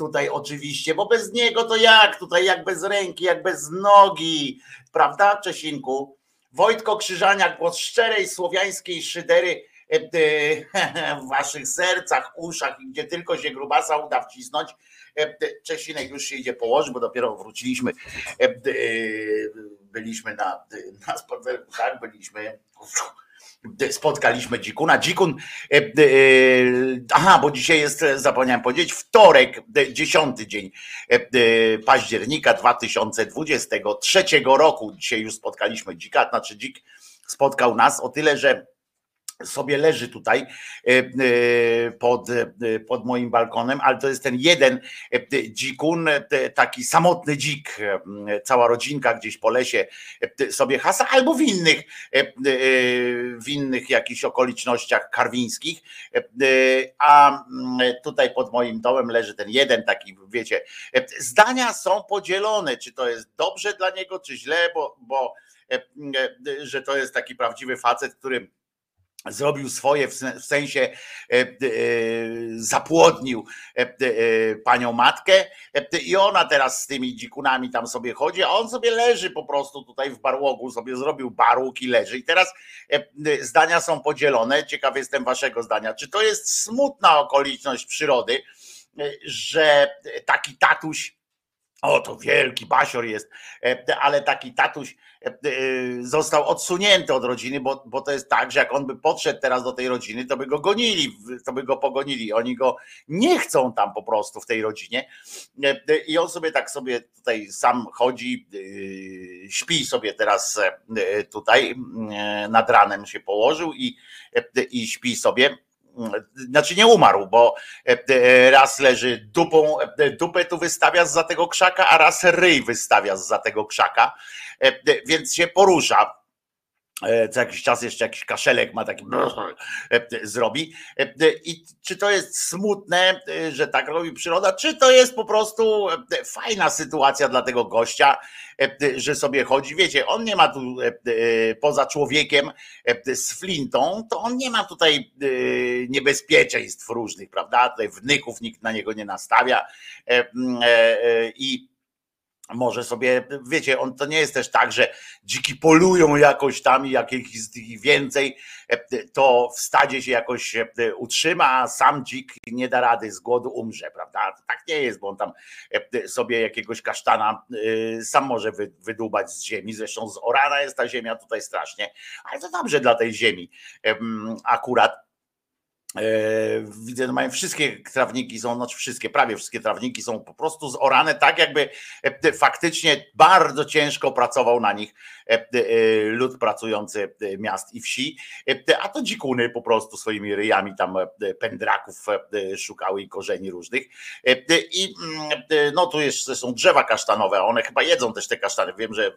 tutaj oczywiście, bo bez niego to jak tutaj, jak bez ręki, jak bez nogi, prawda Czesinku? Wojtko Krzyżaniak, głos szczerej słowiańskiej szydery e, w waszych sercach, uszach i gdzie tylko się grubasa uda wcisnąć. E, Czesinek już się idzie położyć, bo dopiero wróciliśmy. e, Byliśmy na, na tak, byliśmy spotkaliśmy Dzikuna. Dzikun, e, e, aha, bo dzisiaj jest, zapomniałem powiedzieć, wtorek, dziesiąty dzień e, października 2023 roku. Dzisiaj już spotkaliśmy Dzika, znaczy Dzik spotkał nas o tyle, że sobie leży tutaj e, e, pod, e, pod moim balkonem, ale to jest ten jeden dzikun, taki samotny dzik, cała rodzinka gdzieś po lesie sobie hasa, albo w innych, w innych jakichś okolicznościach karwińskich, a tutaj pod moim domem leży ten jeden taki, wiecie, zdania są podzielone, czy to jest dobrze dla niego, czy źle, bo, bo że to jest taki prawdziwy facet, który zrobił swoje w sen- w sensie e, e, zapłodnił e, panią matkę i ona teraz z tymi dzikunami tam sobie chodzi, a on sobie leży po prostu tutaj w barłogu, sobie zrobił barłóg i leży. I teraz zdania są podzielone, ciekaw jestem waszego zdania, czy to jest smutna okoliczność przyrody, że taki tatuś o, to wielki basior jest, e, ale taki tatuś e, e, został odsunięty od rodziny, bo, bo to jest tak, że jak on by podszedł teraz do tej rodziny, to by go gonili, to by go pogonili. Oni go nie chcą tam po prostu w tej rodzinie. I on sobie tak sobie tutaj sam chodzi, śpi sobie teraz tutaj, nad ranem się położył i, i śpi sobie znaczy nie umarł, bo e, e, raz leży dupą, e, dupę tu wystawia za tego krzaka, a raz ryj wystawia za tego krzaka, więc się porusza. E, Co jakiś czas jeszcze jakiś kaszelek ma taki e, zrobi. E, I czy to jest smutne, że tak robi przyroda, czy to jest po prostu fajna sytuacja dla tego gościa, że sobie chodzi. Wiecie, on nie ma tu poza człowiekiem z flintą, to on nie ma tutaj niebezpieczeństw różnych, prawda? Tutaj wnyków nikt na niego nie nastawia m, e, i może sobie, wiecie, on to nie jest też tak, że dziki polują jakoś tam i jak jest ich więcej, to w stadzie się jakoś utrzyma, a sam dzik nie da rady, z głodu umrze, prawda? Tak nie jest, bo on tam sobie jakiegoś kasztana sam może wydłubać z ziemi, zresztą z orana jest ta ziemia tutaj strasznie, ale to dobrze dla tej ziemi akurat E, widzę, że mają wszystkie trawniki są, znaczy wszystkie, prawie wszystkie trawniki są po prostu zorane tak, jakby e, faktycznie bardzo ciężko pracował na nich e, lud pracujący miast i wsi, a to dzikuny po prostu swoimi ryjami tam pędraków szukały i korzeni różnych. I mm, no tu jeszcze są drzewa kasztanowe, one chyba jedzą też te kasztany. Wiem, że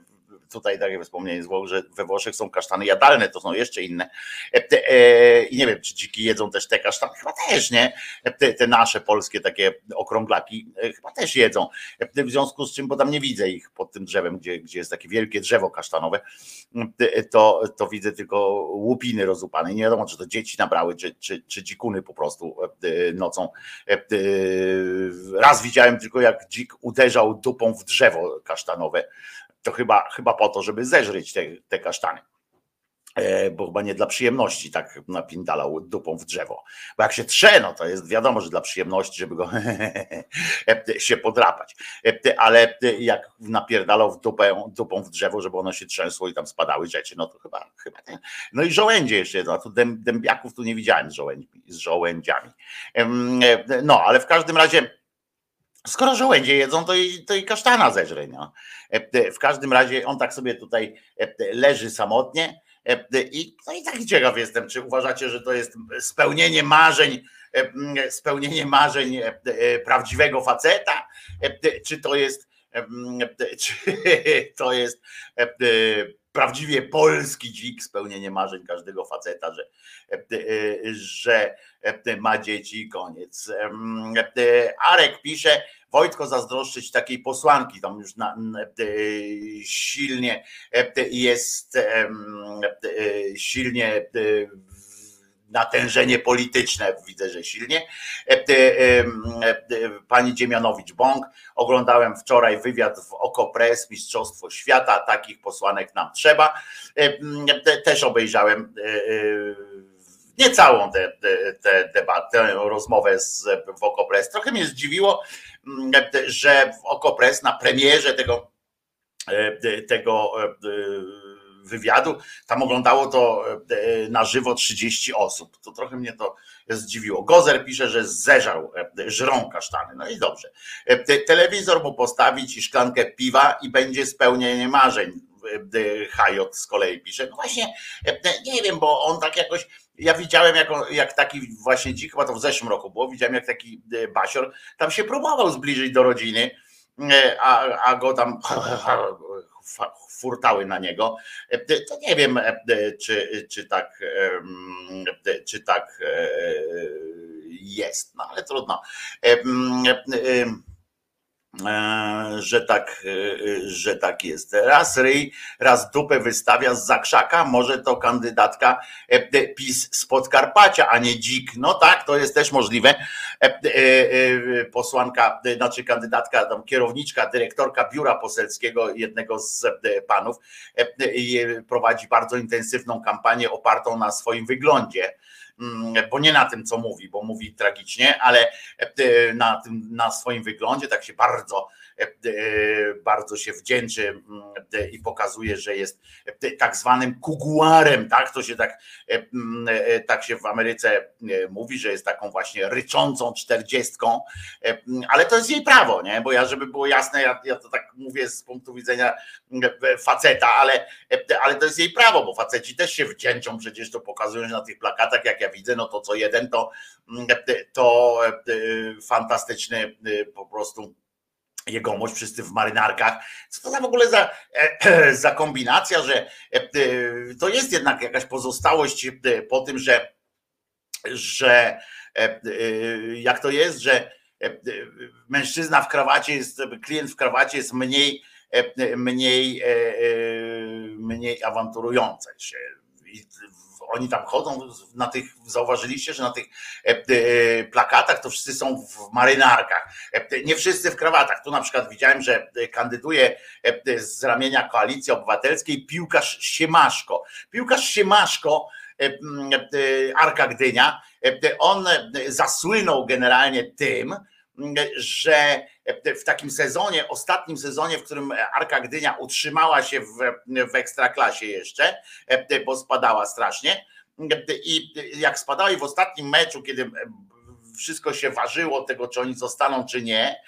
tutaj takie wspomnienie zło, że we Włoszech są kasztany jadalne, to są jeszcze inne. E, e, I nie wiem, czy dziki jedzą też te kasztany, chyba też, nie? Te, te nasze polskie takie okrąglaki e, chyba też jedzą. W związku z czym, bo tam nie widzę ich pod tym drzewem, gdzie, gdzie jest takie wielkie drzewo kasztanowe, to, to widzę tylko łupiny rozupane. Nie wiadomo, czy to dzieci nabrały, czy, czy, czy dzikuny po prostu nocą. Raz widziałem tylko, jak dzik uderzał dupą w drzewo kasztanowe to chyba, chyba po to, żeby zeżryć te, te kasztany e, bo chyba nie dla przyjemności tak napindalał dupą w drzewo. Bo jak się trze, no to jest wiadomo, że dla przyjemności, żeby go się podrapać. E, ale jak napierdalał w dupę, dupą w drzewo, żeby ono się trzęsło i tam spadały rzeczy, no to chyba, chyba ten. No i żołędzie jeszcze, no tu dębiaków tu nie widziałem z żołędziami. E, no, ale w każdym razie Skoro żołędzie jedzą, to i, to i kasztana zeżre. No. W każdym razie on tak sobie tutaj leży samotnie i, no i taki ciekaw jestem, czy uważacie, że to jest spełnienie marzeń, spełnienie marzeń prawdziwego faceta, czy to jest, czy to jest prawdziwie polski dzik, spełnienie marzeń każdego faceta, że, że ma dzieci i koniec. Arek pisze, Wojtko zazdroszczyć takiej posłanki, tam już na, silnie jest silnie natężenie polityczne, widzę, że silnie. Pani Dziemianowicz-Bąk, oglądałem wczoraj wywiad w Okopres, Mistrzostwo Świata, takich posłanek nam trzeba. Też obejrzałem e, e, nie całą tę debatę, tę rozmowę z, w Okopres. Trochę mnie zdziwiło, że w Okopres na premierze tego, e, tego wywiadu. Tam oglądało to e, na żywo 30 osób. To trochę mnie to zdziwiło. Gozer pisze, że zeżał e, żrą kasztany. No i dobrze. E, telewizor mu postawić i szklankę piwa i będzie spełnienie marzeń. Hajot z kolei pisze. No właśnie, nie wiem, bo on tak jakoś ja widziałem, jak, on, jak taki właśnie dzik, chyba to w zeszłym roku było, widziałem, jak taki basior tam się próbował zbliżyć do rodziny, a, a go tam furtały na niego. E, to nie wiem, e, czy, czy tak, czy tak e, jest, no ale trudno. E, że tak, e, że tak jest. Raz ryj, raz dupę wystawia z zakrzaka, może to kandydatka e, PiS z Podkarpacia, a nie dzik. No tak, to jest też możliwe. Posłanka, znaczy kandydatka, tam kierowniczka, dyrektorka biura poselskiego jednego z panów prowadzi bardzo intensywną kampanię opartą na swoim wyglądzie bo nie na tym, co mówi, bo mówi tragicznie, ale e, na, tym, na swoim wyglądzie tak się bardzo, bardzo się wdzięczy mm, i pokazuje, że jest tak zwanym kuguarem, tak? To się tak, mm, tak się w Ameryce mówi, że jest taką właśnie ryczącą czterdziestką, ale to jest jej prawo, nie? Bo ja, żeby było jasne, ja, ja to tak mówię z punktu widzenia faceta, ale, ale to jest jej prawo, bo faceci też się wdzięczą, przecież to pokazują na tych plakatach, jak ja widzę, no to co jeden to, to e, fantastyczny e, po prostu jegomość, wszyscy w marynarkach. Co to w ogóle za, e, za kombinacja, że to jest jednak jakaś pozostałość po tym, że, że jak to jest, że mężczyzna w krawacie jest, klient w krawacie jest mniej, mniej, mniej awanturujący się oni tam chodzą na tych, zauważyliście, że na tych plakatach to wszyscy są w marynarkach. Nie wszyscy w krawatach. Tu na przykład widziałem, że kandyduje z ramienia Koalicji Obywatelskiej piłkarz Siemaszko. Piłkarz Siemaszko, Arka Gdynia, on zasłynął generalnie tym, że w takim sezonie, ostatnim sezonie, w którym Arka Gdynia utrzymała się w, w ekstraklasie jeszcze, bo spadała strasznie. I jak spadała i w ostatnim meczu, kiedy wszystko się ważyło tego, czy oni zostaną, czy nie,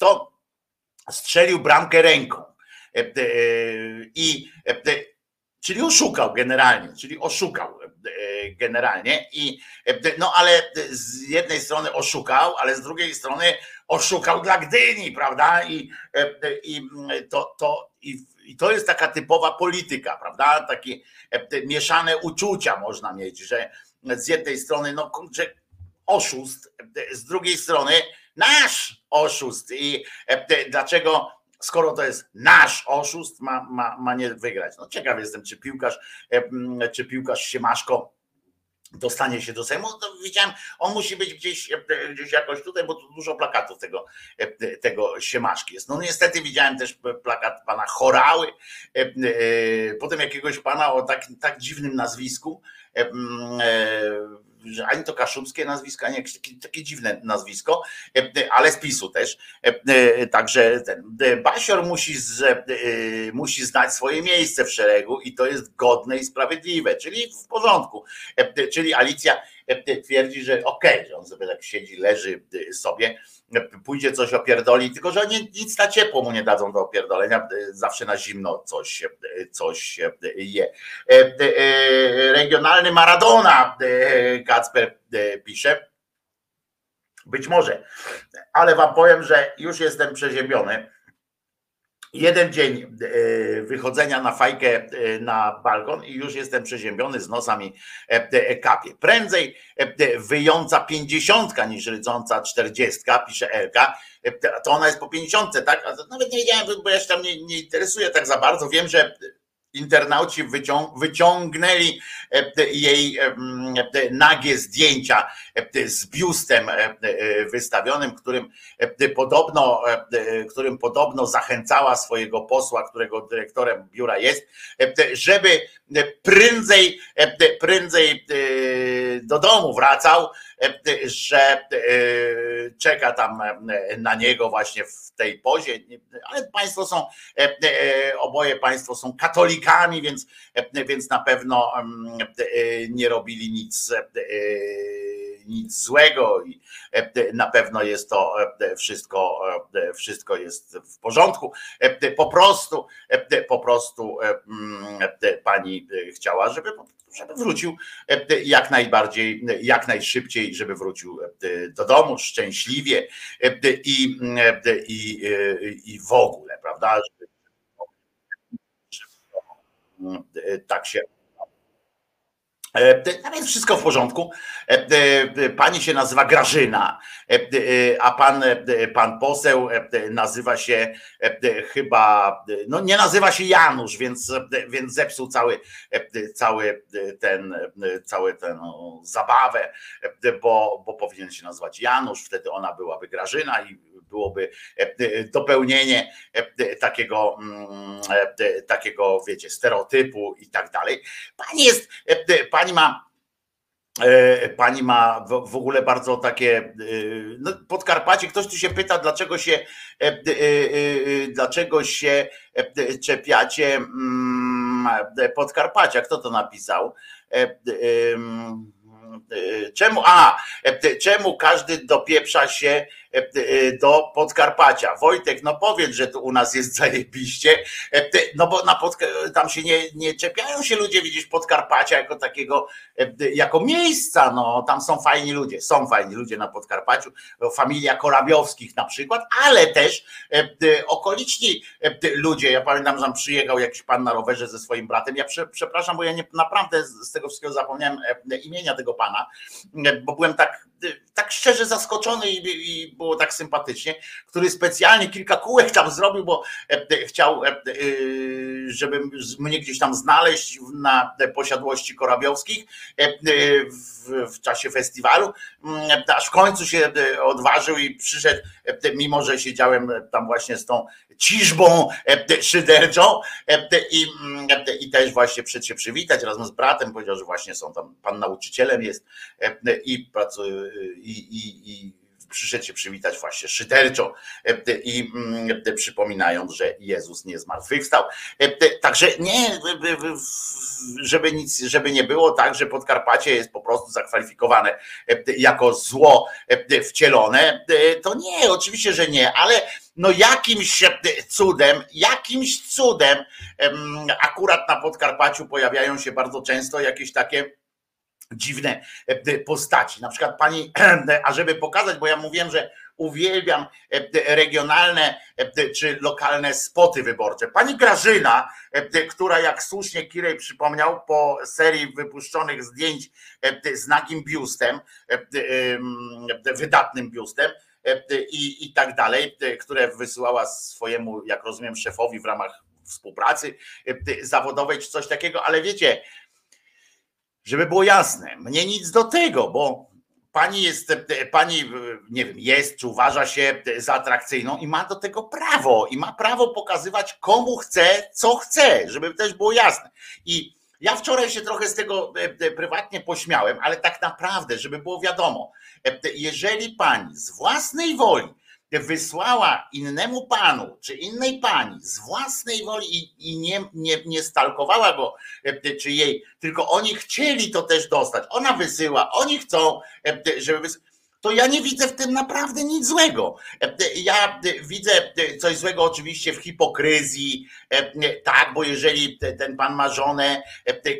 to strzelił bramkę ręką. I czyli oszukał generalnie, czyli oszukał generalnie i no ale z jednej strony oszukał, ale z drugiej strony oszukał dla Gdyni, prawda? I, i to, to, i, i to jest taka typowa polityka, prawda? Takie mieszane uczucia można mieć, że z jednej strony, no kurczę, oszust, z drugiej strony nasz oszust. I dlaczego skoro to jest nasz oszust, ma, ma, ma nie wygrać. No ciekaw jestem, czy piłkarz, czy piłkarz Siemaszko dostanie się do Sejmu. No, widziałem, on musi być gdzieś, gdzieś jakoś tutaj, bo tu dużo plakatów tego, tego Siemaszki jest. No niestety widziałem też plakat pana Chorały, potem jakiegoś pana o tak, tak dziwnym nazwisku, że ani to kaszubskie nazwisko, ani jakieś takie, takie dziwne nazwisko, ale z PiSu też. Także ten Basior musi, z, musi znać swoje miejsce w szeregu i to jest godne i sprawiedliwe, czyli w porządku. Czyli Alicja twierdzi, że okej, okay, że on sobie tak siedzi, leży sobie, pójdzie coś opierdoli, tylko że oni nic na ciepło mu nie dadzą do opierdolenia, zawsze na zimno coś, coś je. Regionalny Maradona, Kacper pisze, być może, ale wam powiem, że już jestem przeziębiony Jeden dzień e, wychodzenia na fajkę e, na balkon i już jestem przeziębiony z nosami e, kapie. Prędzej wyjąca pięćdziesiątka niż rydząca czterdziestka, pisze Elka. To ona jest po pięćdziesiątce, tak? Nawet nie wiedziałem, bo ja się tam nie, nie interesuję tak za bardzo. Wiem, że internauci wyciągnęli e, jej e, nagie zdjęcia e, z biustem wystawionym, którym podobno, którym podobno zachęcała swojego posła, którego dyrektorem biura jest, żeby prędzej, prędzej do domu wracał, że czeka tam na niego właśnie w tej pozie, ale państwo są, oboje państwo są katolikami, więc, więc na pewno nie robili nic nic złego i na pewno jest to wszystko, wszystko jest w porządku. Po prostu, po prostu pani chciała, żeby żeby wrócił jak najbardziej, jak najszybciej, żeby wrócił do domu szczęśliwie i, i, i w ogóle, prawda? Żeby, żeby tak się E, a więc wszystko w porządku. E, e, pani się nazywa Grażyna, a pan, pan poseł nazywa się chyba, no nie nazywa się Janusz, więc, więc zepsuł cały, cały ten, cały ten zabawę, bo, bo powinien się nazywać Janusz, wtedy ona byłaby Grażyna i byłoby e, e, dopełnienie e, takiego, mm, takiego, wiecie, stereotypu i tak dalej. Pani jest, pani ma Pani ma w ogóle bardzo takie no Podkarpacie. Ktoś tu się pyta, dlaczego się dlaczego się czepiacie mm, Podkarpacia. Kto to napisał? Czemu, a, czemu każdy dopieprza się do Podkarpacia. Wojtek, no powiedz, że tu u nas jest zajebiście, e, no bo na Podka tam się nie, nie czepiają się ludzie, widzisz, Podkarpacia jako takiego, e, jako miejsca, no. Tam są fajni ludzie, są fajni ludzie na Podkarpaciu, familia Korabiowskich na przykład, ale też okoliczni ludzie, ja pamiętam, że tam przyjechał jakiś pan na rowerze ze swoim bratem, ja przepraszam, bo ja nie, naprawdę z tego wszystkiego zapomniałem imienia tego pana, bo byłem tak, tak szczerze zaskoczony i, i było tak sympatycznie, który specjalnie kilka kółek tam zrobił, bo chciał, żeby mnie gdzieś tam znaleźć na posiadłości korabiowskich w, w czasie festiwalu, mm, aż w końcu się odważył i przyszedł, mimo że siedziałem tam właśnie z tą ciżbą szyderczą i, mm, i też właśnie przed się przywitać razem z bratem, powiedział, że właśnie są tam, pan nauczycielem jest i pracuje i, i, i przyszedł się przywitać właśnie szyderczo i mm, przypominając, że Jezus nie zmartwychwstał. Także nie, żeby nic, żeby nie było tak, że Podkarpacie jest po prostu zakwalifikowane jako zło wcielone, to nie, oczywiście, że nie, ale no jakimś cudem, jakimś cudem akurat na Podkarpaciu pojawiają się bardzo często jakieś takie dziwne e, postaci. Na przykład pani, a żeby pokazać, bo ja mówiłem, że uwielbiam e, regionalne e, czy lokalne spoty wyborcze. Pani Grażyna, która jak słusznie Kirej przypomniał, po serii wypuszczonych zdjęć z nagim biustem, wydatnym biustem, i, i tak dalej, które wysyłała swojemu, jak rozumiem, szefowi w ramach współpracy zawodowej czy coś takiego, ale wiecie, żeby było jasne, mnie nic do tego, bo pani jest, pani, nie wiem, jest, czy uważa się za atrakcyjną i ma do tego prawo i ma prawo pokazywać komu chce, co chce, żeby też było jasne. I ja wczoraj się trochę z tego e, e, prywatnie pośmiałem, ale tak naprawdę, żeby było wiadomo, e, jeżeli pani z własnej woli wysłała innemu panu czy innej pani z własnej woli i, i nie, nie, nie stalkowała go e, czy jej, tylko oni chcieli to też dostać. Ona wysyła, oni chcą, e, żeby wysłać to ja nie widzę w tym naprawdę nic złego. E, ja widzę coś złego oczywiście w hipokryzji, tak, bo jeżeli ten pan ma żonę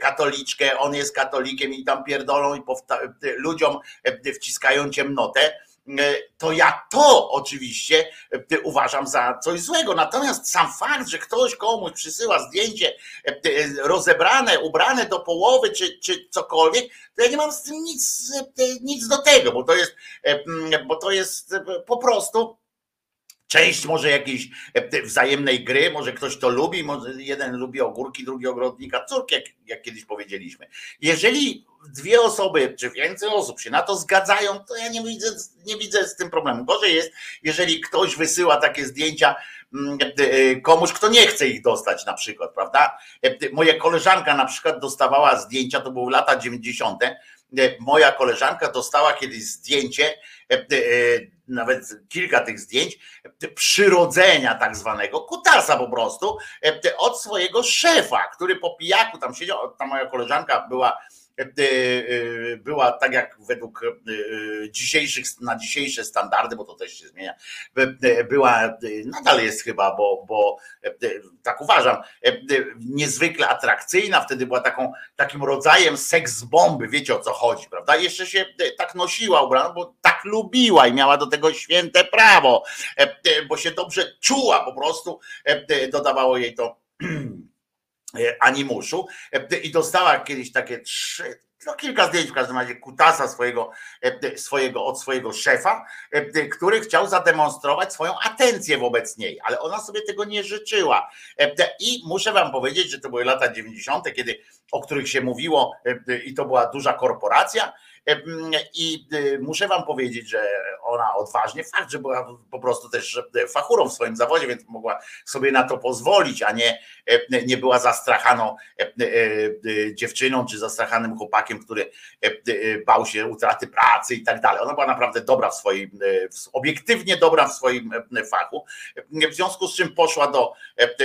katoliczkę, on jest katolikiem i tam pierdolą i ludziom wciskają ciemnotę, E, to ja to oczywiście e, uważam za coś złego. Natomiast sam fakt, że ktoś komuś przysyła zdjęcie e, rozebrane, ubrane do połowy czy, czy cokolwiek, to ja nie mam z tym nic, nic do tego, bo to jest, bo to jest po prostu część może jakiejś wzajemnej gry, może ktoś to lubi, może jeden lubi ogórki, drugi ogrodnika córki, jak, jak kiedyś powiedzieliśmy. Jeżeli dwie osoby czy więcej osób się na to zgadzają, to ja nie widzę, nie widzę z tym problemu. Gorzej jest, jeżeli ktoś wysyła takie zdjęcia mm, e, komuś, kto nie chce ich dostać na przykład, prawda? E, moja koleżanka na przykład dostawała zdjęcia, to były lata 90. E, moja koleżanka dostała kiedyś zdjęcie, nawet kilka tych zdjęć, przyrodzenia tak zwanego, kutasa po prostu, od swojego szefa, który po pijaku tam siedział, ta moja koleżanka była E, e, była tak jak według e, dzisiejszych, na dzisiejsze standardy, bo to też się zmienia, była, nadal jest chyba, bo, bo tak uważam, niezwykle atrakcyjna, wtedy była taką, takim rodzajem seks bomby, wiecie o co chodzi, prawda? Jeszcze się tak nosiła ubrana, bo tak lubiła i miała do tego święte prawo, bo się dobrze czuła po prostu, dodawało jej to E, animuszu e, i dostała kiedyś takie trzy, no kilka zdjęć w każdym razie kutasa swojego, e, swojego od swojego szefa, który chciał zademonstrować swoją atencję wobec niej, ale ona sobie tego nie życzyła. I muszę wam powiedzieć, że to były lata 90., kiedy, o których się mówiło, i to była duża korporacja, i muszę wam powiedzieć, że ona odważnie, fakt, że była po prostu też fachurą w swoim zawodzie, więc mogła sobie na to pozwolić, a nie, nie była zastrachaną dziewczyną czy zastrachanym chłopakiem, który bał się utraty pracy i tak dalej. Ona była naprawdę dobra w swoim, obiektywnie dobra w swoim fachu, w związku z czym poszła do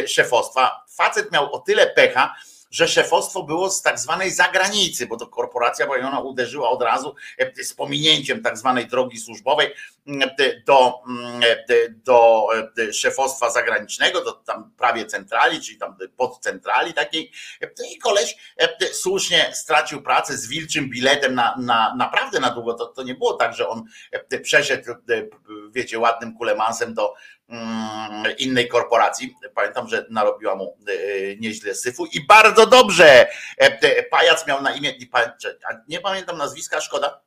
szefostwa. Facet miał o tyle pecha, że szefostwo było z tak zwanej zagranicy, bo to korporacja, bo ona uderzyła od razu e, z pominięciem tak zwanej drogi służbowej mm, do, mm, do szefostwa zagranicznego, do tam prawie centrali, czyli tam podcentrali takiej. I koleś e, słusznie stracił pracę z wilczym biletem na, na naprawdę na długo. To, to nie było tak, że on e, przeszedł, wiecie, ładnym kulemansem do, innej korporacji. Pamiętam, że narobiła mu e, nieźle syfu i bardzo dobrze. E, pajac miał na imię, nie pamiętam nazwiska, szkoda,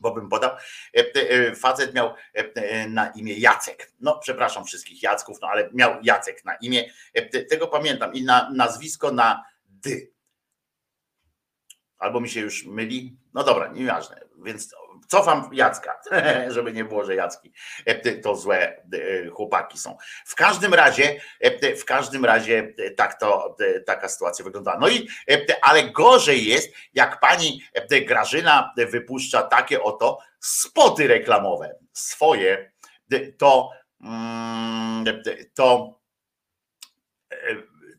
bo bym podał, facet miał na imię Jacek. No, przepraszam wszystkich Jacków, no ale miał Jacek na imię. Tego pamiętam i na nazwisko na dy. Albo mi się już myli. No dobra, nieważne. Więc cofam Jacka, żeby nie było, że Jacki to złe chłopaki są. W każdym razie, w każdym razie tak to, taka sytuacja wygląda. No i, ale gorzej jest, jak pani Grażyna wypuszcza takie oto spoty reklamowe, swoje, to, mm, to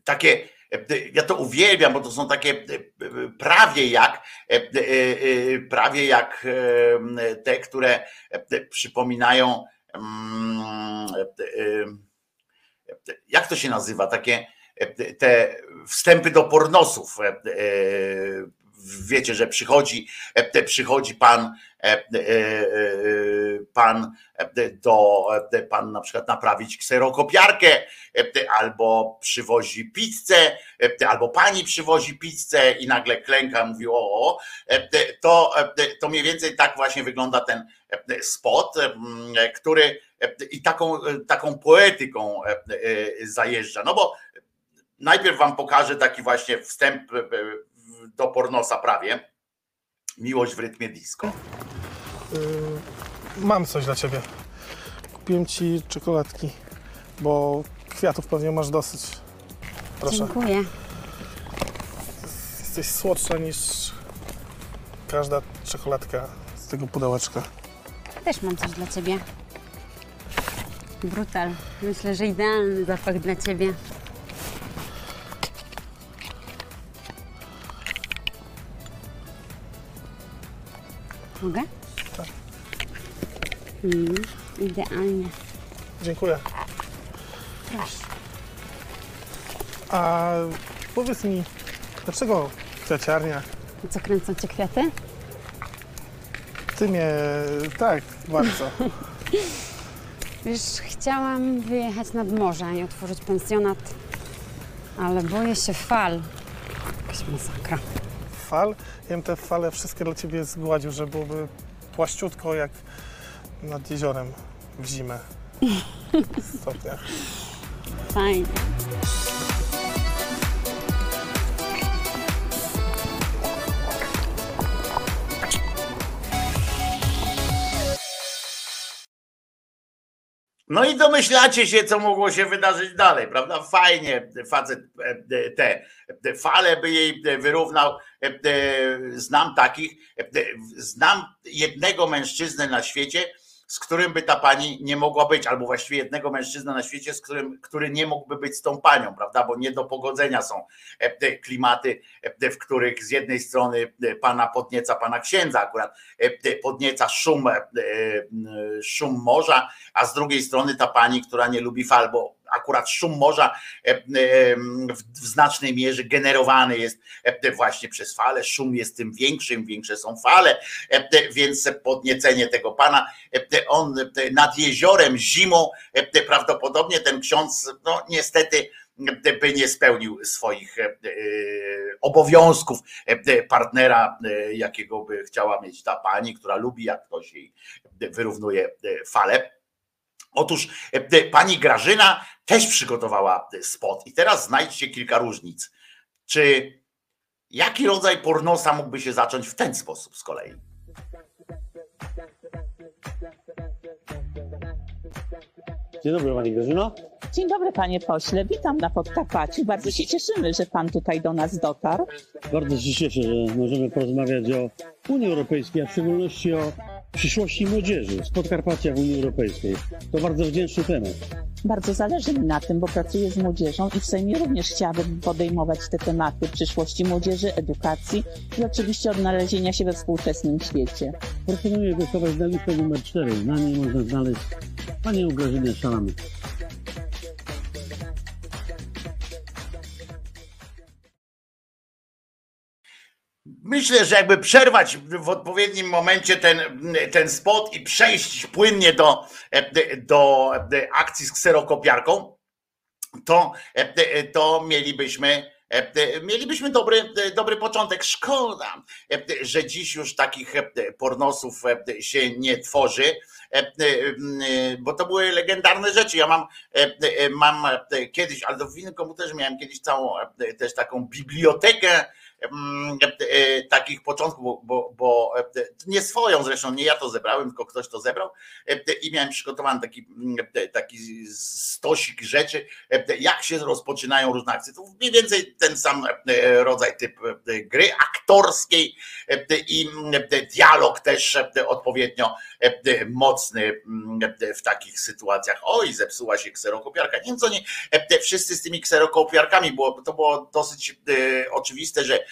takie ja to uwielbiam, bo to są takie e, prawie jak e, e, prawie jak te, które przypominają mm, jak to się nazywa, takie te wstępy do pornosów. Wiecie, że przychodzi, e, przychodzi pan, e, e, pan do, pan na przykład naprawić kserokopiarkę, albo przywozi pizzę, albo pani przywozi pizzę i nagle klęka, mówi o, to, to mniej więcej tak właśnie wygląda ten spot, który i taką, taką poetyką zajeżdża. No bo najpierw wam pokażę taki właśnie wstęp do pornosa prawie. Miłość w rytmie disco. Yy, mam coś dla ciebie. Kupiłem ci czekoladki, bo kwiatów pewnie masz dosyć. Proszę. Dziękuję. Jesteś słodsza niż każda czekoladka z tego pudełeczka. Też mam coś dla ciebie. Brutal. Myślę, że idealny zapach dla ciebie. Mogę? Mm, idealnie. Dziękuję. Proszę. A powiedz mi, dlaczego kwiaciarnia? Co, kręcą cię kwiaty? Ty mnie... tak, bardzo. Wiesz, chciałam wyjechać nad morze i otworzyć pensjonat, ale boję się fal. Jakaś masakra fal. Ja bym te fale wszystkie dla Ciebie zgładził, żeby byłoby płaściutko jak nad jeziorem w zimę. Stopniach. Fajnie. No i domyślacie się, co mogło się wydarzyć dalej, prawda? Fajnie facet e, te, te fale by jej wyrównał. E, e, znam takich, znam jednego mężczyznę na świecie, z którym by ta pani nie mogła być, albo właściwie jednego mężczyzna na świecie, z którym, który nie mógłby być z tą panią, prawda? Bo nie do pogodzenia są te klimaty, w których z jednej strony pana podnieca pana księdza, akurat podnieca szum, szum morza, a z drugiej strony ta pani, która nie lubi fal, bo akurat szum morza e, e, w znacznej mierze generowany jest e, właśnie przez fale. Szum jest tym większym, większe są fale, więc podniecenie tego pana, on nad jeziorem zimą prawdopodobnie ten ksiądz, no niestety, by nie spełnił swoich obowiązków partnera, jakiego by chciała mieć ta pani, która lubi, jak ktoś jej wyrównuje fale. Otóż pani Grażyna też przygotowała spot. I teraz znajdźcie kilka różnic. Czy jaki rodzaj pornosa mógłby się zacząć w ten sposób z kolei? Dzień dobry Pani Grażyno. Dzień dobry Panie Pośle, witam na Podkarpaciu. Bardzo się cieszymy, że Pan tutaj do nas dotarł. Bardzo się cieszę, że możemy porozmawiać o Unii Europejskiej, a w szczególności o przyszłości młodzieży z Podkarpacia w Unii Europejskiej. To bardzo wdzięczny temat. Bardzo zależy mi na tym, bo pracuję z młodzieżą i w Sejmie również chciałabym podejmować te tematy przyszłości młodzieży, edukacji i oczywiście odnalezienia się we współczesnym świecie. Proponuję głosować na listę numer 4. Na niej można znaleźć Panią Grażynę Szalamy. Myślę, że jakby przerwać w odpowiednim momencie ten, ten spot i przejść płynnie do, do akcji z kserokopiarką, to, to mielibyśmy Mielibyśmy dobry, dobry początek. Szkoda, że dziś już takich pornosów się nie tworzy, bo to były legendarne rzeczy. Ja mam, mam kiedyś, ale w innym komputerze miałem kiedyś całą też taką bibliotekę takich początków, bo, bo e, nie swoją zresztą, nie ja to zebrałem, tylko ktoś to zebrał i miałem przygotowany taki, mm, taki stosik rzeczy, jak się rozpoczynają różne akcje. To mniej więcej ten sam rodzaj typ gry aktorskiej i dialog też odpowiednio mocny w takich sytuacjach. Oj, zepsuła się kserokopiarka. Nie wiem co nie, wszyscy z tymi kserokopiarkami, bo to było dosyć oczywiste, że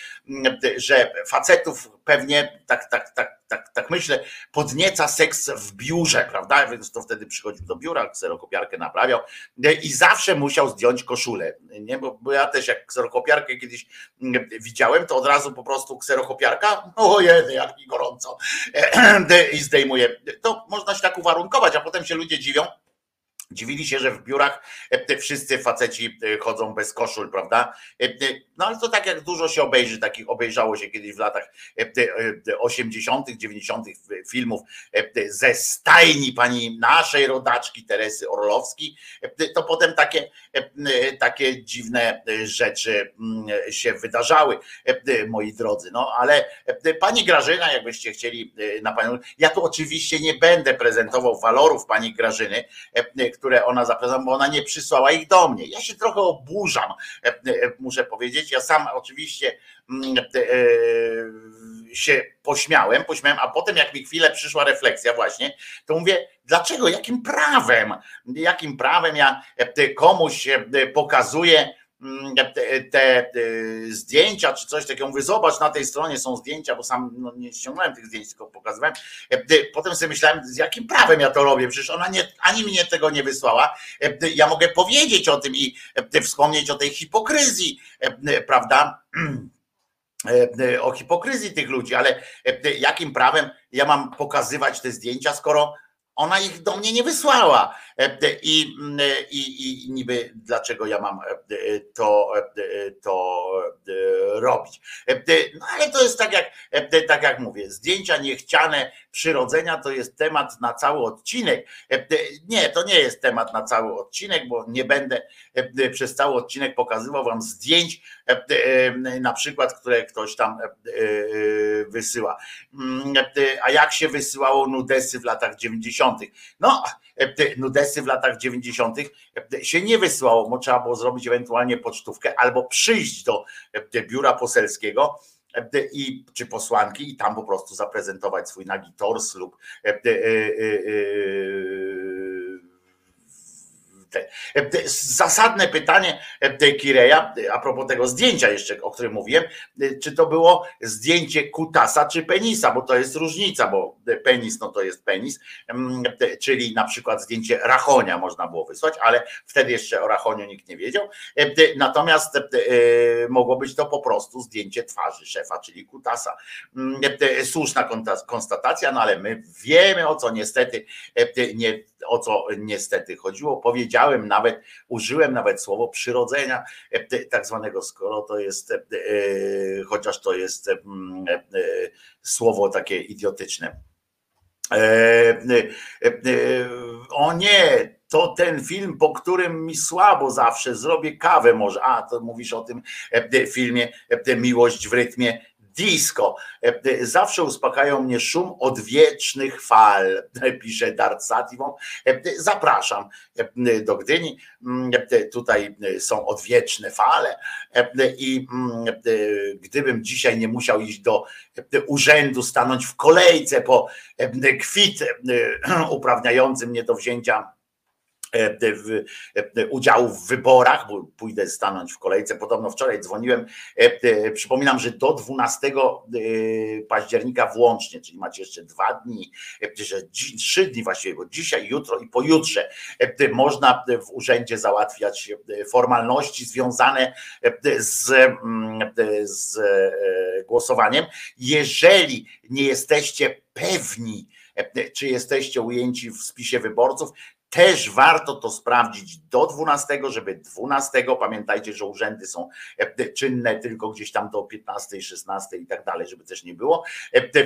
że facetów pewnie, tak, tak, tak, tak, tak myślę, podnieca seks w biurze, prawda? Więc to wtedy przychodził do biura, kserokopiarkę naprawiał i zawsze musiał zdjąć koszulę, nie? Bo, bo ja też jak kserokopiarkę kiedyś widziałem, to od razu po prostu kserokopiarka, ojej, jak mi gorąco i zdejmuje. To można się tak uwarunkować, a potem się ludzie dziwią, Dziwili się, że w biurach e, wszyscy faceci e, chodzą bez koszul, prawda? E, no ale to tak jak dużo się obejrzy, takich obejrzało się kiedyś w latach 80., 90. filmów ze stajni pani naszej rodaczki Teresy Orlowskiej, to potem takie, takie dziwne rzeczy mm, się wydarzały, moi drodzy. No ale pani Grażyna, jakbyście chcieli na panią, ja tu oczywiście nie będę prezentował walorów pani Grażyny, które ona zaprezentowała, bo ona nie przysłała ich do mnie. Ja się trochę oburzam, e, e, muszę powiedzieć. Ja sam oczywiście mm, e, się pośmiałem, pośmiałem, a potem jak mi chwilę przyszła refleksja właśnie, to mówię, dlaczego, jakim prawem, jakim prawem ja komuś pokazuję te, zdjęcia czy coś takiego, mówię, zobacz, na tej stronie są zdjęcia, bo sam no, nie ściągnąłem tych zdjęć, tylko pokazywałem. Potem sobie myślałem, z jakim prawem ja to robię, przecież ona nie, ani mnie tego nie wysłała. Ja mogę powiedzieć o tym i wspomnieć o tej hipokryzji, prawda? O hipokryzji tych ludzi, ale jakim prawem ja mam pokazywać te zdjęcia, skoro ona ich do mnie nie wysłała. E, e, I, e, i, i niby dlaczego ja mam to, to robić. No ale to jest tak jak, tak jak mówię, zdjęcia niechciane przyrodzenia to jest temat na cały odcinek. Nie, to nie jest temat na cały odcinek, bo nie będę przez cały odcinek pokazywał wam zdjęć, na przykład, które ktoś tam wysyła. Mm, a jak się wysyłało nudesy w latach 90. No, nudesy w latach 90. się nie wysłało, bo trzeba było zrobić ewentualnie pocztówkę albo przyjść do biura poselskiego i, czy posłanki i tam po prostu zaprezentować swój nagi tors lub Zasadne pytanie Kireja, a propos tego zdjęcia jeszcze, o którym mówiłem, czy to było zdjęcie kutasa czy penisa, bo to jest różnica, bo penis no to jest penis, czyli na przykład zdjęcie rachonia można było wysłać, ale wtedy jeszcze o rachoniu nikt nie wiedział. Natomiast mogło być to po prostu zdjęcie twarzy szefa, czyli kutasa. Słuszna konstatacja, no ale my wiemy o co niestety nie o co niestety chodziło. Powiedziałem nawet, użyłem nawet słowo przyrodzenia, e, tak zwanego, skoro to jest, e, e, chociaż to jest słowo takie idiotyczne. O nie, to ten film, po którym mi słabo zawsze zrobię kawę może. A, to mówisz o tym filmie Miłość w rytmie disco. E, zawsze uspokają mnie szum odwiecznych fal, pisze Dart Sativon. E, zapraszam e, do Gdyni. Mm, tutaj są odwieczne fale i mm, gdybym dzisiaj nie musiał iść do urzędu, stanąć w kolejce po kwit uprawniający mnie do wzięcia E, e, udziału w wyborach, bo pójdę stanąć w kolejce. Podobno wczoraj dzwoniłem. E, przypominam, że do 12 października włącznie, czyli macie jeszcze dwa dni, trzy dni właściwie, bo dzisiaj, jutro i pojutrze można w urzędzie załatwiać formalności związane z, mm, z głosowaniem. Jeżeli nie jesteście pewni, czy jesteście ujęci w spisie wyborców, też warto to sprawdzić do 12, żeby 12, pamiętajcie, że urzędy są czynne tylko gdzieś tam do 15, 16 i tak dalej, żeby też nie było.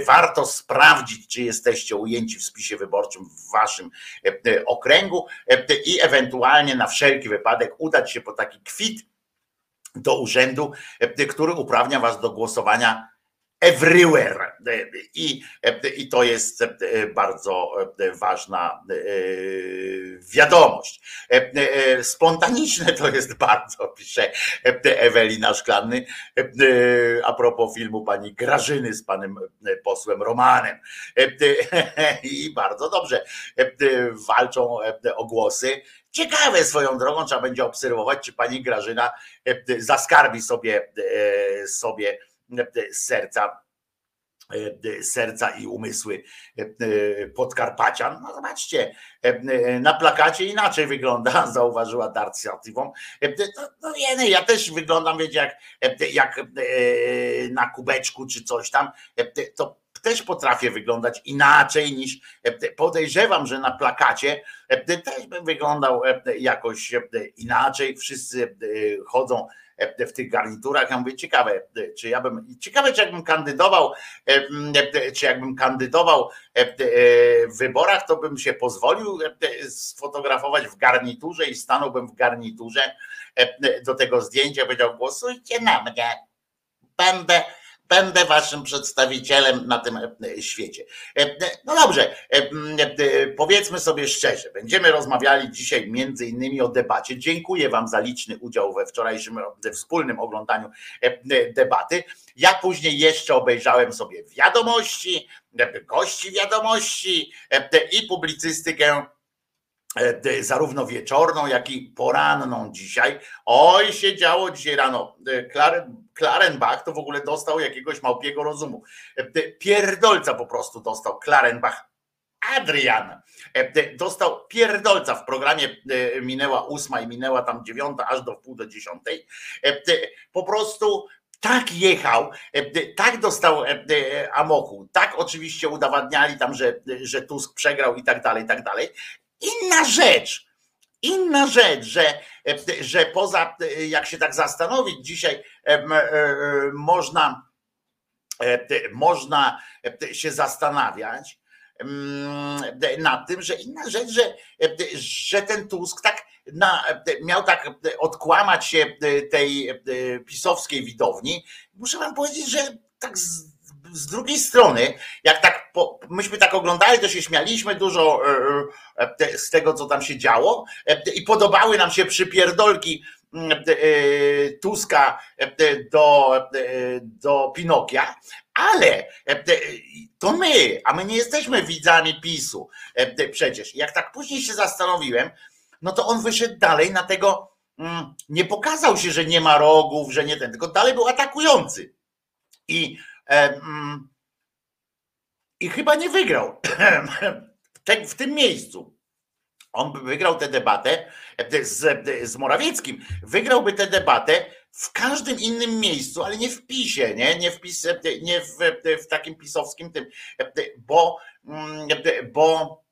Warto sprawdzić, czy jesteście ujęci w spisie wyborczym w waszym okręgu i ewentualnie na wszelki wypadek udać się po taki kwit do urzędu, który uprawnia was do głosowania everywhere. I, I to jest bardzo ważna wiadomość. Spontaniczne to jest bardzo, pisze Ewelina Szklanny, a propos filmu pani Grażyny z panem posłem Romanem. I bardzo dobrze walczą o głosy. Ciekawe swoją drogą, trzeba będzie obserwować, czy pani Grażyna zaskarbi sobie, sobie serca serca i umysły Podkarpacian. No zobaczcie, na plakacie inaczej wygląda, zauważyła Darcia Tivon. No, no nie, ja też wyglądam, wiecie, jak, jak na kubeczku czy coś tam, to też potrafię wyglądać inaczej niż podejrzewam, że na plakacie też bym wyglądał jakoś inaczej. Wszyscy chodzą w tych garniturach. Ja mówię, ciekawe, czy ja bym, ciekawe, czy jakbym kandydował, czy jakbym kandydował w wyborach, to bym się pozwolił sfotografować w garniturze i stanąłbym w garniturze do tego zdjęcia, powiedział, głosujcie na mnie. Będę będę waszym przedstawicielem na tym e, świecie. E, no dobrze, e, powiedzmy sobie szczerze, będziemy rozmawiali dzisiaj między innymi o debacie. Dziękuję wam za liczny udział we wczorajszym wspólnym oglądaniu debaty. Ja później jeszcze obejrzałem sobie wiadomości, gości wiadomości i publicystykę zarówno wieczorną, jak i poranną dzisiaj. Oj, się działo dzisiaj rano. Klarenbach to w ogóle dostał jakiegoś małpiego rozumu. Pierdolca po prostu dostał Klarenbach. Adrian dostał pierdolca w programie minęła ósma i minęła tam dziewiąta aż do wpół do dziesiątej. Po prostu tak jechał, tak dostał amoku, tak oczywiście udowadniali tam, że, że Tusk przegrał i tak dalej, i tak dalej. Inna rzecz, inna rzecz, że, że poza, jak się tak zastanowić, dzisiaj można, można się zastanawiać nad tym, że inna rzecz, że, że ten Tusk tak na, miał tak odkłamać się tej pisowskiej widowni. Muszę wam powiedzieć, że tak z, z drugiej strony, jak tak po, myśmy tak oglądali, to się śmialiśmy dużo z tego, co tam się działo i podobały nam się przypierdolki Tuska do, do Pinokia, ale to my, a my nie jesteśmy widzami PiSu przecież. Jak tak później się zastanowiłem, no to on wyszedł dalej na tego, nie pokazał się, że nie ma rogów, że nie ten, tylko dalej był atakujący. I, i chyba nie wygrał. W tym miejscu. On by wygrał tę debatę z, z Morawieckim, wygrałby tę debatę w każdym innym miejscu, ale nie w PiSie, nie, nie, w, PiS, nie w, w takim pisowskim tym, bo, bo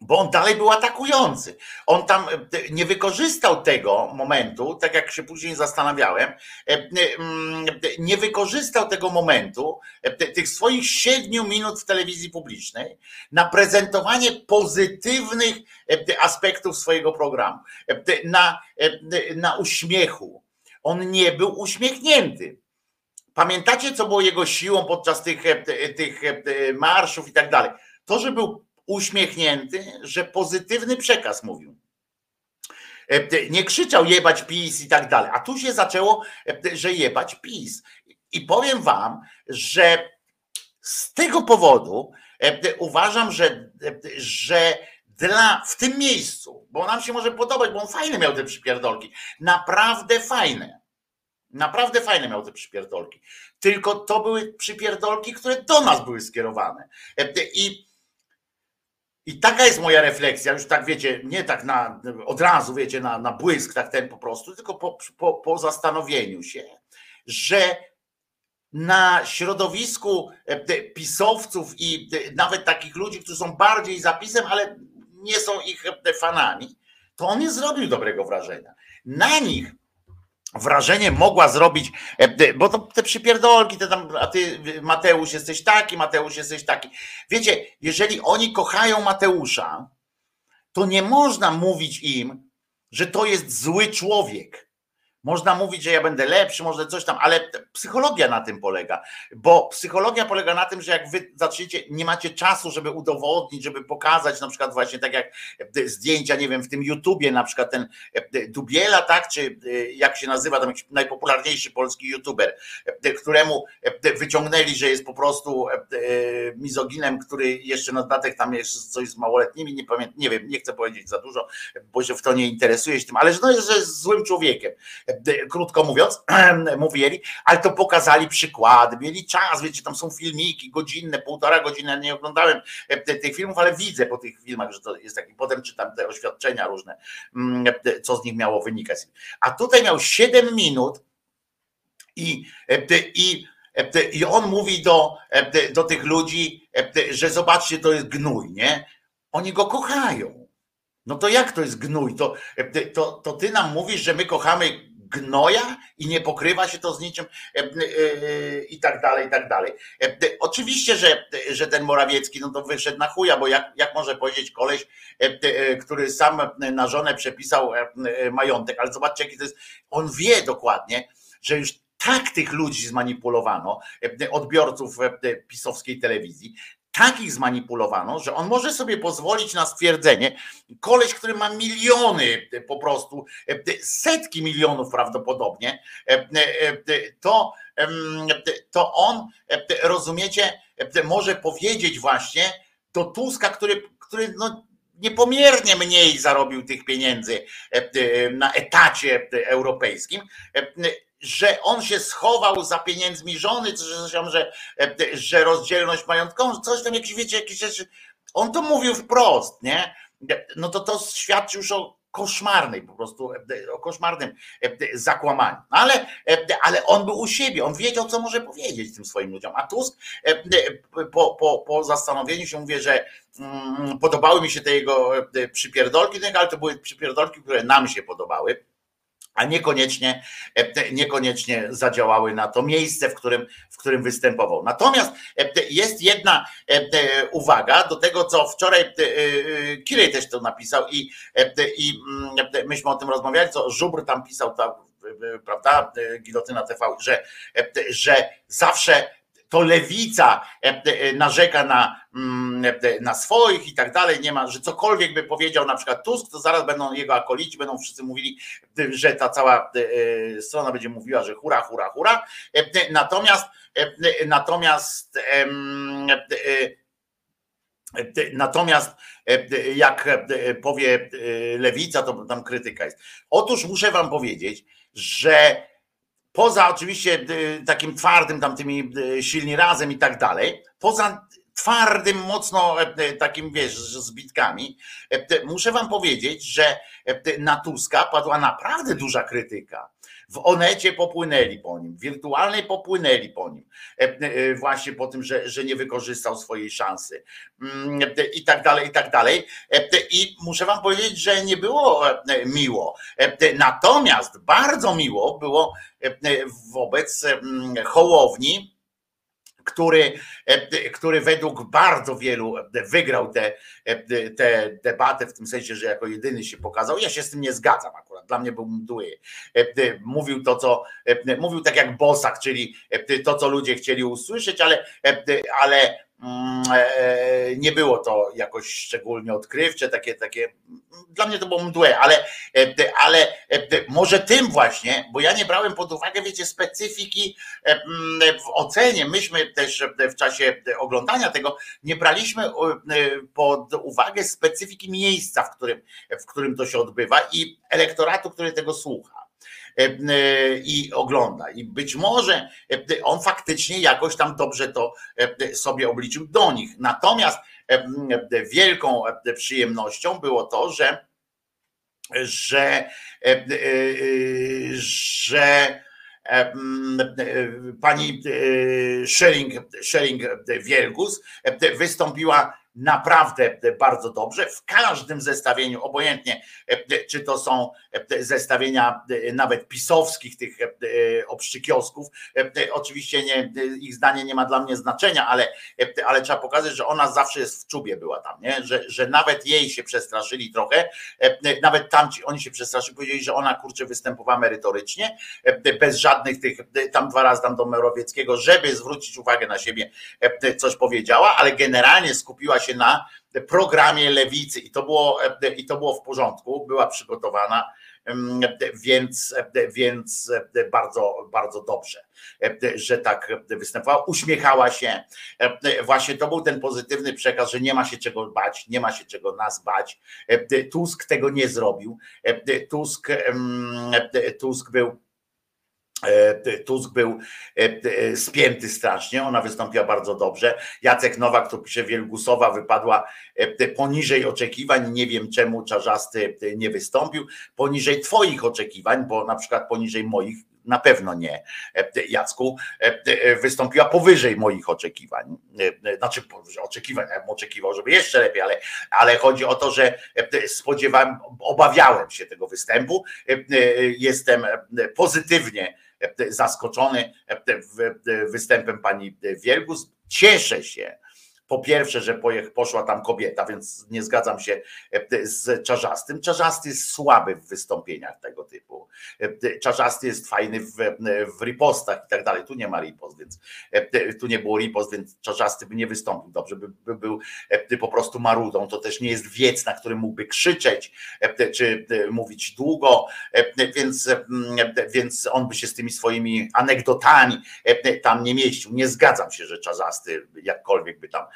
bo on dalej był atakujący. On tam e, nie wykorzystał tego momentu, tak jak się później zastanawiałem, e, mm, nie wykorzystał tego momentu, e, tych swoich siedmiu minut w telewizji publicznej na prezentowanie pozytywnych aspektów swojego programu, na, na uśmiechu. On nie był uśmiechnięty. Pamiętacie, co było jego siłą podczas tych, tych marszów i tak dalej? To, że był uśmiechnięty, że pozytywny przekaz mówił. E, nie krzyczał jebać PiS i tak dalej. A tu się zaczęło, e, że jebać PiS. I powiem wam, że z tego powodu e, uważam, że, że dla, w tym miejscu, bo nam się może podobać, bo on fajne miał te przypierdolki, naprawdę fajne. Naprawdę fajne miał te przypierdolki. Tylko to były przypierdolki, które do nas były skierowane. I i taka jest moja refleksja, już tak wiecie, nie tak na, od razu wiecie, na, na błysk, tak ten po prostu, tylko po, po, po zastanowieniu się, że na środowisku e, pisowców i e, nawet takich ludzi, którzy są bardziej zapisem, ale nie są ich fanami, to on nie zrobił dobrego wrażenia. Na nich wrażenie mogła zrobić, bo to te przypierdolki, te tam, a ty Mateusz jesteś taki, Mateusz jesteś taki. Wiecie, jeżeli oni kochają Mateusza, to nie można mówić im, że to jest zły człowiek. Można mówić, że ja będę lepszy, może coś tam, ale psychologia na tym polega, bo psychologia polega na tym, że jak wy zaczniecie, nie macie czasu, żeby udowodnić, żeby pokazać, na przykład właśnie tak jak zdjęcia, nie wiem, w tym YouTubie, na przykład ten Dubiela, tak, czy jak się nazywa, tam najpopularniejszy polski YouTuber, któremu wyciągnęli, że jest po prostu mizoginem, który jeszcze na dodatek tam jest coś z małoletnimi, nie pamiętam, nie wiem, nie chcę powiedzieć za dużo, bo się w to nie interesuje się tym, ale że, no, że jest złym człowiekiem krótko mówiąc, mówili, ale to pokazali przykłady, mieli czas, wiecie, tam są filmiki godzinne, półtora godziny, nie oglądałem e, tych filmów, ale widzę po tych filmach, że to jest taki, potem czytam te oświadczenia różne, mm, e, co z nich miało wynikać. A tutaj miał 7 minut i, e, i i on mówi do, do tych ludzi, że zobaczcie, to jest gnój, nie? Oni go kochają. No to jak to jest gnój? To, to, to ty nam mówisz, że my kochamy gnoja i nie pokrywa się to z niczym e, e, e, i tak dalej, i tak dalej. Oczywiście, że, że ten Morawiecki no to wyszedł na chuja, bo jak, jak może powiedzieć koleś, który sam na żonę przepisał majątek, ale zobaczcie jaki to jest, on wie dokładnie, że już tak tych ludzi zmanipulowano, odbiorców pisowskiej telewizji, takich zmanipulowano, że on może sobie pozwolić na stwierdzenie, koleś, który ma miliony po prostu, setki milionów prawdopodobnie, to, to on, rozumiecie, może powiedzieć właśnie do Tuska, który, który no, niepomiernie mniej zarobił tych pieniędzy na etacie europejskim, że on się schował za pieniędzmi żony, że, że, że rozdzielność majątkową, coś tam jakieś, wiecie, jakieś rzeczy. On to mówił wprost, nie? No to to świadczy już o koszmarnej po prostu, o koszmarnym zakłamaniu. Ale, ale on był u siebie, on wiedział, co może powiedzieć tym swoim ludziom. A Tusk po, po, po zastanowieniu się mówi, że mm, podobały mi się te jego przypierdolki, ale to były przypierdolki, które nam się podobały a niekoniecznie, e, niekoniecznie zadziałały na to miejsce, w którym, w którym występował. Natomiast e, jest jedna e, uwaga do tego, co wczoraj Kirej też to napisał i, i mm, myśmy o tym rozmawiali, co Żubr tam pisał, ta, prawda, Gilotyna TV, że, że zawsze to lewica narzeka na, na swoich i tak dalej, nie ma, że cokolwiek by powiedział na przykład Tusk, to zaraz będą jego akolici, będą wszyscy mówili, że ta cała strona będzie mówiła, że hura, hura, hura. Natomiast natomiast Natomiast jak powie lewica, to tam krytyka jest. Otóż muszę wam powiedzieć, że poza oczywiście takim twardym, tam tymi silni razem i tak dalej, poza twardym, mocno e, takim, wiesz, zbitkami, e, muszę wam powiedzieć, że e, na Tuska padła naprawdę duża krytyka. W Onecie popłynęli po nim, w wirtualnej popłynęli po nim, właśnie po tym, że, że nie wykorzystał swojej szansy mm, i tak dalej, i tak dalej. I muszę wam powiedzieć, że nie było miło. Natomiast bardzo miło było wobec mm, Hołowni, który, e, który według bardzo wielu wygrał tę te, te debatę, w tym sensie, że jako jedyny się pokazał. Ja się z tym nie zgadzam akurat, dla mnie był mdły. E, mówił to, co mówił tak jak Bosak, czyli to, co ludzie chcieli usłyszeć, ale, ale e, nie było to jakoś szczególnie odkrywcze, takie, takie dla mnie to było mdłe, ale, e, ale e, może tym właśnie, bo ja nie brałem pod uwagę, wiecie, specyfiki w ocenie. Myśmy też w czasie oglądania tego nie braliśmy pod uwagę specyfiki miejsca, w którym, w którym to się odbywa i elektoratu, który tego słucha. E, e, i ogląda. I być może e, on faktycznie jakoś tam dobrze to sobie obliczył do nich. Natomiast wielką przyjemnością było to, że że, że pani Schering, Schering Wielgus wystąpiła naprawdę bardzo dobrze. W każdym zestawieniu, obojętnie czy to są zestawienia nawet pisowskich, tych obszczykiosków, oczywiście nie, ich zdanie nie ma dla mnie znaczenia, ale, ale trzeba pokazać, że ona zawsze jest w czubie była tam, nie? Że, że nawet jej się przestraszyli trochę, nawet tamci, oni się przestraszyli, powiedzieli, że ona kurczę występowała merytorycznie, bez żadnych tych, tam dwa razy tam do Merowieckiego, żeby zwrócić uwagę na siebie, coś powiedziała, ale generalnie skupiła się na programie lewicy i to było, i to było w porządku, była przygotowana, więc, więc bardzo, bardzo dobrze, że tak występowała. Uśmiechała się. Właśnie to był ten pozytywny przekaz, że nie ma się czego bać, nie ma się czego nas bać. Tusk tego nie zrobił. Tusk, Tusk był Tusk był e, e, spięty strasznie, ona wystąpiła bardzo dobrze. Jacek Nowak, tu pisze, Wielgusowa wypadła poniżej oczekiwań, nie wiem czemu Czarzasty nie wystąpił, poniżej twoich oczekiwań, bo na przykład poniżej moich na pewno nie, Jacku, wystąpiła powyżej moich oczekiwań. Znaczy oczekiwań, ja bym oczekiwał, żeby jeszcze lepiej, ale, ale chodzi o to, że spodziewałem, obawiałem się tego występu. Jestem pozytywnie zaskoczony występem pani Wielgus. Cieszę się, po pierwsze, że poszła tam kobieta, więc nie zgadzam się e, z Czarzastym. Czarzasty jest słaby w wystąpieniach tego typu. E, Czarzasty jest fajny w, w ripostach i tak dalej. Tu nie ma ripost, więc e, tu nie było ripost, więc Czarzasty by nie wystąpił dobrze, by, by był po prostu marudą. To też nie jest wiec, na którym mógłby krzyczeć, czy mówić długo, więc, więc on by się z tymi swoimi anegdotami tam nie mieścił. Nie zgadzam się, że Czarzasty jakkolwiek by tam E, e,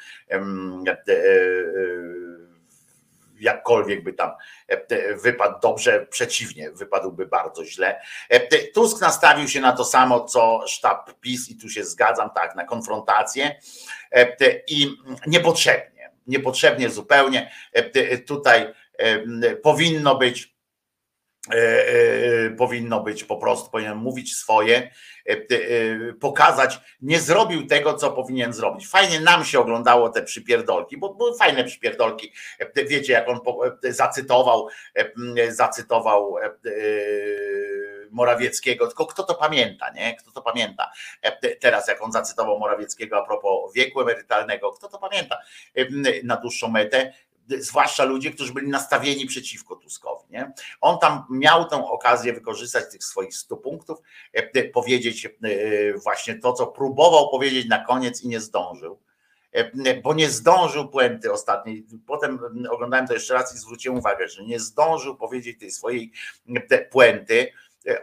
jakkolwiek by tam e, wypadł dobrze, przeciwnie, wypadłby bardzo źle. Tusk nastawił się na to samo, co sztab PiS i tu się zgadzam, tak, na konfrontację i niepotrzebnie, niepotrzebnie zupełnie. Tutaj powinno być E, e, powinno być po prostu, powinien mówić swoje, e, pokazać, nie zrobił tego, co powinien zrobić. Fajnie nam się oglądało te przypierdolki, bo były fajne przypierdolki. Wiecie, jak on zacytował, zacytował Morawieckiego, tylko kto to pamięta, nie? Kto to pamięta? Teraz, jak on zacytował Morawieckiego a propos wieku emerytalnego, kto to pamięta na dłuższą metę? Zwłaszcza ludzie, którzy byli nastawieni przeciwko Tuskowi. Nie? On tam miał tę okazję wykorzystać tych swoich 100 punktów, e, e, powiedzieć e, właśnie to, co próbował powiedzieć na koniec i nie zdążył bo nie zdążył puenty ostatniej. Potem oglądałem to jeszcze raz i zwróciłem uwagę, że nie zdążył powiedzieć tej swojej puenty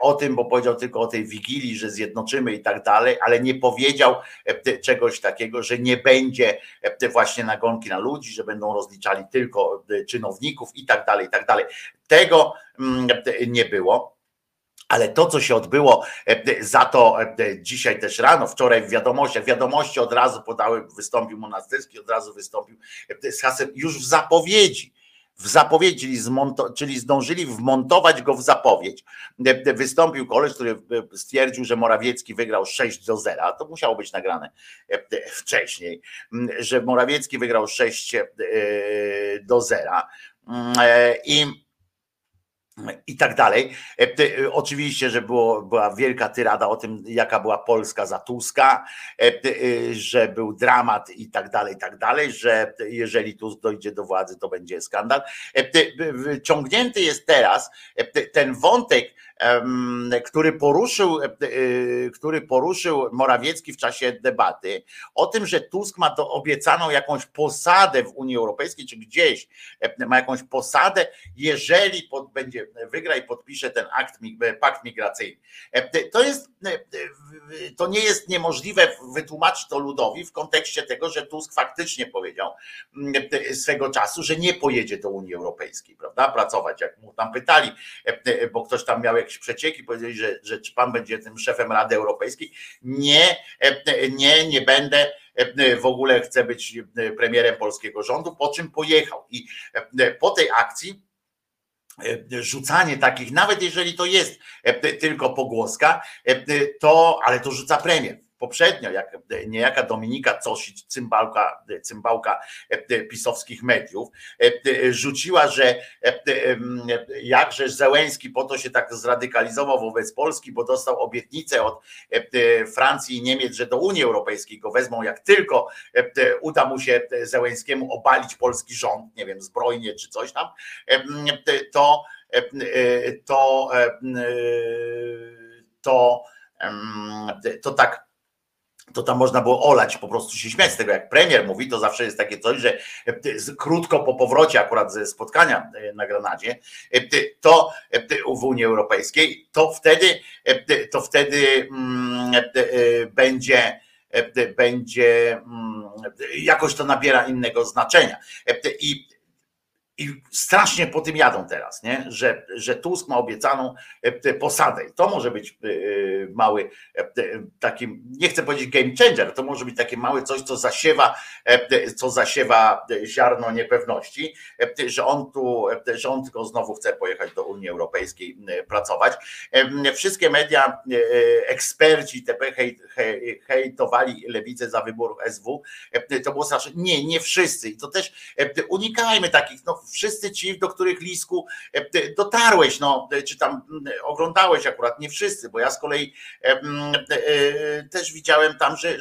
o tym, bo powiedział tylko o tej wigilii, że zjednoczymy i tak dalej, ale nie powiedział e, czegoś takiego, że nie będzie e, właśnie nagonki na ludzi, że będą rozliczali tylko czynowników i tak dalej, i tak dalej. Tego mm, nie było. Ale to, co się odbyło za to dzisiaj też rano, wczoraj w wiadomościach, wiadomości od razu podały, wystąpił Monasterski, od razu wystąpił z hasem już w zapowiedzi w zapowiedzi, czyli, zmonto, czyli zdążyli wmontować go w zapowiedź. Wystąpił koleś, który stwierdził, że Morawiecki wygrał 6 do 0. To musiało być nagrane wcześniej, że Morawiecki wygrał 6 do 0. I i tak dalej. E, e, oczywiście, że było, była wielka tyrada o tym, jaka była Polska za Tuska, e, że był dramat i tak dalej, i tak dalej, że jeżeli Tusk dojdzie do władzy, to będzie skandal. Ciągnięty jest teraz ten wątek, który poruszył, który poruszył Morawiecki w czasie debaty, o tym, że Tusk ma to obiecaną jakąś posadę w Unii Europejskiej, czy gdzieś ma jakąś posadę, jeżeli pod, będzie wygra i podpisze ten akt, pakt migracyjny. To jest, to nie jest niemożliwe wytłumaczyć to ludowi w kontekście tego, że Tusk faktycznie powiedział swego czasu, że nie pojedzie do Unii Europejskiej, prawda, pracować, jak mu tam pytali, bo ktoś tam miał jakieś przecieki, powiedzieli, że, że czy pan będzie tym szefem Rady Europejskiej. Nie, nie, nie będę w ogóle chcę być premierem polskiego rządu, po czym pojechał. I po tej akcji rzucanie takich, nawet jeżeli to jest tylko pogłoska, to, ale to rzuca premier poprzednio, jak niejaka Dominika Cosić, cymbałka, cymbałka pisowskich mediów, rzuciła, że jakże Zełęski po to się tak zradykalizował wobec Polski, bo dostał obietnicę od Francji i Niemiec, że do Unii Europejskiej go wezmą, jak tylko uda mu się Zełęskiemu obalić polski rząd, nie wiem, zbrojnie czy coś tam, to to to, to tak to tam można było olać, po prostu się śmiać z tego, jak premier mówi, to zawsze jest takie coś, że krótko po powrocie akurat ze spotkania na Granadzie, to w Unii Europejskiej, to wtedy, to wtedy będzie będzie jakoś to nabiera innego znaczenia. I i strasznie po tym jadą teraz, nie? Że, że Tusk ma obiecaną e, posadę. I to może być e, mały e, taki, nie chcę powiedzieć game changer, to może być takie małe coś, co zasiewa, co zasiewa ziarno niepewności, że on tu, że on tylko znowu chce pojechać do Unii Europejskiej pracować. Wszystkie media, eksperci TP hejtowali lewicę za wybór SW. To było straszne. Nie, nie wszyscy. I to też unikajmy takich, no wszyscy ci, do których Lisku e, dotarłeś, no, czy tam oglądałeś akurat, nie wszyscy, bo ja z kolei e, też widziałem tam, że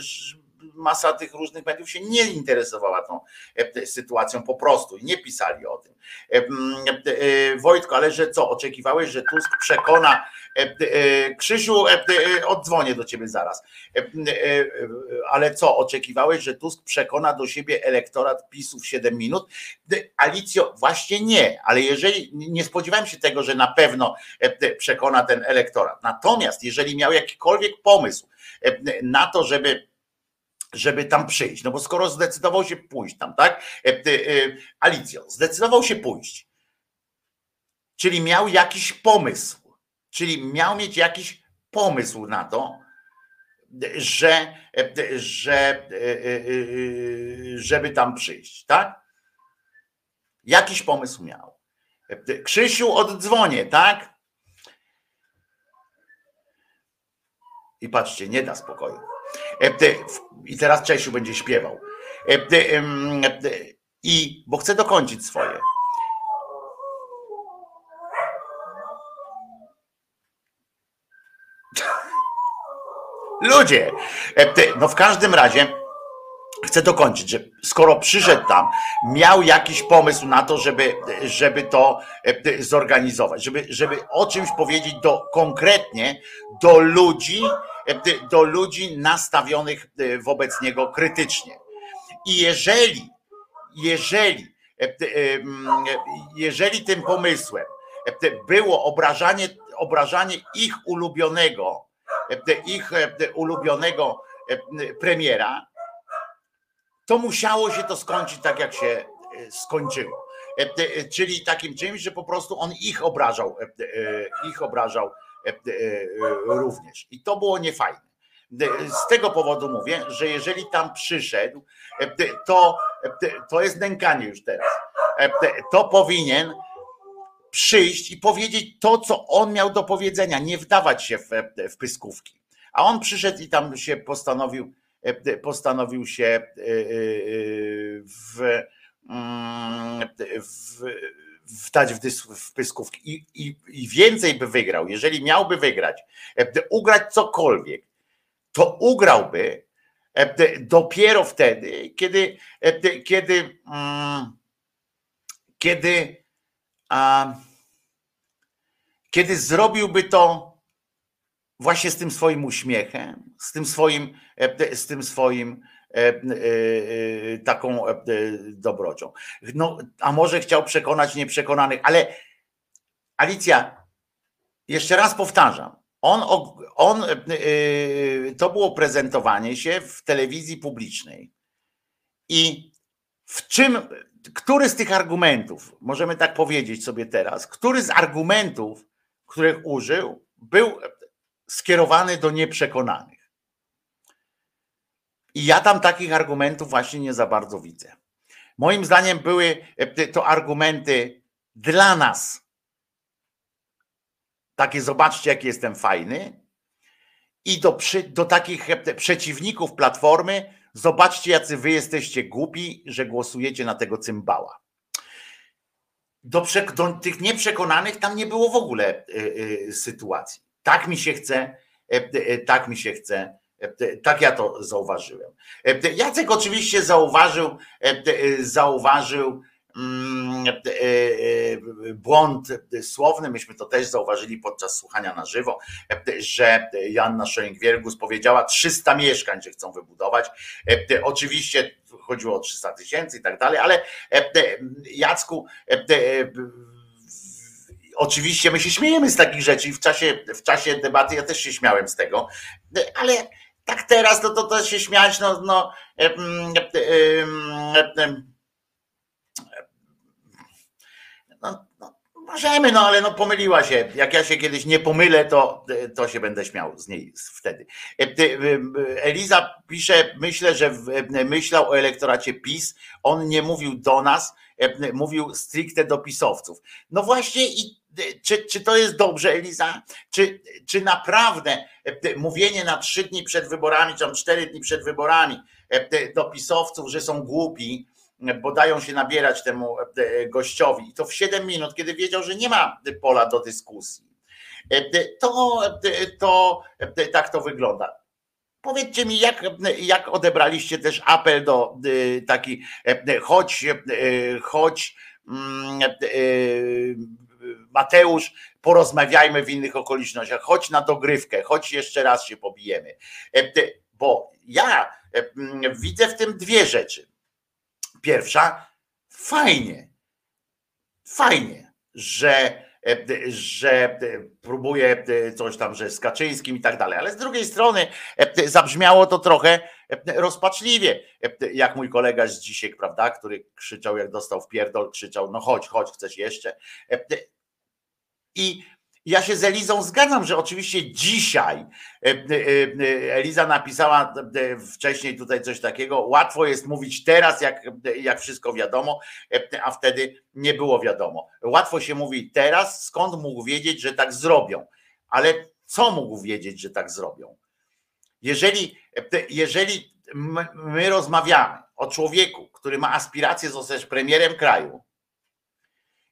masa tych różnych mediów się nie interesowała tą sytuacją po prostu i nie pisali o tym. Wojtko, ale że co, oczekiwałeś, że Tusk przekona Krzysiu, oddzwonię do ciebie zaraz. Ale co, oczekiwałeś, że Tusk przekona do siebie elektorat PiSu w 7 minut? Alicjo, właśnie nie, ale jeżeli nie spodziewałem się tego, że na pewno przekona ten elektorat. Natomiast jeżeli miał jakikolwiek pomysł na to, żeby żeby tam przyjść. No bo skoro zdecydował się pójść tam, tak? Alicjo, zdecydował się pójść. Czyli miał jakiś pomysł Czyli miał mieć jakiś pomysł na to, że, że, żeby tam przyjść, tak? Jakiś pomysł miał. Krzysiu, oddzwonię, tak? I patrzcie, nie da spokoju. I teraz Czesiu będzie śpiewał. I bo chcę dokończyć swoje. Ludzie, e, no w każdym razie chcę dokończyć, że skoro przyszedł tam, miał jakiś pomysł na to, żeby, żeby to e, zorganizować, żeby, żeby o czymś powiedzieć do, konkretnie do ludzi, e, do ludzi nastawionych wobec niego krytycznie. I jeżeli, jeżeli, jeżeli tym pomysłem było obrażanie, obrażanie ich ulubionego ich ulubionego premiera, to musiało się to skończyć tak, jak się skończyło. Czyli takim czymś, że po prostu on ich obrażał, ich obrażał również. I to było niefajne. Z tego powodu mówię, że jeżeli tam przyszedł, to, to jest nękanie już teraz. To powinien przyjść i powiedzieć to, co on miał do powiedzenia, nie wdawać się w, w pyskówki. A on przyszedł i tam się postanowił, postanowił się e, e, w, mm, w, wdać w, dys, w pyskówki I, i, i więcej by wygrał, jeżeli miałby wygrać, ugrać cokolwiek, to ugrałby dopiero wtedy, kiedy, kiedy, mm, kiedy a kiedy zrobiłby to właśnie z tym swoim uśmiechem, z tym swoim, e, z tym swoim e, e, taką dobrocią. No, a może chciał przekonać nieprzekonanych, ale Alicja, jeszcze raz powtarzam, on, on, to było prezentowanie się w telewizji publicznej. I w czym, który z tych argumentów, możemy tak powiedzieć sobie teraz, który z argumentów których użył, był skierowany do nieprzekonanych. I ja tam takich argumentów właśnie nie za bardzo widzę. Moim zdaniem były to argumenty dla nas. Takie zobaczcie, jaki jestem fajny. i do, do takich e, przeciwników Platformy, zobaczcie, jacy wy jesteście głupi, że głosujecie na tego cymbała. Do, do tych nieprzekonanych tam nie było w ogóle y, y, sytuacji. Tak mi się chce, y, tak mi się chce, tak ja to zauważyłem. Jacek oczywiście zauważył, zauważył Mm, błąd słowny, myśmy to też zauważyli podczas słuchania na żywo, że Janna Schelling-Wiergus powiedziała 300 mieszkań, że chcą wybudować. Oczywiście chodziło o 300 tysięcy i tak dalej, ale Jacku, oczywiście my się śmiejemy z takich rzeczy w czasie, w czasie debaty, ja też się śmiałem z tego, ale tak teraz to, to, to się śmiać, no, no no, no, możemy, no ale no pomyliła się. Jak ja się kiedyś nie pomylę, to, to się będę śmiał z niej wtedy. Eliza pisze, myślę, że myślał o elektoracie PiS. On nie mówił do nas, mówił stricte do pisowców. No właśnie i czy, czy to jest dobrze, Eliza? Czy, czy naprawdę mówienie na trzy dni przed wyborami, czy tam cztery dni przed wyborami do pisowców, że są głupi, bo dają się nabierać temu e, gościowi i to w 7 minut, kiedy wiedział, że nie ma pola do dyskusji. E, to, e, to tak to wygląda. Powiedzcie mi, jak, jak odebraliście też apel do taki, choć, choć Mateusz, porozmawiajmy w innych okolicznościach, chodź na dogrywkę, choć jeszcze raz się pobijemy. Bo ja widzę w tym dwie rzeczy. Pierwsza, fajnie, fajnie, że, że próbuje coś tam, że z Kaczyńskim i tak dalej, ale z drugiej strony zabrzmiało to trochę rozpaczliwie, jak mój kolega z dzisiaj, prawda, który krzyczał, jak dostał w pierdol, krzyczał, no chodź, chodź, chcesz jeszcze. I ja się z Elizą zgadzam, że oczywiście dzisiaj e, e, e, Eliza napisała wcześniej tutaj coś takiego. Łatwo jest mówić teraz, jak, jak wszystko wiadomo, a wtedy nie było wiadomo. Łatwo się mówi teraz, skąd mógł wiedzieć, że tak zrobią. Ale co mógł wiedzieć, że tak zrobią? Jeżeli, jeżeli my rozmawiamy o człowieku, który ma aspiracje zostać premierem kraju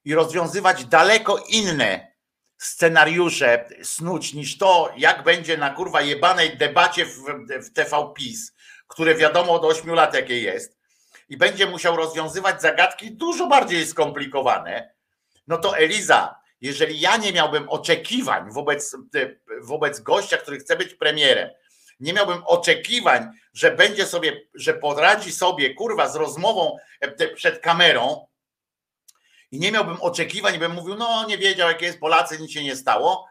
i rozwiązywać daleko inne scenariusze snuć niż to, jak będzie na kurwa jebanej debacie w, w TV PiS, które wiadomo od 8 lat jakie jest, i będzie musiał rozwiązywać zagadki dużo bardziej skomplikowane, no to Eliza, jeżeli ja nie miałbym oczekiwań wobec, wobec gościa, który chce być premierem, nie miałbym oczekiwań, że będzie sobie, że poradzi sobie kurwa z rozmową przed kamerą, i nie miałbym oczekiwań, bym mówił, no nie wiedział, jakie jest Polacy, nic się nie stało,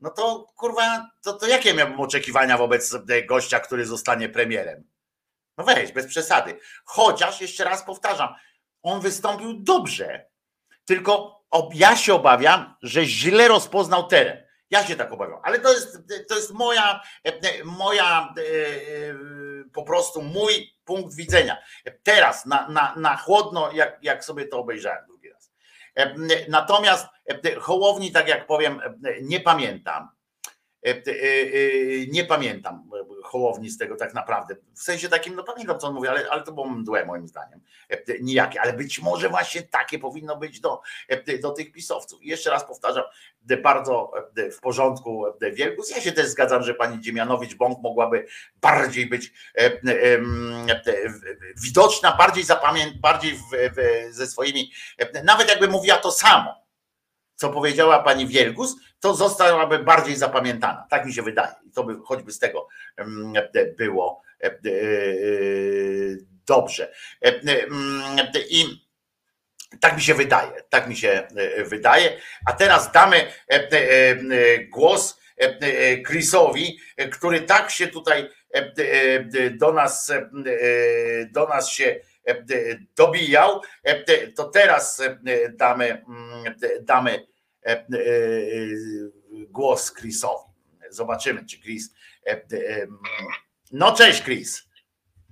no to kurwa, to, to jakie miałbym oczekiwania wobec gościa, który zostanie premierem? No weź, bez przesady. Chociaż, jeszcze raz powtarzam, on wystąpił dobrze, tylko ja się obawiam, że źle rozpoznał teren. Ja się tak obawiam, ale to jest, to jest moja, moja e, e, po prostu mój punkt widzenia. Teraz na, na, na chłodno, jak, jak sobie to obejrzałem. Natomiast Hołowni, tak jak powiem, nie pamiętam. Nie pamiętam Hołowni z tego tak naprawdę. W sensie takim, no pamiętam co on mówi, ale, ale to było mdłe moim zdaniem. Nijakie, ale być może właśnie takie powinno być do, do tych pisowców. I jeszcze raz powtarzam, bardzo w porządku Wielkus. Ja się też zgadzam, że pani Dziemianowicz-Bąk mogłaby bardziej być widoczna, bardziej zapamięt, bardziej ze swoimi, nawet jakby mówiła to samo, co powiedziała pani Wielgus, to zostałaby bardziej zapamiętana. Tak mi się wydaje. I to by choćby z tego było dobrze. I tak mi się wydaje, tak mi się e, wydaje. A teraz damy e, e, głos Chrisowi, który tak się tutaj do nas, do nas się dobijał. To teraz damy, mm, damy głos Chrisowi. Zobaczymy, czy Chris. No cześć, Chris.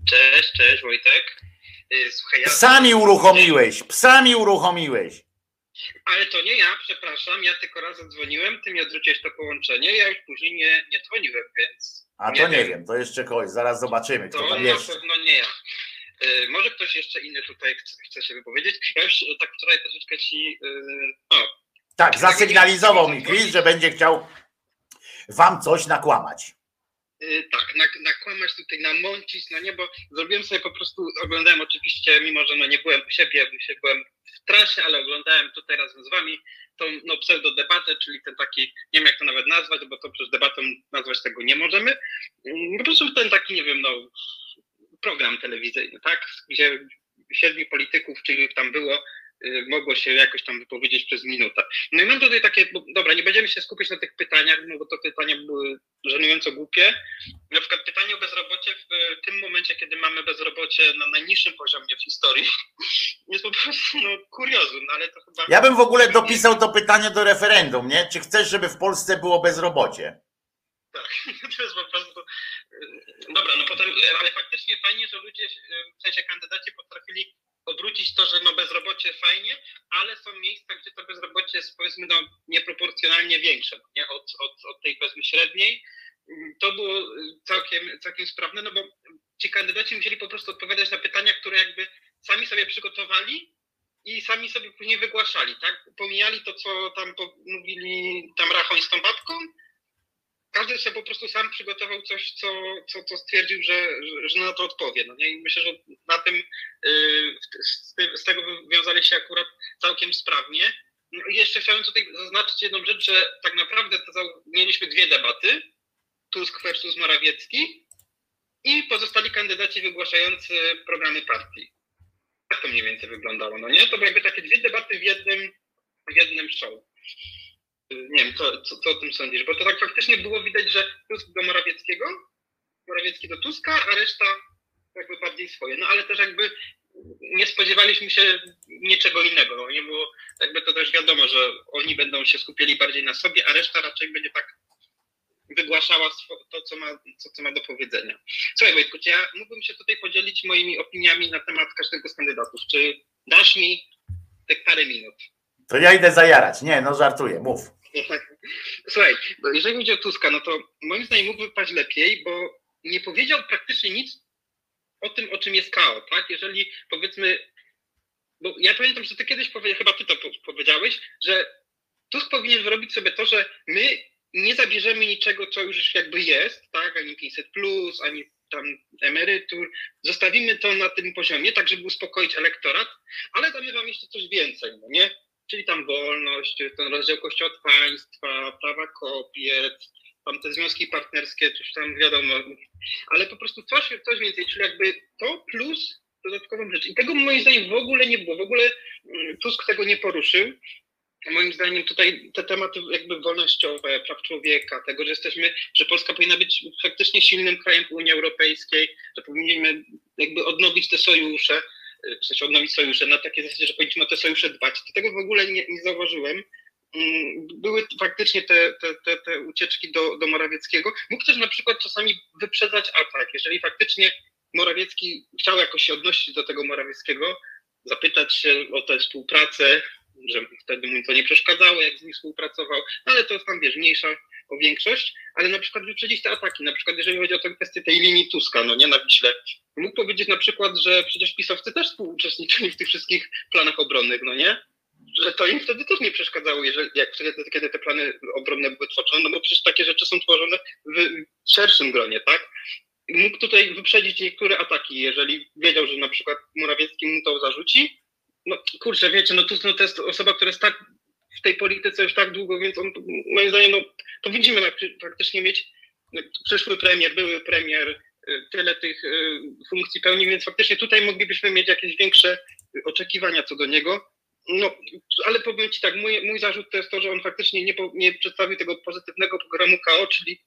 Cześć, cześć Wojtek. Słuchaj, ja... Psami uruchomiłeś, psami uruchomiłeś. Ale to nie ja, przepraszam, ja tylko raz dzwoniłem, ty mi odwróciłeś to połączenie, ja już później nie, nie dzwoniłem, więc... A Nie to nie wiem. wiem, to jeszcze kogoś, zaraz zobaczymy, kto To tam na jeszcze. pewno nie ja. Może ktoś jeszcze inny tutaj chce, się wypowiedzieć. Ja już tak wczoraj troszeczkę ci. O, Tak, zasygnalizował mi Chris, że będzie chciał wam coś nakłamać. y, tak, nak- nakłamać tutaj, namącić, no nie, bo zrobiwiem sobie po prostu, oglądałem oczywiście, mimo że no nie byłem u siebie, się byłem w trasie, ale oglądałem tutaj razem z wami tą no, pseudodebatę, czyli ten taki, nie wiem jak to nawet nazwać, bo to przecież debatą nazwać tego nie możemy. Mm, Po prostu ten taki, nie wiem, no program telewizyjny, tak, gdzie siedmiu polityków, czyli tam było, mogło się jakoś tam wypowiedzieć przez minutę. No i mam tutaj takie, bo, dobra, nie będziemy się skupiać na tych pytaniach, no bo to pytania były żenująco głupie. Na przykład pytanie o bezrobocie w y, tym momencie, kiedy mamy bezrobocie na najniższym poziomie w historii, jest po prostu no, kuriozum, no ale to chyba... Ja bym w ogóle dopisał to pytanie do referendum, nie? Czy chcesz, żeby w Polsce było bezrobocie? Tak, to jest po prostu. y, Dobra, no potem, y, ale faktycznie fajnie, że ludzie, y, w sensie kandydaci potrafili obrócić to, że no bezrobocie fajnie, ale są miejsca, gdzie to bezrobocie jest powiedzmy no nieproporcjonalnie większe, nie? Od, od, od tej powiedzmy średniej. To było całkiem, całkiem sprawne, no bo ci kandydaci musieli po prostu odpowiadać na pytania, które jakby sami sobie przygotowali i sami sobie później wygłaszali, tak? Pomijali to, co tam mówili tam Rachoń z tą babką, każdy sobie po prostu sam przygotował coś, co, co, co stwierdził, że, że, na to odpowie. No nie? I myślę, że na tym yy, z, tego wywiązali się akurat całkiem sprawnie. No i jeszcze chciałem tutaj zaznaczyć jedną rzecz, że tak naprawdę mieliśmy dwie debaty. Tusk versus Morawiecki i pozostali kandydaci wygłaszający programy partii. Tak to mniej więcej wyglądało, no nie? To były jakby takie dwie debaty w jednym, w jednym show. Nie wiem, co, co, co o tym sądzisz? Bo to tak faktycznie było widać, że Tusk do Morawieckiego, Morawiecki do Tuska, a reszta jakby bardziej swoje. No ale też jakby nie spodziewaliśmy się niczego innego. Nie było, jakby to też wiadomo, że oni będą się skupiali bardziej na sobie, a reszta raczej będzie tak wygłaszała to, co ma, co, co ma do powiedzenia. Słuchaj Wojtku, czy ja mógłbym się tutaj podzielić moimi opiniami na temat każdego z kandydatów. Czy dasz mi te parę minut? To ja idę zajarać. Nie, no żartuję, mów. Słuchaj, bo jeżeli chodzi o Tuska, no to moim zdaniem mógł wypaść lepiej, bo nie powiedział praktycznie nic o tym, o czym jest KO, tak? Jeżeli powiedzmy, bo ja pamiętam, że ty kiedyś powie, chyba ty to po- powiedziałeś, że Tusk powinien wyrobić sobie to, że my nie zabierzemy niczego, co już jakby jest, tak? Ani 500 plus, ani tam emerytur. Zostawimy to na tym poziomie, tak żeby uspokoić elektorat, ale damy wam jeszcze coś więcej, no nie? Czyli tam wolność, ten rozdział kościół od państwa, prawa kobiet, tam te związki partnerskie, coś tam wiadomo, ale po prostu coś, coś więcej, czyli jakby to plus dodatkową rzecz. I tego moim zdaniem w ogóle nie było, w ogóle mm, Tusk tego nie poruszył. Moim zdaniem tutaj te tematy jakby wolnościowe, praw człowieka, tego, że jesteśmy, że Polska powinna być faktycznie silnym krajem Unii Europejskiej, że powinniśmy jakby odnowić te sojusze, odnowić sojusze na takie zasadzie, że powinniśmy o te sojusze dbać. To tego w ogóle nie, nie zauważyłem. Mm, Były faktycznie te, te, te, te ucieczki do, do Morawieckiego. Mógł też na przykład czasami wyprzedzać atak. Jeżeli faktycznie Morawiecki chciał jakoś się odnosić do tego Morawieckiego, zapytać się o tę współpracę, że wtedy mu to nie przeszkadzało, jak z nim współpracował, ale to jest tam, wiesz, mniejsza o większość, ale na przykład wyprzedzić te ataki, na przykład jeżeli chodzi o tę kwestię tej linii Tuska, no nie, na Wiśle, mógł powiedzieć na przykład, że przecież pisowcy też współuczestniczyli w tych wszystkich planach obronnych, no nie? Że to im wtedy też nie przeszkadzało, jeżeli, jak wtedy, kiedy te plany obronne były tworzone, no bo przecież takie rzeczy są tworzone w szerszym gronie, tak? Mógł tutaj wyprzedzić niektóre ataki, jeżeli wiedział, że na przykład Morawiecki mu to zarzuci. No kurczę, wiecie, no Tusk no, to jest osoba, która jest tak w tej polityce już tak długo, więc on moim zdaniem, no powinniśmy praktycznie mieć przyszły premier, były premier, y, tyle tych y, funkcji pełni, więc faktycznie tutaj moglibyśmy mieć jakieś większe oczekiwania co do niego. No, ale powiem Ci tak, mój, mój zarzut to jest to, że on faktycznie nie, po, nie przedstawił tego pozytywnego programu KO, czyli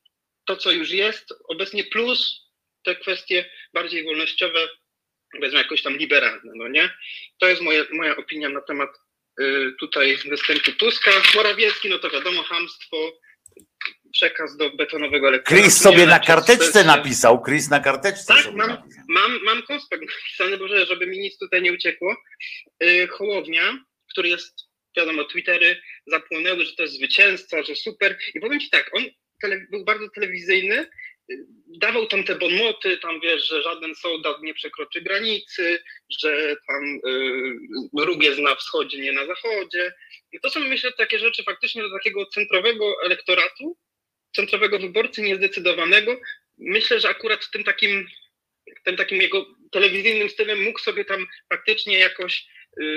to, co już jest obecnie, plus te kwestie bardziej wolnościowe, powiedzmy jakoś tam liberalne, no nie? To jest moja, moja opinia na temat tutaj występu Tuska. Morawiecki, no to wiadomo, hamstwo, przekaz do betonowego elektoratu. Chris sobie na karteczce napisał. Chris na karteczce Tak, mam, napisał. mam, mam konspekt napisany, Boże, żeby mi nic tutaj nie uciekło. Yy, Hołownia, który jest, wiadomo, Twittery zapłonęły, że to jest zwycięzca, że super. I powiem Ci tak, on tele, był bardzo telewizyjny dawał tam te bonmoty, tam wiesz, że żaden soldat nie przekroczy granicy, że tam y, róg jest na wschodzie, nie na zachodzie. I to są myślę takie rzeczy faktycznie do takiego centrowego elektoratu, centrowego wyborcy niezdecydowanego. Myślę, że akurat tym takim, tym takim jego telewizyjnym stylem mógł sobie tam faktycznie jakoś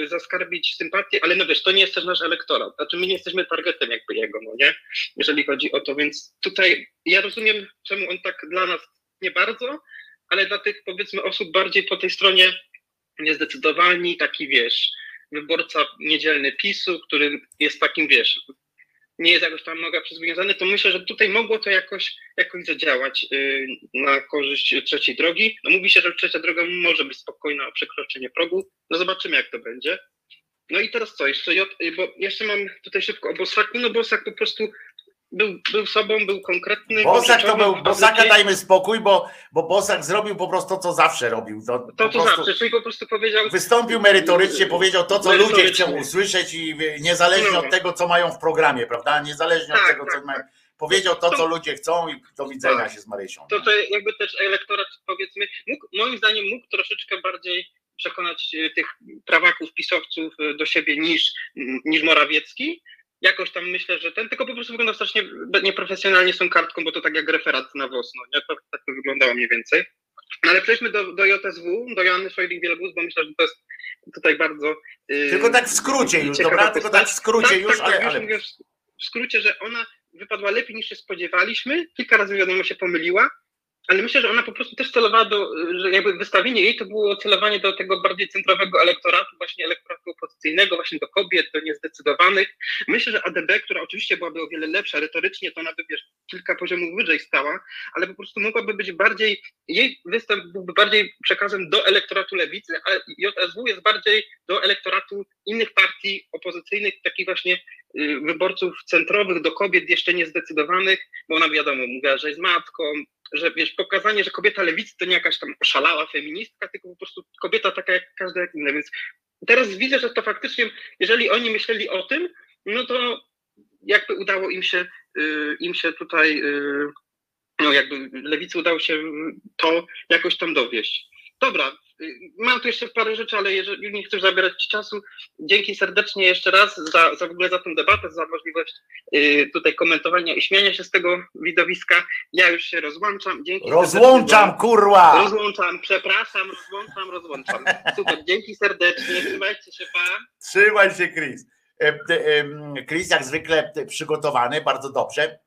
zaskarbić sympatię, ale no wiesz, to nie jest też nasz elektorat. Znaczy my nie jesteśmy targetem jakby jego, no nie? Jeżeli chodzi o to, więc tutaj ja rozumiem, czemu on tak dla nas nie bardzo, ale dla tych powiedzmy osób bardziej po tej stronie niezdecydowani, taki wiesz, wyborca niedzielny PiSu, który jest takim, wiesz, nie jest jakoś tam noga przyzwiązany, to myślę, że tutaj mogło to jakoś, jakoś zadziałać yy, na korzyść trzeciej drogi. No mówi się, że trzecia droga może być spokojna o przekroczenie progu. No zobaczymy, jak to będzie. No i teraz co, jeszcze, bo jeszcze mam tutaj szybko o Bosaku, no Bosak po prostu był, był sobą, był konkretny. Bosak to był, Bosaka dajmy spokój, bo, bo Bosak zrobił po prostu to, co zawsze robił. To, to, to zawsze, czyli po prostu powiedział... Wystąpił merytorycznie, powiedział to, co ludzie chcą usłyszeć i niezależnie no. od tego, co mają w programie, prawda? Niezależnie tak, od tego, tak, co mają... Powiedział to, co ludzie chcą i do widzenia tak. się z Marysią. To, to jakby też elektorat, powiedzmy, mógł, moim zdaniem mógł troszeczkę bardziej przekonać e, tych prawaków, pisowców e, do siebie niż, niż Morawiecki, jakoś tam myślę, że ten, tylko po prostu wygląda strasznie nieprofesjonalnie z tą kartką, bo to tak jak referat na WOS, no nie? To, tak to wyglądało mniej więcej. No ale przejdźmy do, do JSW, do Joanny Szojlik-Wielgus, bo myślę, że to jest tutaj bardzo... Yy, tylko tak w skrócie już, dobra? Tylko tak w skrócie tak, już, tak, ale... ale... Mówię w skrócie, że ona wypadła lepiej niż się spodziewaliśmy, kilka razy wiadomo się pomyliła, ale myślę, że ona po prostu też celowała do, że jakby wystawienie jej to było celowanie do tego bardziej centrowego elektoratu, właśnie elektoratu opozycyjnego, właśnie do kobiet, do niezdecydowanych. Myślę, że ADB, która oczywiście byłaby o wiele lepsza retorycznie, to ona by wiesz, kilka poziomów wyżej stała, ale po prostu mogłaby być bardziej, jej występ byłby bardziej przekazem do elektoratu lewicy, a JSW jest bardziej do elektoratu innych partii opozycyjnych, takich właśnie y, wyborców centrowych, do kobiet jeszcze niezdecydowanych, bo ona wiadomo, mówiła, że jest matką, że wiesz, pokazanie, że kobieta lewicy to nie jakaś tam oszalała feministka, tylko po prostu kobieta taka jak każda inna. Więc teraz widzę, że to faktycznie, jeżeli oni myśleli o tym, no to jakby udało im się, y, im się tutaj, y, no jakby lewicy udało się to jakoś tam dowieść. Dobra, Mam tu jeszcze parę rzeczy, ale jeżeli nie chcesz zabierać ci czasu, dzięki serdecznie jeszcze raz za, za w ogóle za tę debatę, za możliwość y, tutaj komentowania i śmiania się z tego widowiska. Ja już się rozłączam. Dzięki rozłączam, kurwa! Rozłączam, przepraszam, rozłączam, rozłączam. Super, dzięki serdecznie, trzymajcie się, pa. Trzymaj się, Chris. E, e, Chris jak zwykle przygotowany, bardzo dobrze.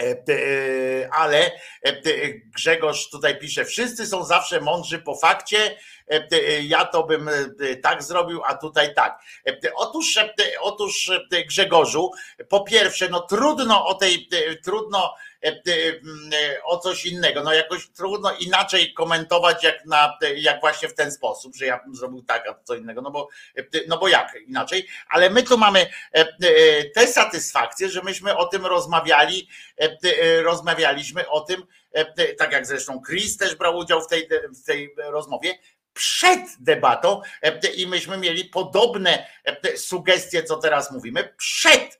E, e, ale e, Grzegorz tutaj pisze, wszyscy są zawsze mądrzy po fakcie, ja to bym tak zrobił, a tutaj tak. Otóż, otóż Grzegorzu, po pierwsze, no trudno o tej, trudno o coś innego. No jakoś trudno inaczej komentować jak, na, jak właśnie w ten sposób, że ja bym zrobił tak, a co innego, no bo, no bo jak inaczej. Ale my tu mamy tę satysfakcję, że myśmy o tym rozmawiali, rozmawialiśmy o tym, tak jak zresztą Chris też brał udział w tej, w tej rozmowie, przed debatą i myśmy mieli podobne sugestie, co teraz mówimy, przed E,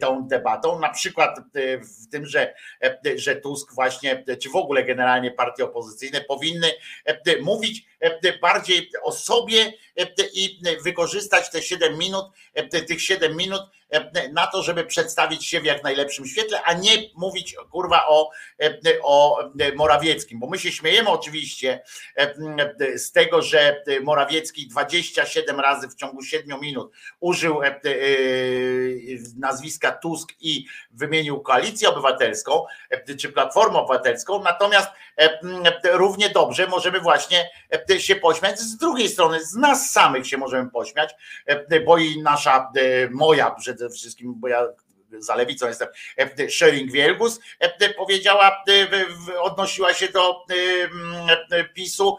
tą debatą, na przykład e, w tym, że, e, że Tusk właśnie, czy w ogóle generalnie partie opozycyjne powinny mówić bardziej o sobie i wykorzystać te 7 minut, tych 7 minut na to, żeby przedstawić się w jak najlepszym świetle, a nie mówić kurwa o, o Morawieckim, bo my się śmiejemy oczywiście z tego, że Morawiecki 27 razy w ciągu 7 minut użył nazwiska Tusk i wymienił koalicję obywatelską czy platformę obywatelską, natomiast równie dobrze możemy właśnie się pośmiać z drugiej strony, z nas samych się możemy pośmiać, bo i nasza, moja przede wszystkim, bo ja za lewicą jestem, Shering Wielgus powiedziała, odnosiła się do PiSu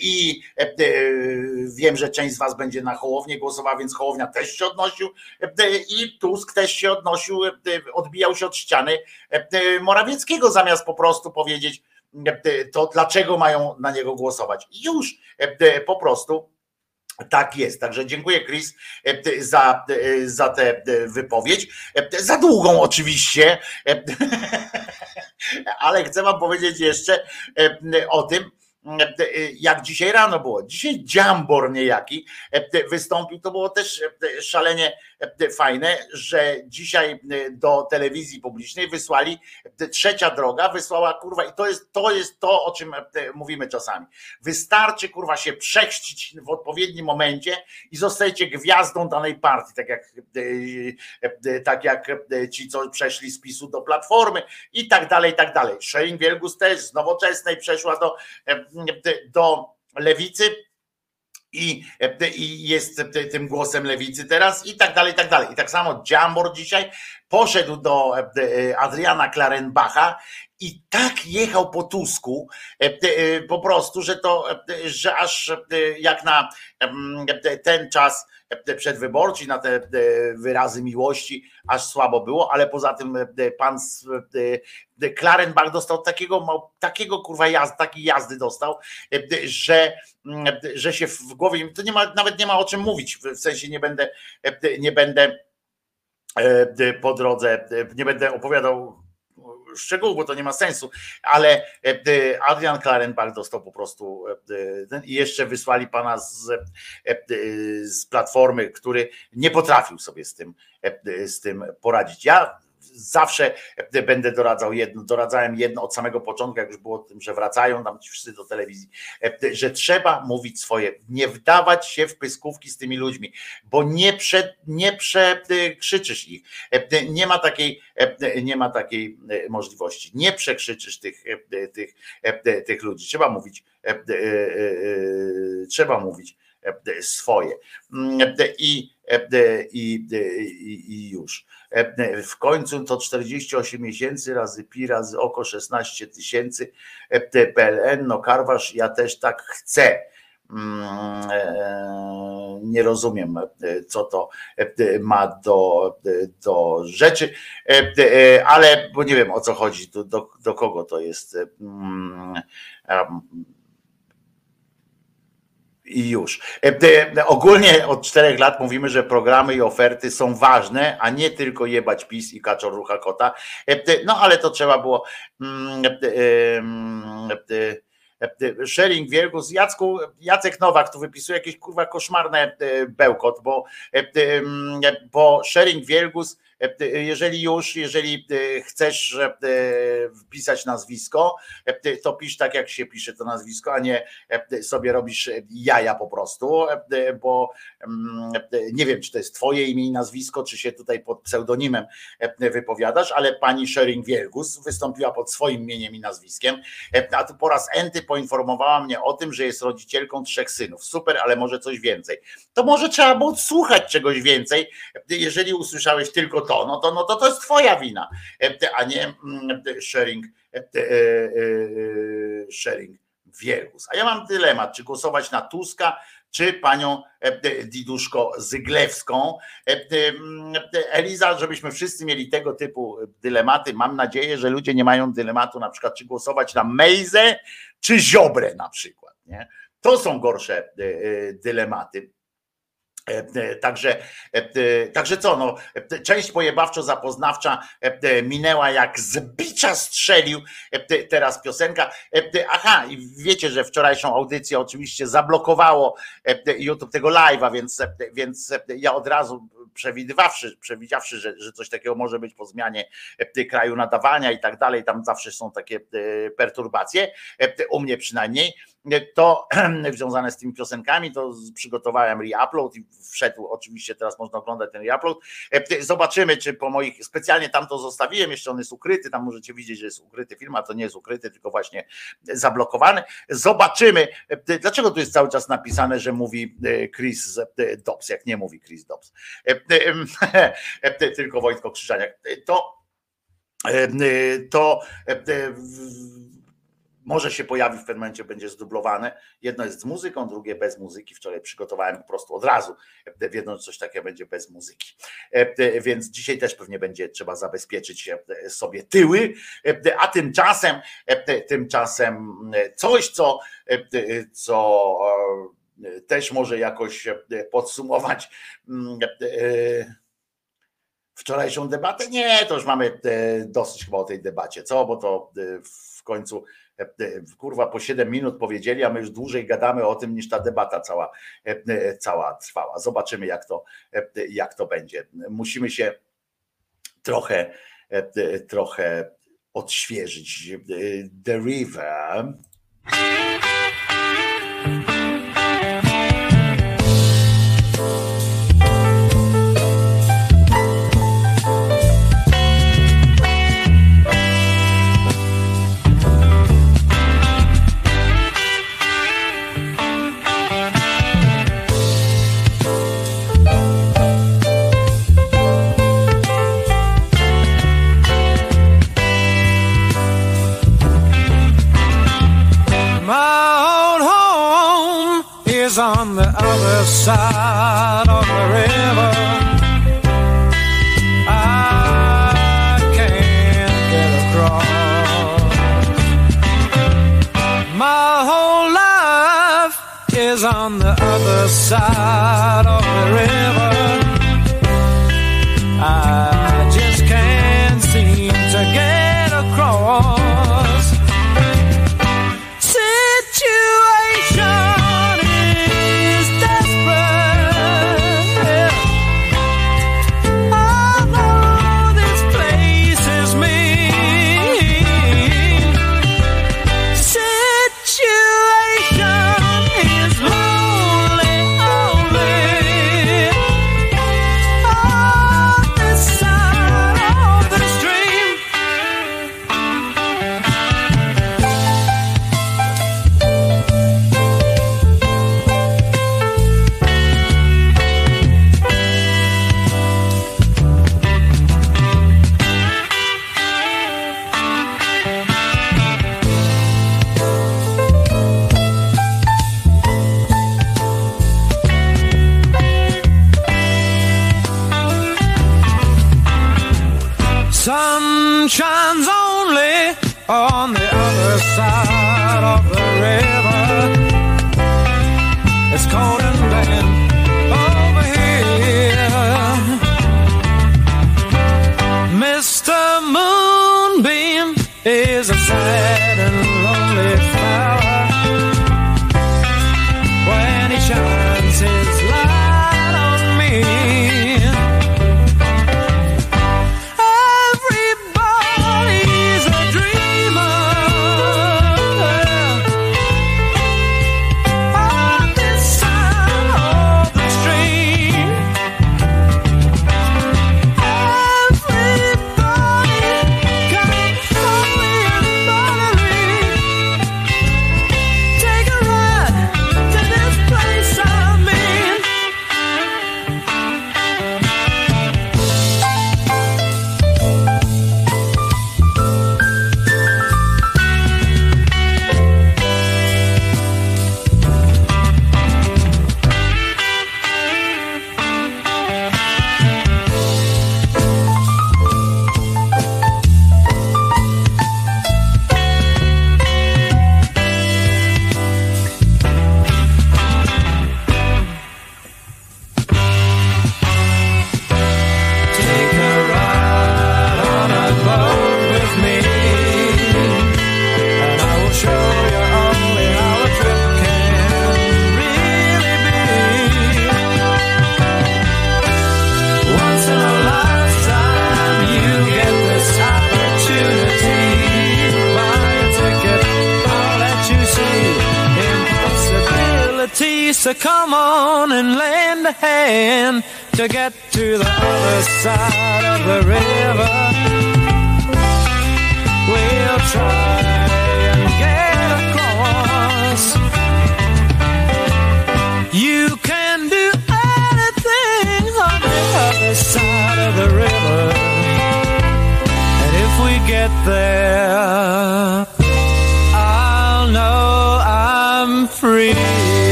i wiem, że część z was będzie na Hołownię głosowała, więc Hołownia też się odnosił i Tusk też się odnosił, odbijał się od ściany Morawieckiego zamiast po prostu powiedzieć, to dlaczego mają na niego głosować. Już po prostu tak jest. Także dziękuję, Chris, za, za tę wypowiedź. Za długą, oczywiście. Ale chcę wam powiedzieć jeszcze o tym, jak dzisiaj rano było. Dzisiaj Dziambor niejaki wystąpił, to było też szalenie fajne, że dzisiaj do telewizji publicznej wysłali trzecia droga, wysłała kurwa i to jest to, jest to o czym mówimy czasami. Wystarczy kurwa się przechrzcić w odpowiednim momencie i zostajecie gwiazdą danej partii, tak jak, tak jak ci, co przeszli z PiSu do Platformy i tak dalej, i tak dalej. Szejn Wielgus też z Nowoczesnej przeszła do do lewicy i, i jest tym głosem lewicy teraz i tak dalej, i tak dalej. I tak samo Dziambor dzisiaj poszedł do Adriana Klarenbacha i tak jechał po Tusku po prostu, że to, że aż jak na ten czas przedwyborczy, na te wyrazy miłości, aż słabo było, ale poza tym pan Klarenbach dostał takiego, takiego kurwa jazdy, takiej jazdy dostał, że, że się w głowie, to nie ma, nawet nie ma o czym mówić, w sensie nie będę, nie będę po drodze, nie będę opowiadał szczegółów, bo to nie ma sensu, ale Adrian Klarenbach dostał po prostu i jeszcze wysłali pana z, z platformy, który nie potrafił sobie z tym, z tym poradzić. Ja zawsze będę doradzał jedno, doradzałem jedno od samego początku, jak już było tym, że wracają tam ci wszyscy do telewizji, że trzeba mówić swoje, nie wdawać się w pyskówki z tymi ludźmi, bo nie, prze, nie przekrzyczysz ich. Nie ma takiej, nie ma takiej możliwości. Nie przekrzyczysz tych, tych, tych ludzi. Trzeba mówić, trzeba mówić swoje. I, i, i, i już. W końcu to 48 miesięcy razy pi razy oko 16 tysięcy PLN. No Karwasz, ja też tak chcę. Nie rozumiem, co to ma do, do rzeczy, ale bo nie wiem o co chodzi, do, do, do kogo to jest i już. E, ogólnie od czterech lat mówimy, że programy i oferty są ważne, a nie tylko jebać PiS i kaczor rucha kota. E, no ale to trzeba było mm, e, sharing wielkus. Jacku, Jacek Nowak tu wypisuje jakieś kurwa koszmarne bełkot, bo, bo sharing wielgus jeżeli już, jeżeli e, chcesz e, wpisać nazwisko, e, to pisz tak, jak się pisze to nazwisko, a nie sobie robisz jaja po prostu, bo mm, nie wiem, czy to jest twoje imię i nazwisko, czy się tutaj pod pseudonimem wypowiadasz, ale pani Shering Wielgus wystąpiła pod swoim imieniem i nazwiskiem, a tu po raz enty poinformowała mnie o tym, że jest rodzicielką trzech synów. Super, ale może coś więcej. To może trzeba było słuchać czegoś więcej, jeżeli usłyszałeś tylko to, no to, no to to jest twoja wina, a nie mm, sharing, e, e, e, sharing wielgus. A ja mam dylemat, czy głosować na Tuska, czy panią Diduszko Zyglewską. Eliza, żebyśmy wszyscy mieli tego typu dylematy. Mam nadzieję, że ludzie nie mają dylematu na przykład, czy głosować na Mejzę, czy Ziobrę na przykład. Nie? To są gorsze dylematy. E, e, także, e, także co, no, część pojebawczo-zapoznawcza minęła jak z bicza strzelił teraz piosenka. Aha, i wiecie, że wczorajszą audycję oczywiście zablokowało YouTube tego live'a, więc, więc ja od razu przewidywawszy, przewidziawszy, że, że coś takiego może być po zmianie kraju nadawania i tak dalej, tam zawsze są takie perturbacje, u mnie przynajmniej, to związane z tymi piosenkami, to przygotowałem reupload i wszedł, oczywiście teraz można oglądać ten reupload. E, zobaczymy, czy po moich, specjalnie tam to zostawiłem, jeszcze on jest ukryty, tam możecie widzieć, że jest ukryty film, a to nie jest ukryty, tylko właśnie zablokowany. Zobaczymy, e, dlaczego tu jest cały czas napisane, że mówi e, Chris Dobbs, jak nie mówi Chris Dobbs, tylko Wojtko Krzyżaniak. To to może się pojawi w pewnym momencie, będzie zdublowane. Jedno jest z muzyką, drugie bez muzyki. Wczoraj przygotowałem po prostu od razu, e, wiedząc coś takiego będzie bez muzyki. E, e, więc dzisiaj też pewnie będzie trzeba zabezpieczyć sobie tyły. A tymczasem, tymczasem coś, co, co też może jakoś podsumować mm, wczorajszą debatę? Nie, to już mamy dosyć chyba o tej debacie, co? Bo to w końcu E, e, kurwa po 7 minut powiedzieli, a my już dłużej gadamy o tym niż ta debata cała, e, cała trwała. Zobaczymy jak to, jak to będzie. Musimy się trochę, trochę odświeżyć. The River. the side.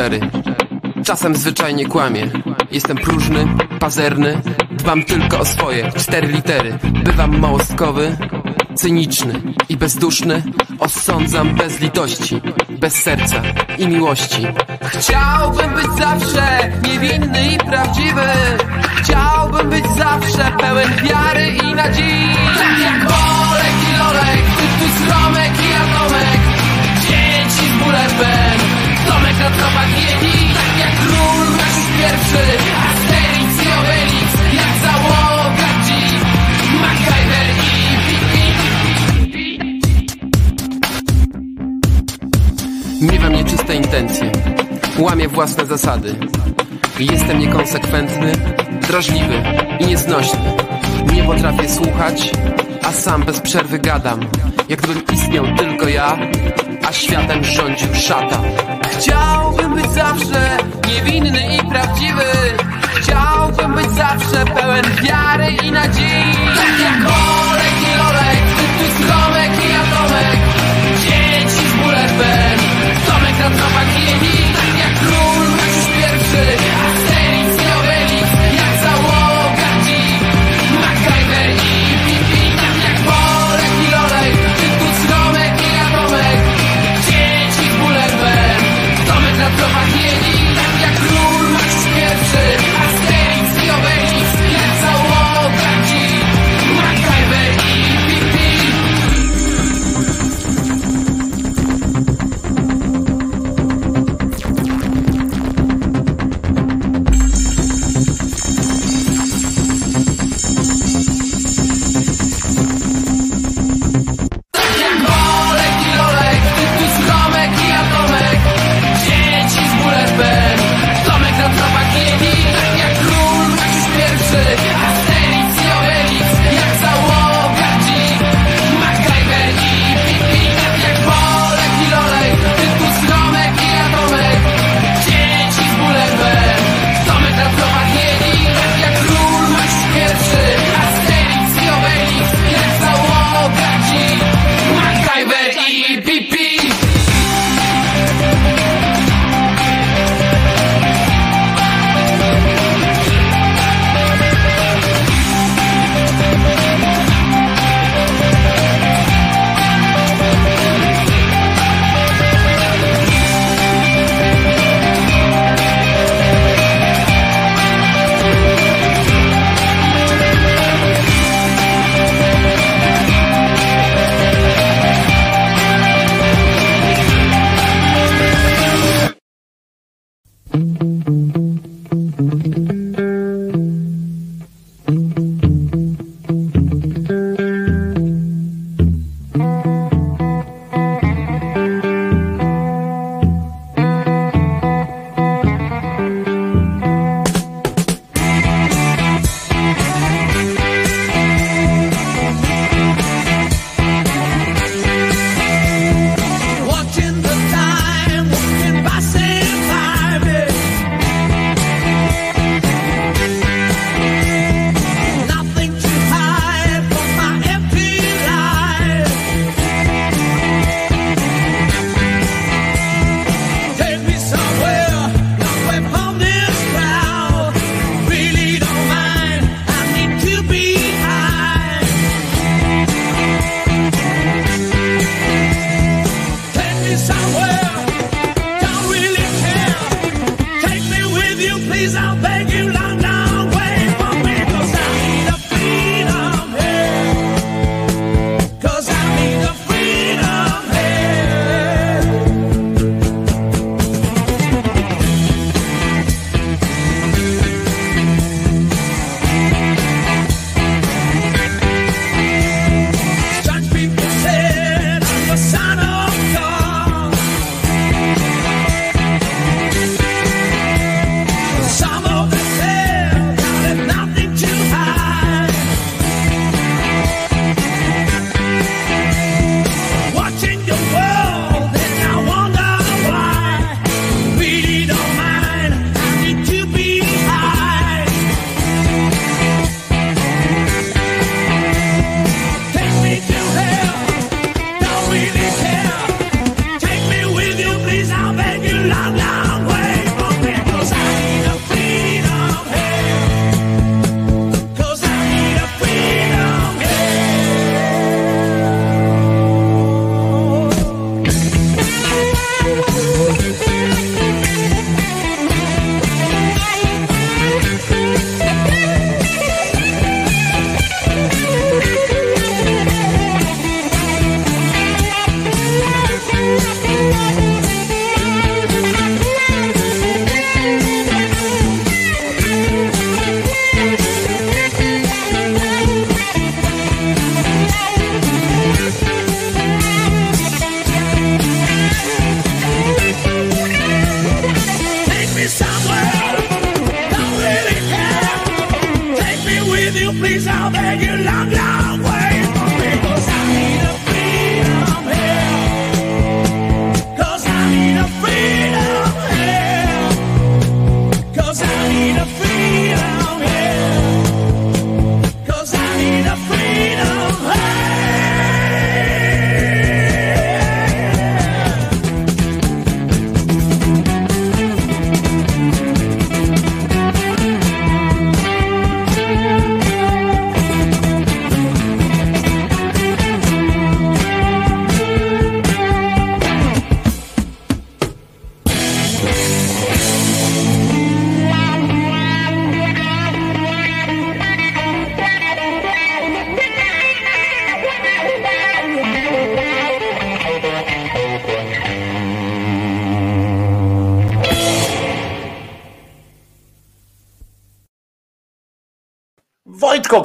Szczery. Czasem zwyczajnie kłamię. Jestem próżny, pazerny, dbam tylko o swoje cztery litery. Bywam małostkowy, cyniczny i bezduszny. Osądzam bez litości, bez serca i miłości. Chciałbym być zawsze niewinny i prawdziwy. Chciałbym być zawsze pełen wiary i nadziei. Tak jak Olek i Lolek, tu Romek i Atomek. Dzieci z Tomek na Yeti. Tak jak król pierwszy, Asterix i Obelix. Jak załoga MacGyver i. Miewam nieczyste intencje, łamię własne zasady. Jestem niekonsekwentny, drażliwy i nieznośny. Nie potrafię słuchać, a sam bez przerwy gadam. Jakbym istniał tylko ja, a światem rządził szatan. Chciałbym być zawsze niewinny i prawdziwy. Chciałbym być zawsze pełen wiary i nadziei. Tak jak Olek i Lolek, tu Romek i Atomek. Dzieci z bólem Ben, Tomek na tropach Yeti.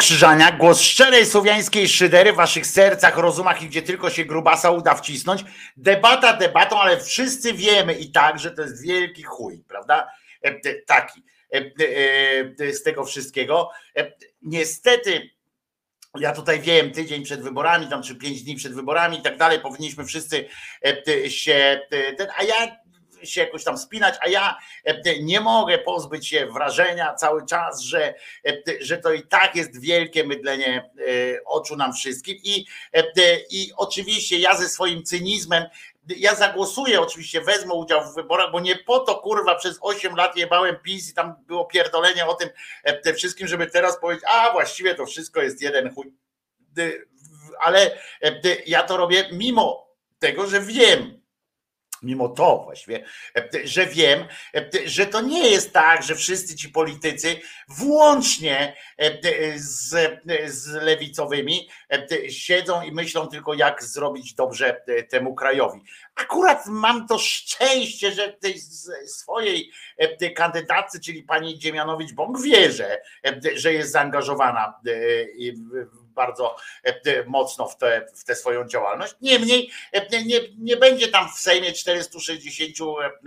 Wojtko Krzyżaniak, głos szczerej słowiańskiej szydery w waszych sercach, rozumach i gdzie tylko się grubasa uda wcisnąć. Debata debatą, ale wszyscy wiemy i tak, że to jest wielki chuj, prawda? E, e, Taki e, z tego wszystkiego. Niestety, ja tutaj wiem, tydzień przed wyborami, tam czy pięć dni przed wyborami i tak dalej, powinniśmy wszyscy się, a ja się jakoś tam spinać, a ja nie mogę pozbyć się wrażenia cały czas, że, e, że to i tak jest wielkie mydlenie e, oczu nam wszystkim i, e, i oczywiście ja ze swoim cynizmem ja zagłosuję, oczywiście wezmę udział w wyborach, bo nie po to kurwa przez 8 lat jebałem PiS i tam było pierdolenie o tym e, te wszystkim, żeby teraz powiedzieć, a właściwie to wszystko jest jeden chuj. Ale e, ja to robię mimo tego, że wiem, mimo to właściwie, e, że wiem, e, że to nie jest tak, że wszyscy ci politycy, włącznie e, z, z lewicowymi, e, siedzą i myślą tylko, jak zrobić dobrze e, temu krajowi. Akurat mam to szczęście, że tej swojej e, kandydatce, czyli pani Dziemianowicz-Bąk, wierzę, e, że jest zaangażowana e, bardzo e, mocno w tę w tę swoją działalność. Niemniej e, nie, nie będzie tam w Sejmie 460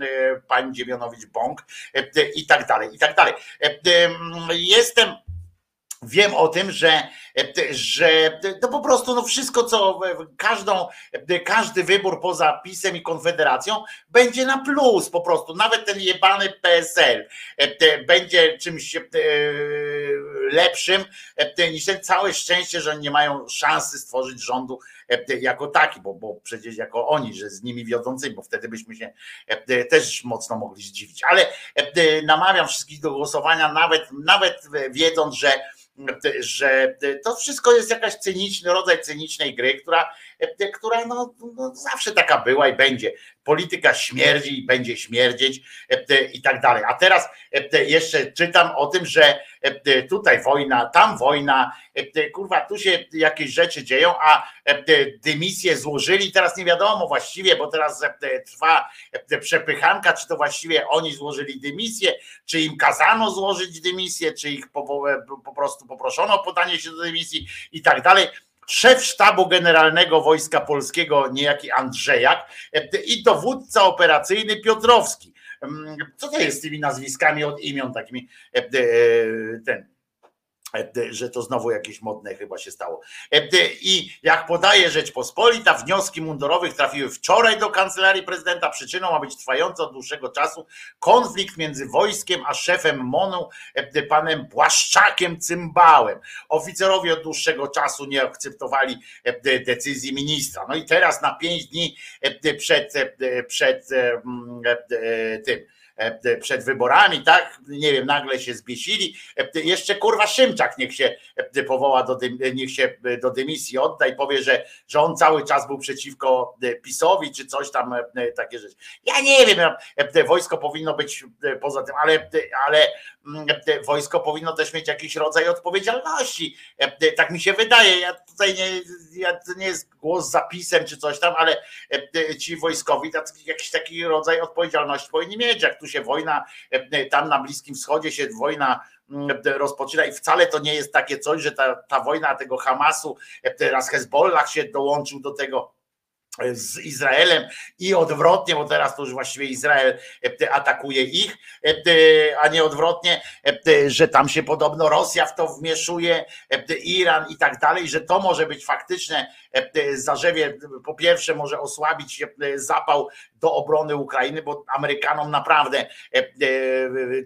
e, pań Dziemianowicz-Bąk e, i tak dalej, i tak dalej. E, Jestem Wiem o tym, że, że to po prostu no wszystko, co każdą, każdy wybór poza PiSem i Konfederacją będzie na plus po prostu. Nawet ten jebany PSL będzie czymś e, lepszym e, niż ten całe szczęście, że oni nie mają szansy stworzyć rządu e, jako taki, bo, bo przecież jako oni, że z nimi wiodącymi, bo wtedy byśmy się e, też mocno mogli zdziwić. Ale namawiam wszystkich do głosowania, nawet, nawet wiedząc, że że to wszystko jest jakaś cyniczny rodzaj cynicznej gry, która, która no, no zawsze taka była i będzie. Polityka śmierdzi i będzie śmierdzieć i tak dalej. A teraz jeszcze czytam o tym, że tutaj wojna, tam wojna, kurwa, tu się jakieś rzeczy dzieją, a dymisję złożyli, teraz nie wiadomo właściwie, bo teraz trwa przepychanka, czy to właściwie oni złożyli dymisję, czy im kazano złożyć dymisję, czy ich po, po prostu poproszono o podanie się do dymisji i tak dalej. Szef sztabu generalnego Wojska Polskiego, niejaki Andrzejak i dowódca operacyjny Piotrowski. Co to jest z tymi nazwiskami od imion takimi ten że to znowu jakieś modne chyba się stało. I jak podaje Rzeczpospolita, wnioski mundurowych trafiły wczoraj do kancelarii prezydenta. Przyczyną ma być trwający od dłuższego czasu konflikt między wojskiem a szefem MONU, panem Błaszczakiem Cymbałem. Oficerowie od dłuższego czasu nie akceptowali decyzji ministra. No i teraz na pięć dni przed, przed tym przed wyborami, tak? Nie wiem, nagle się zbiesili. Jeszcze kurwa Szymczak niech się powoła do, niech się do dymisji odda i powie, że, że on cały czas był przeciwko PiSowi, czy coś tam takie rzeczy. Ja nie wiem, wojsko powinno być poza tym, ale, ale wojsko powinno też mieć jakiś rodzaj odpowiedzialności. Tak mi się wydaje. Ja tutaj nie, ja, to nie jest głos zapisem czy coś tam, ale ci wojskowi jakiś taki rodzaj odpowiedzialności powinni mieć. Jak tu się wojna, tam na Bliskim Wschodzie się wojna rozpoczyna i wcale to nie jest takie coś, że ta, ta wojna tego Hamasu, teraz Hezbollah się dołączył do tego z Izraelem i odwrotnie, bo teraz to już właściwie Izrael atakuje ich, a nie odwrotnie, że tam się podobno Rosja w to wmieszuje, Iran i tak dalej, że to może być faktyczne zarzewie, po pierwsze może osłabić zapał do obrony Ukrainy, bo Amerykanom naprawdę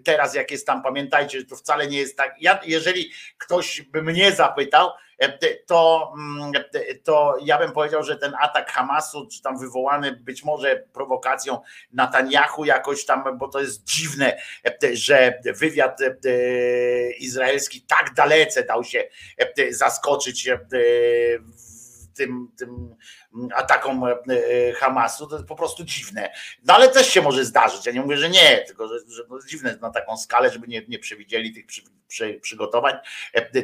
teraz jak jest tam, pamiętajcie, że to wcale nie jest tak, ja, jeżeli ktoś by mnie zapytał, to, to ja bym powiedział, że ten atak Hamasu, czy tam wywołany być może prowokacją Netanyahu jakoś tam, bo to jest dziwne, że wywiad izraelski tak dalece dał się zaskoczyć tym, tym atakom Hamasu, to jest po prostu dziwne. No ale też się może zdarzyć. Ja nie mówię, że nie, tylko że, że jest dziwne na taką skalę, żeby nie, nie przewidzieli tych przy, przy, przygotowań.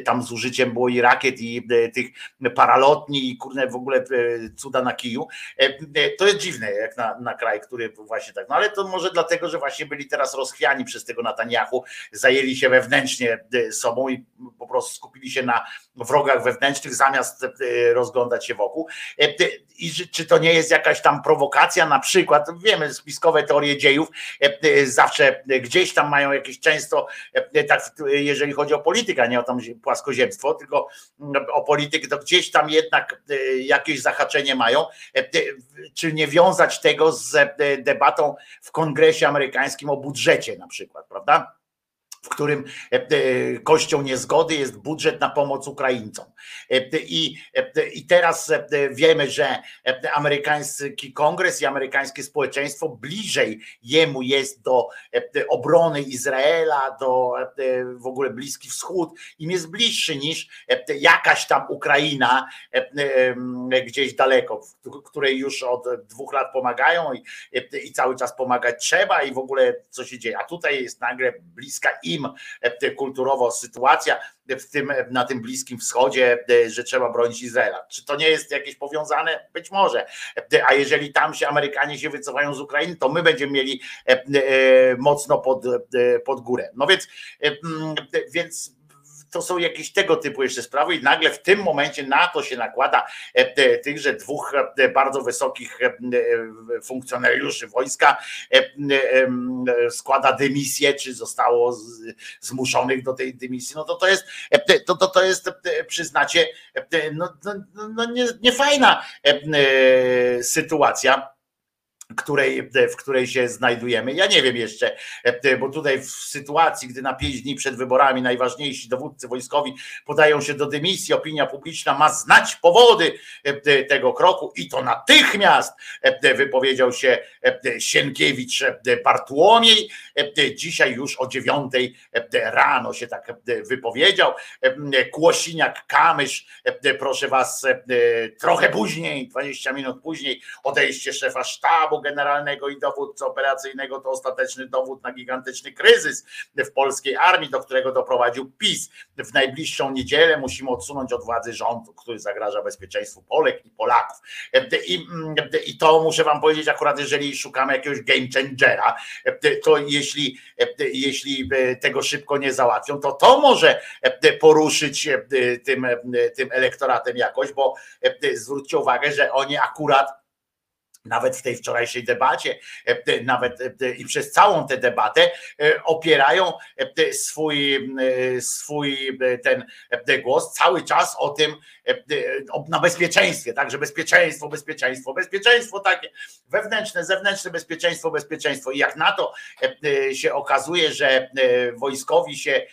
Tam z użyciem było i rakiet, i tych paralotni, i kurde w ogóle cuda na kiju. To jest dziwne, jak na, na kraj, który właśnie tak. No ale to może dlatego, że właśnie byli teraz rozchwiani przez tego Netanyahu, zajęli się wewnętrznie sobą i po prostu skupili się na wrogach wewnętrznych, zamiast rozglądać się wokół. I czy to nie jest jakaś tam prowokacja, na przykład, wiemy, spiskowe teorie dziejów zawsze gdzieś tam mają jakieś często, tak, jeżeli chodzi o politykę, nie o tam płaskoziemstwo, tylko o politykę, to gdzieś tam jednak jakieś zahaczenie mają. Czy nie wiązać tego z debatą w kongresie amerykańskim o budżecie na przykład, prawda? W którym kością niezgody jest budżet na pomoc Ukraińcom. I, I teraz wiemy, że amerykański kongres i amerykańskie społeczeństwo bliżej jemu jest do obrony Izraela, do w ogóle Bliski Wschód, im jest bliższy niż jakaś tam Ukraina gdzieś daleko, której już od dwóch lat pomagają i, i cały czas pomagać trzeba i w ogóle co się dzieje. A tutaj jest nagle bliska im kulturowo sytuacja w tym, na tym Bliskim Wschodzie, że trzeba bronić Izraela. Czy to nie jest jakieś powiązane? Być może. A jeżeli tam się Amerykanie się wycofają z Ukrainy, to my będziemy mieli mocno pod, pod górę. No więc, więc to są jakieś tego typu jeszcze sprawy i nagle w tym momencie na to się nakłada tychże dwóch bardzo wysokich funkcjonariuszy wojska składa dymisję, czy zostało zmuszonych do tej dymisji, no to to jest, to, to, to jest przyznacie, no, no, no nie, nie fajna sytuacja której, w której się znajdujemy. Ja nie wiem jeszcze, bo tutaj w sytuacji, gdy na pięć dni przed wyborami najważniejsi dowódcy wojskowi podają się do dymisji, opinia publiczna ma znać powody tego kroku i to natychmiast wypowiedział się Sienkiewicz Bartłomiej. Dzisiaj już o dziewiątej rano się tak wypowiedział. Kłosiniak Kamysz, proszę was, trochę później, 20 minut później, odejście szefa sztabu generalnego i dowódcy operacyjnego to ostateczny dowód na gigantyczny kryzys w polskiej armii, do którego doprowadził PiS. W najbliższą niedzielę musimy odsunąć od władzy rządu, który zagraża bezpieczeństwu Polek i Polaków. I, i to muszę wam powiedzieć, akurat jeżeli szukamy jakiegoś game changera, to jeśli, jeśli tego szybko nie załatwią, to to może poruszyć tym, tym elektoratem jakoś, bo zwróćcie uwagę, że oni akurat nawet w tej wczorajszej debacie, nawet i przez całą tę debatę opierają swój, swój ten głos cały czas o tym, na bezpieczeństwie, tak, że bezpieczeństwo, bezpieczeństwo, bezpieczeństwo takie wewnętrzne, zewnętrzne bezpieczeństwo, bezpieczeństwo. I jak na to się okazuje, że wojskowi się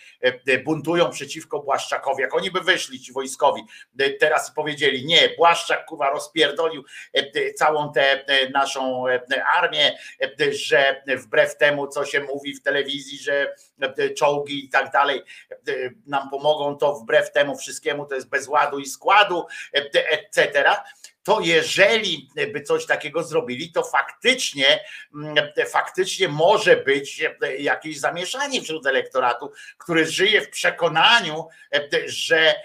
buntują przeciwko Błaszczakowi, jak oni by wyszli ci wojskowi teraz powiedzieli, nie, Błaszczak kurwa rozpierdolił całą tę naszą armię, że wbrew temu, co się mówi w telewizji, że czołgi i tak dalej nam pomogą, to wbrew temu wszystkiemu to jest bez ładu i składu, etc to jeżeli by coś takiego zrobili, to faktycznie, faktycznie może być jakieś zamieszanie wśród elektoratu, który żyje w przekonaniu, że,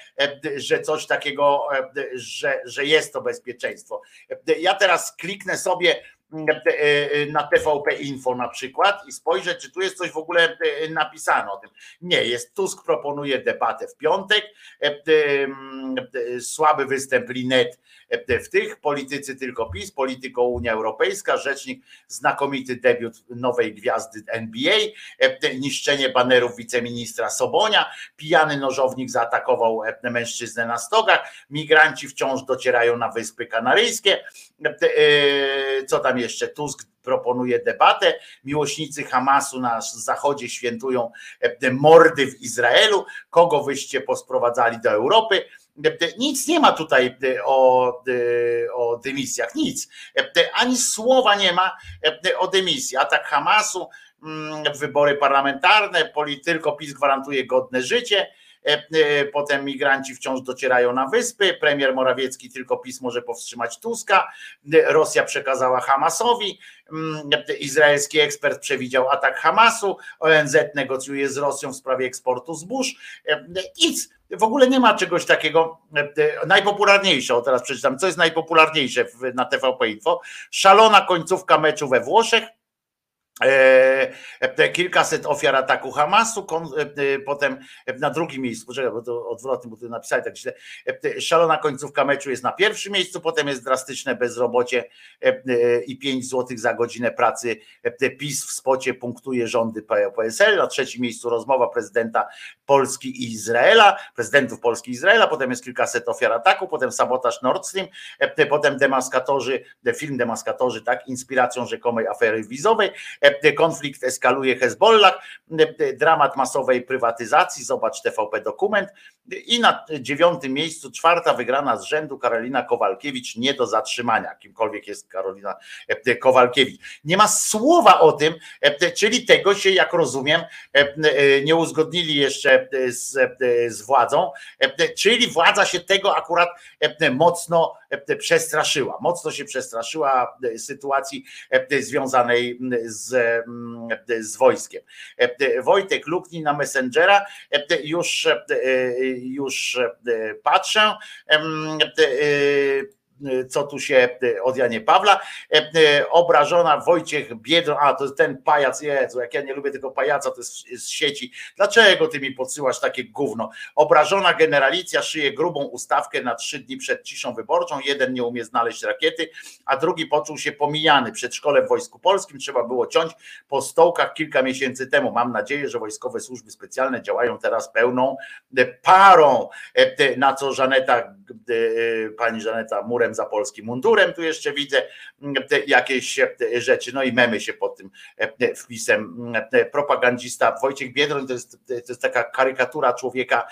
że coś takiego, że, że jest to bezpieczeństwo. Ja teraz kliknę sobie na TVP Info na przykład i spojrzę, czy tu jest coś w ogóle napisane o tym. Nie, jest Tusk proponuje debatę w piątek, słaby występ Linet w tych, politycy tylko PiS, polityko Unia Europejska, rzecznik, znakomity debiut nowej gwiazdy NBA, niszczenie banerów wiceministra Sobonia, pijany nożownik zaatakował mężczyznę na stogach, migranci wciąż docierają na Wyspy Kanaryjskie, co tam jeszcze, Tusk proponuje debatę. Miłośnicy Hamasu na zachodzie świętują mordy w Izraelu. Kogo wyście posprowadzali do Europy? Nic nie ma tutaj o, o dymisjach, nic. Ani słowa nie ma o dymisji. Atak Hamasu, wybory parlamentarne, tylko PiS gwarantuje godne życie potem migranci wciąż docierają na wyspy, premier Morawiecki tylko PiS może powstrzymać Tuska, Rosja przekazała Hamasowi, mm, izraelski ekspert przewidział atak Hamasu, ONZ negocjuje z Rosją w sprawie eksportu zbóż, nic, w ogóle nie ma czegoś takiego najpopularniejsze, o teraz przeczytam, co jest najpopularniejsze na TVP Info, szalona końcówka meczu we Włoszech, E, kilkaset ofiar ataku Hamasu, e, potem na drugim miejscu, poczekaj, bo to odwrotnie, bo tu napisali tak źle, e, szalona końcówka meczu jest na pierwszym miejscu, potem jest drastyczne bezrobocie i 5 zł za godzinę pracy. PiS w spocie punktuje rządy PSL, na trzecim miejscu rozmowa prezydenta Polski i Izraela, prezydentów Polski i Izraela, potem jest kilkaset ofiar ataku, potem sabotaż Nord Stream, potem demaskatorzy, film demaskatorzy, tak, inspiracją rzekomej afery wizowej, konflikt eskaluje Hezbollah, dramat masowej prywatyzacji, zobacz TVP dokument i na dziewiątym miejscu czwarta wygrana z rzędu Karolina Kowalkiewicz nie do zatrzymania, kimkolwiek jest Karolina Kowalkiewicz. Nie ma słowa o tym, czyli tego się, jak rozumiem, nie uzgodnili jeszcze z, z władzą, czyli władza się tego akurat mocno przestraszyła, mocno się przestraszyła sytuacji związanej z, z wojskiem. Wojtek luknij na Messengera, już, już patrzę co tu się od Janie Pawła, obrażona Wojciech Biedron, a to jest ten pajac, Jezu, jak ja nie lubię tego pajaca, to jest z sieci, dlaczego ty mi podsyłasz takie gówno? Obrażona generalicja szyje grubą ustawkę na trzy dni przed ciszą wyborczą, jeden nie umie znaleźć rakiety, a drugi poczuł się pomijany. Przedszkole w Wojsku Polskim trzeba było ciąć po stołkach kilka miesięcy temu. Mam nadzieję, że wojskowe służby specjalne działają teraz pełną parą, na co Żaneta, pani Żaneta Murem za polskim mundurem, tu jeszcze widzę jakieś rzeczy, no i memy się pod tym wpisem. Propagandista Wojciech Biedroń to jest, to jest taka karykatura człowieka,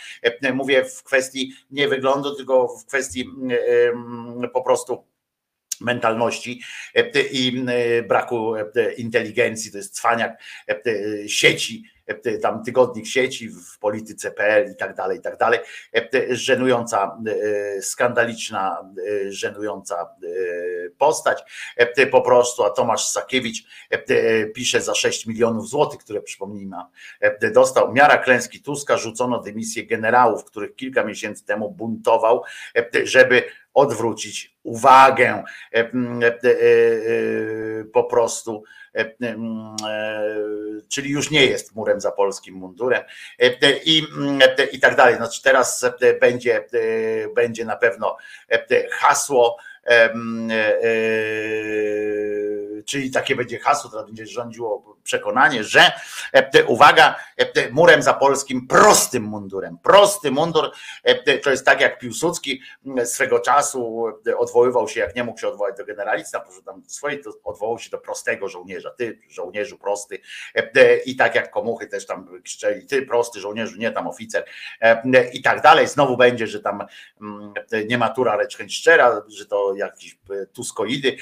mówię w kwestii nie wyglądu, tylko w kwestii po prostu mentalności i braku inteligencji, to jest cwaniak sieci tam tygodnik sieci w polityce.pl i tak dalej, i tak dalej. Żenująca, skandaliczna, żenująca postać po prostu, a Tomasz Sakiewicz pisze za 6 milionów złotych, które przypomnijmy dostał. Miara klęski Tuska, rzucono dymisję generałów, których kilka miesięcy temu buntował, żeby odwrócić uwagę po prostu czyli już nie jest murem za polskim mundurem i, i tak dalej. Znaczy teraz będzie, będzie na pewno hasło, czyli takie będzie hasło, które będzie rządziło przekonanie, że uwaga, murem za polskim prostym mundurem. Prosty mundur to jest tak jak Piłsudski swego czasu odwoływał się, jak nie mógł się odwołać do generalista, tam swojej, to odwołał się do prostego żołnierza. Ty, żołnierzu prosty. I tak jak komuchy też tam krzyczeli, ty prosty żołnierzu, nie tam oficer. I tak dalej. Znowu będzie, że tam nie matura, lecz chęć szczera, że to jakieś tuskoidy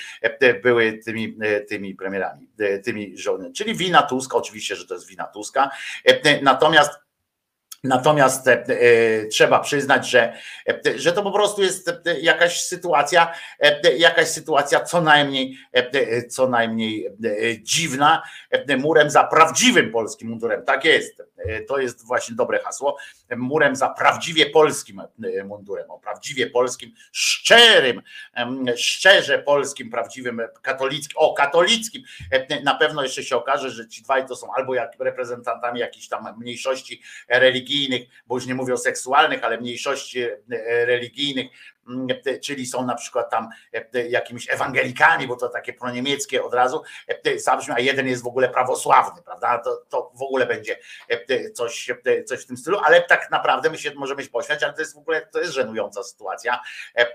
były tymi, tymi premierami, tymi żołnierzami. Czyli wina Tuska, oczywiście, że to jest wina Tuska. Natomiast Natomiast e, trzeba przyznać, że, że to po prostu jest jakaś sytuacja, jakaś sytuacja co najmniej, co najmniej dziwna, murem za prawdziwym polskim mundurem. Tak jest. To jest właśnie dobre hasło. Murem za prawdziwie polskim mundurem, o prawdziwie polskim, szczerym, szczerze polskim, prawdziwym katolickim, o katolickim. Na pewno jeszcze się okaże, że ci dwaj to są albo jak reprezentantami jakichś tam mniejszości religijnych, bo już nie mówię o seksualnych, ale mniejszości e, religijnych, czyli są na przykład tam e, jakimiś ewangelikami, bo to takie proniemieckie od razu e, zabrzmi, a jeden jest w ogóle prawosławny, prawda? To, to w ogóle będzie coś, coś w tym stylu, ale tak naprawdę my się możemy pośmiać, ale to jest w ogóle to jest żenująca sytuacja,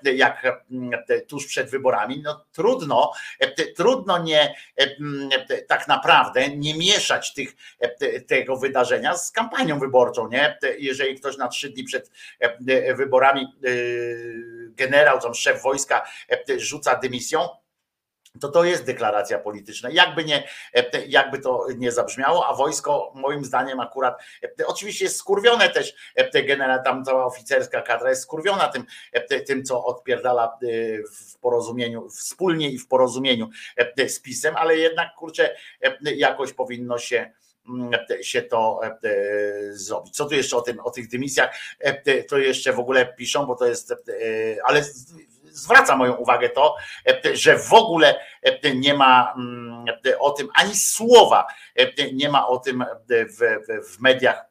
jak tuż przed wyborami, no trudno, trudno nie tak naprawdę nie mieszać tych, tego wydarzenia z kampanią wyborczą, nie? Jeżeli ktoś na trzy dni przed wyborami generał, tam szef wojska rzuca dymisją, to to jest deklaracja polityczna. Jakby, nie, e, jakby to nie zabrzmiało, a wojsko moim zdaniem akurat e, oczywiście jest skurwione też, e, te genera, tam cała oficerska kadra jest skurwiona tym, tym, co odpierdala w porozumieniu, wspólnie i w porozumieniu z PiSem, ale jednak kurczę, jakoś powinno się się to zrobić. Co tu jeszcze o tym, o tych dymisjach, to jeszcze w ogóle piszą, bo to jest, ale zwraca moją uwagę to, że w ogóle nie ma mm, o tym ani słowa, nie ma o tym w, w mediach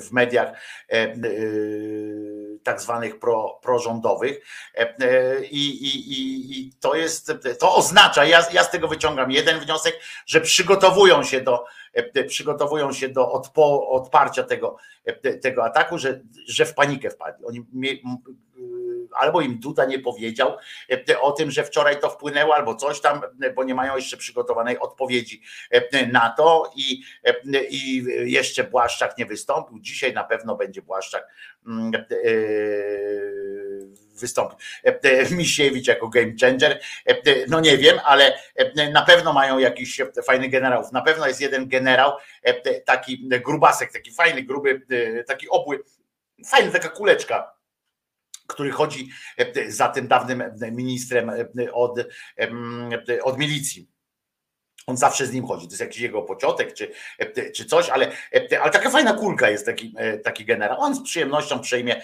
w mediach tak zwanych pro, prorządowych I, i, i, to jest, to oznacza, ja, ja z tego wyciągam jeden wniosek, że przygotowują się do przygotowują się do odpo, odparcia tego, tego ataku, że, że w panikę wpadli. Oni albo im Duda nie powiedział e, o tym, że wczoraj to wpłynęło, albo coś tam, e, bo nie mają jeszcze przygotowanej odpowiedzi e, na to i, i jeszcze Błaszczak nie wystąpił. Dzisiaj na pewno będzie Błaszczak mm, wystąpił. Misiewicz jako game changer, no nie wiem, ale na pewno mają jakiś fajny generałów. Na pewno jest jeden generał, taki grubasek, taki fajny, gruby, taki obły, fajny, taka kuleczka który chodzi e, za tym dawnym ministrem e, od, od milicji. On zawsze z nim chodzi. To jest jakiś jego pociotek czy, czy coś, ale, ale taka fajna kulka jest taki, taki generał. On z przyjemnością przejmie,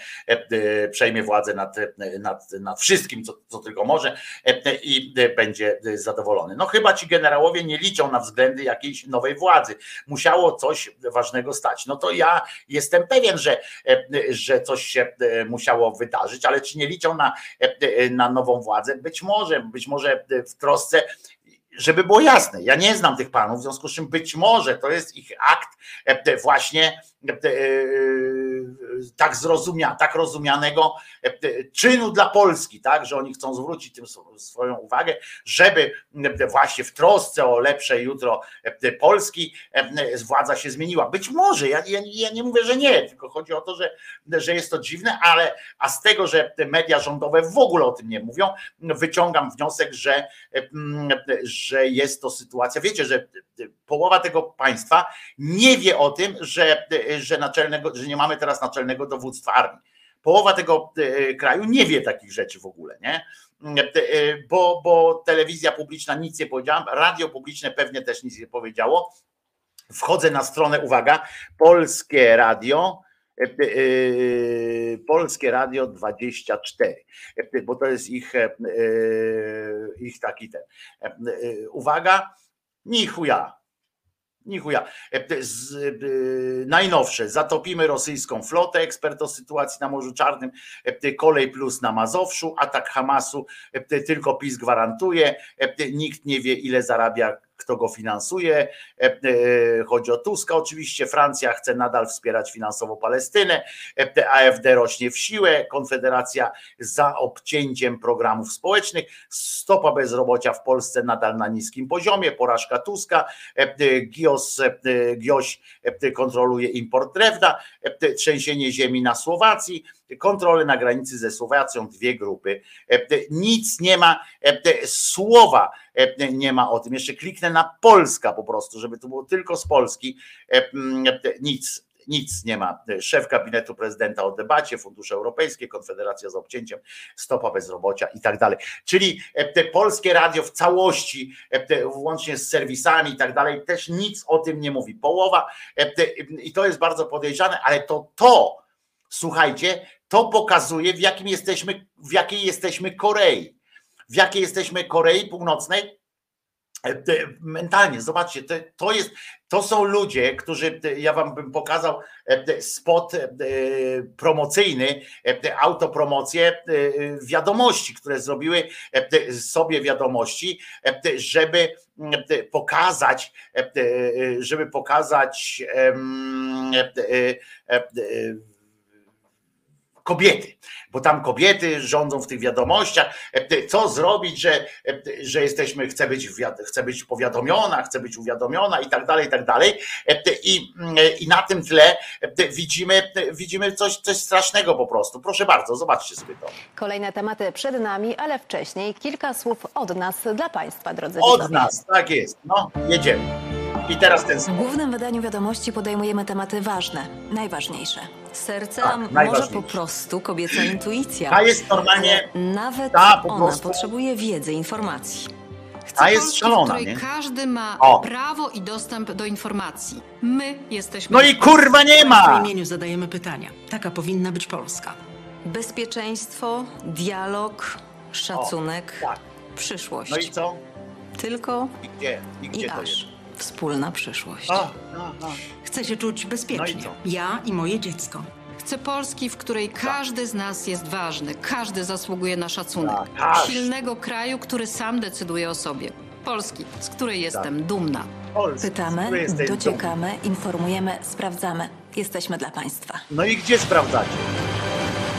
przejmie władzę nad, nad, nad wszystkim, co, co tylko może i będzie zadowolony. No chyba ci generałowie nie liczą na względy jakiejś nowej władzy. Musiało coś ważnego stać. No to ja jestem pewien, że, że coś się musiało wydarzyć, ale czy nie liczą na, na nową władzę? Być może, być może w trosce żeby było jasne, ja nie znam tych panów, w związku z czym być może to jest ich akt e, właśnie e, tak zrozumia, tak rozumianego czynu dla Polski, tak, że oni chcą zwrócić tym swoją uwagę, żeby właśnie w trosce o lepsze jutro Polski władza się zmieniła. Być może, ja, ja, ja nie mówię, że nie, tylko chodzi o to, że, że jest to dziwne, ale a z tego, że media rządowe w ogóle o tym nie mówią, wyciągam wniosek, że, że jest to sytuacja, wiecie, że połowa tego państwa nie wie o tym, że, że naczelnego, że nie mamy teraz naczelnego dowództwa armii. Połowa tego e, kraju nie wie takich rzeczy w ogóle, nie? E, bo, bo telewizja publiczna nic nie powiedziała, radio publiczne pewnie też nic nie powiedziało. Wchodzę na stronę, uwaga, Polskie Radio, e, Polskie Radio 24, bo to jest ich, ich taki ten. Uwaga, ni chuja, Nichuja. E, z, e, najnowsze. Zatopimy rosyjską flotę. Ekspert o sytuacji na Morzu Czarnym. E, kolej plus na Mazowszu. Atak Hamasu tylko PiS gwarantuje. Nikt nie wie, ile zarabia kto go finansuje. E, e, chodzi o Tuska oczywiście. Francja chce nadal wspierać finansowo Palestynę. E, AfD rośnie w siłę. Konfederacja za obcięciem programów społecznych. Stopa bezrobocia w Polsce nadal na niskim poziomie. Porażka Tuska. Gios, Gioś kontroluje import drewna. Trzęsienie ziemi na Słowacji kontrolę na granicy ze Słowacją, dwie grupy. Nic nie ma, słowa nie ma o tym. Jeszcze kliknę na Polska po prostu, żeby to było tylko z Polski. Nic. Nic nie ma. Szef gabinetu prezydenta o debacie, fundusze europejskie, Konfederacja z obcięciem, stopa bezrobocia i tak dalej. Czyli te polskie radio w całości, łącznie z serwisami i tak dalej, też nic o tym nie mówi. Połowa, i to jest bardzo podejrzane, ale to to, słuchajcie, to pokazuje, w jakim jesteśmy, w jakiej jesteśmy Korei. W jakiej jesteśmy Korei Północnej, e, mentalnie, zobaczcie, to, jest, to są ludzie, którzy, ja wam bym pokazał e, spot e, promocyjny, autopromocję wiadomości, które zrobiły sobie wiadomości, żeby pokazać, żeby pokazać kobiety, bo tam kobiety rządzą w tych wiadomościach, e, co zrobić, że, e, że jesteśmy, chce być, chce być powiadomiona, chce być uwiadomiona i tak dalej, i tak dalej. E, I, mm, i na tym tle widzimy, widzimy coś, coś strasznego po prostu. Proszę bardzo, zobaczcie sobie to. Kolejne tematy przed nami, ale wcześniej kilka słów od nas dla Państwa, drodzy Od widzowie. nas, tak jest. No, jedziemy. I teraz ten W głównym wydaniu wiadomości podejmujemy tematy ważne, najważniejsze. Serce, Tak, a może najważniejsze. po prostu kobieca intuicja. Ta jest normalnie- Nawet ta po ona prostu- potrzebuje wiedzy, informacji. Ta jest Polski, szalona, w której nie? każdy ma O. prawo i dostęp do informacji. My jesteśmy. No i kurwa nie W ma! imieniu zadajemy pytania. Taka powinna być Polska. Bezpieczeństwo, dialog, szacunek, tak. przyszłość. No i co? Tylko I gdzie? I gdzie i to jest? aż. Wspólna przyszłość. A, a, a. Chcę się czuć bezpiecznie. No i? Ja i moje dziecko. Chcę Polski, w której każdy z nas jest ważny, każdy zasługuje na szacunek. Tak. Silnego kraju, który sam decyduje o sobie. Polski, z której jestem dumna. Polski, z Pytamy, której jesteś dumny. dociekamy, informujemy, sprawdzamy. Jesteśmy dla Państwa. No i gdzie sprawdzacie?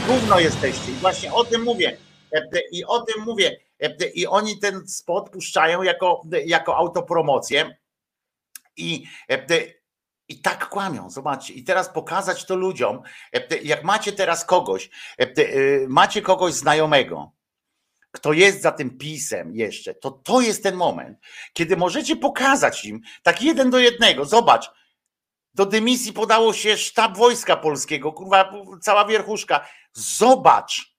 Gówno jesteście. I właśnie o tym mówię. E, I o tym mówię. E, I oni ten spot puszczają jako, jako autopromocję. I, e, I tak kłamią, zobaczcie. I teraz pokazać to ludziom, e, jak macie teraz kogoś, e, macie kogoś znajomego, kto jest za tym pisem jeszcze, to to jest ten moment, kiedy możecie pokazać im tak jeden do jednego. Zobacz, do dymisji podało się sztab wojska polskiego, kurwa, cała wierchuszka. Zobacz.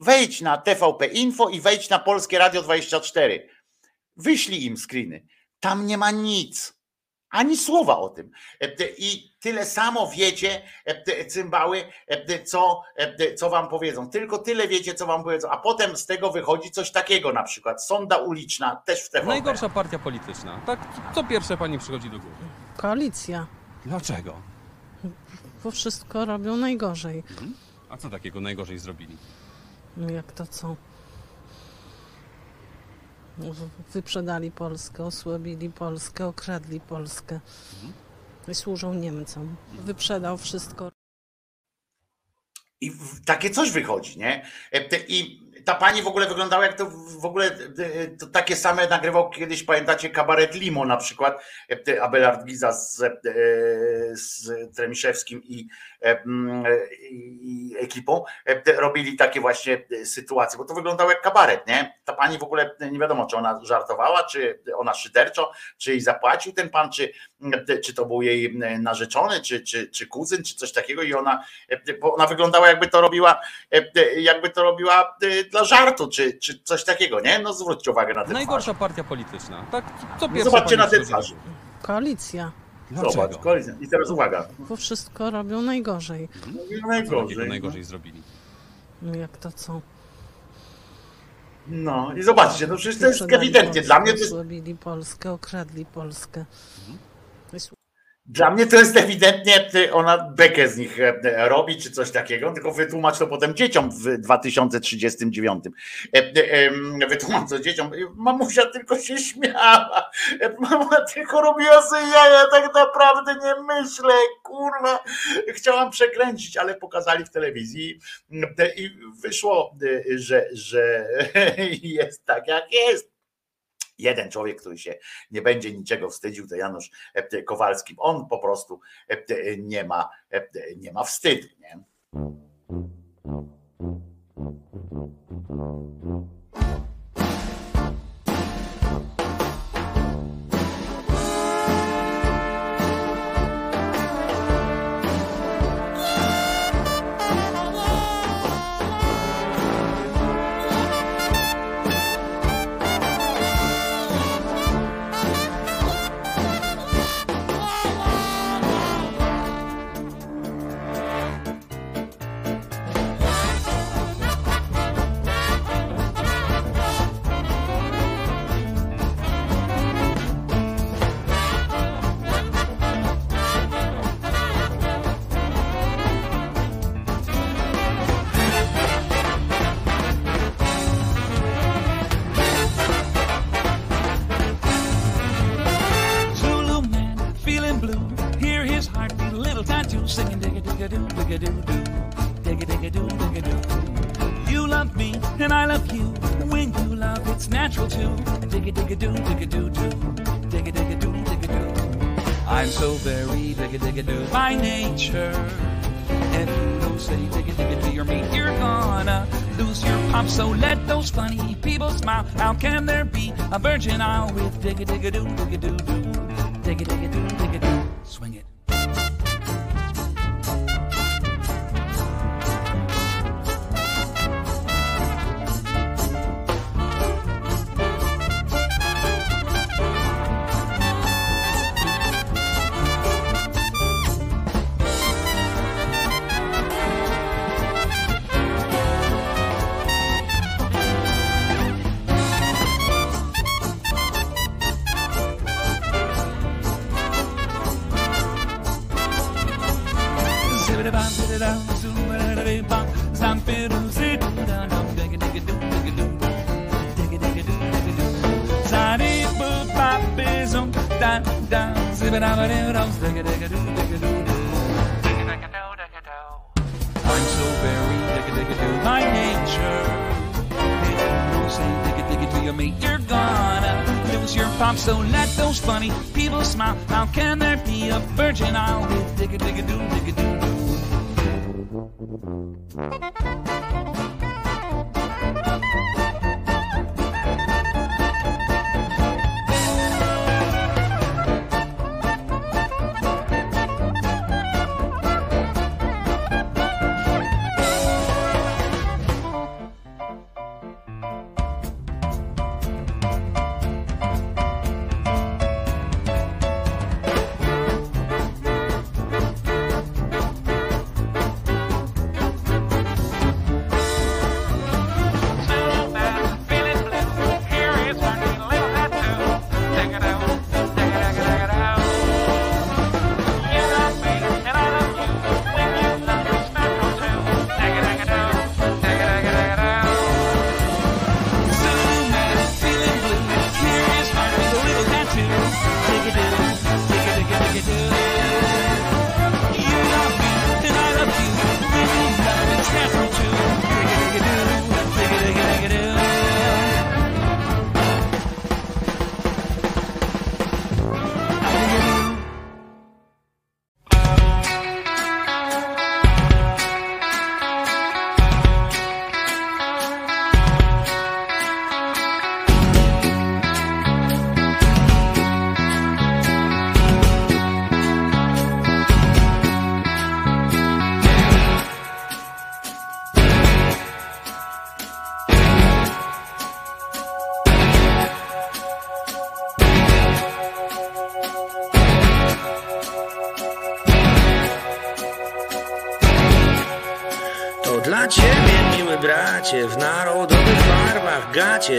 Wejdź na TVP Info i wejdź na Polskie Radio 24. Wyślij im screeny. Tam nie ma nic. Ani słowa o tym. E, I tyle samo wiecie, e, cymbały, e, co, co wam powiedzą. Tylko tyle wiecie, co wam powiedzą. A potem z tego wychodzi coś takiego na przykład. Sonda uliczna, też w TVP. Najgorsza partia polityczna. Tak, co pierwsze pani przychodzi do głowy? Koalicja, Dlaczego? bo wszystko robią najgorzej. A co takiego najgorzej zrobili? No jak to co? Wyprzedali Polskę, osłabili Polskę, okradli Polskę. I służą Niemcom. Wyprzedał wszystko. I takie coś wychodzi, nie? E, I ta pani w ogóle wyglądała jak to w ogóle e, to takie same nagrywał kiedyś, pamiętacie, kabaret Limo na przykład, e, Abelard Giza z, e, z Tremiszewskim i, e, i i ekipą e, robili takie właśnie e, sytuacje, bo to wyglądało jak kabaret, nie? Ta pani w ogóle nie wiadomo, czy ona żartowała, czy ona szyderczo, czy jej zapłacił ten pan, czy, czy to był jej narzeczony, czy, czy, czy kuzyn, czy coś takiego i ona, bo ona wyglądała jakby to robiła, jakby to robiła e, dla żartu, czy, czy coś takiego, nie? No zwróćcie uwagę na ten Najgorsza partia polityczna. Tak, co No zobaczcie na te przychodzi do Koalicja, Zobacz, kolizja. I teraz uwaga. bo wszystko robią najgorzej. Co takiego Najgorzej. najgorzej zrobili? No jak to co? No i zobaczcie, no przecież to jest ewidentnie. Dla mnie to Osłabili Polskę, okradli Polskę. Słu- Dla mnie to jest ewidentnie, ona bekę z nich e, robi, czy coś takiego, tylko wytłumacz to potem dzieciom w 2039. E, e, Wytłumacz to dzieciom. Mamusia tylko się śmiała. Mama tylko robiła sobie jaja, tak naprawdę nie myślę, kurwa. Chciałam przekręcić, ale pokazali w telewizji i wyszło, że, że jest tak, jak jest. Jeden człowiek, który się nie będzie niczego wstydził, to Janusz e, Kowalski. On po prostu e, nie ma, e, nie ma wstydu. Nie? Very digga-digga-doo by nature. If you don't say digga-digga to your mate, you're gonna lose your pop. So let those funny people smile. How can there be a virgin isle with digga-digga-doo, digga-doo, doo? Digga-digga-doo, digga-doo. Swing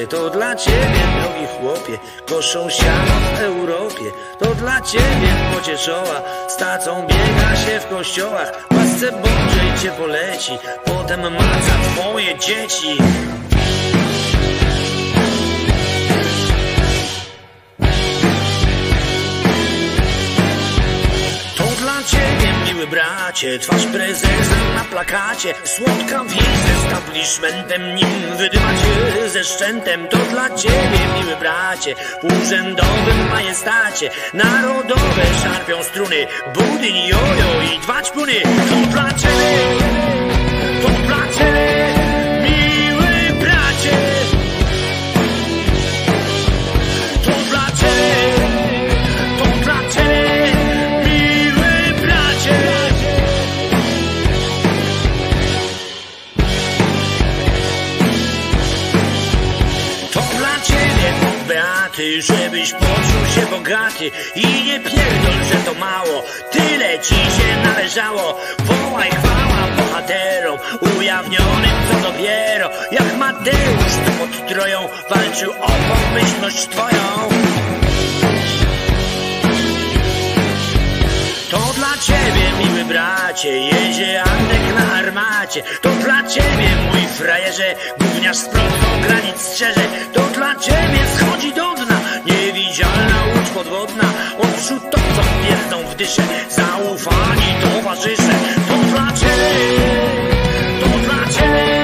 To dla ciebie, drogi chłopie, koszą siano w Europie. To dla ciebie, w pocie czoła, stacą biega się w kościołach. Łasce Bożej cię poleci, potem maca twoje dzieci. Ciebie, miły bracie, twarz prezesa na plakacie. Słodka widzę z establishmentem, nim wydymacie ze szczętem. To dla ciebie, miły bracie, w urzędowym majestacie. Narodowe szarpią struny, budyń, jojo i dwa ćpuny. To dla ciebie, żebyś poczuł się bogaty i nie pierdol, że to mało, tyle ci się należało. Wołaj chwała bohaterom, ujawnionym to dopiero, jak Mateusz tu pod Troją walczył o pomyślność twoją. To dla ciebie, miły bracie, jedzie Antek na armacie. To dla ciebie, mój frajerze, gówniarz z prądką granic strzeże. To dla ciebie schodzi do dna niewidzialna łódź podwodna, odrzutową śmierdzą w dysze Zaufani towarzysze. To dla ciebie To dla ciebie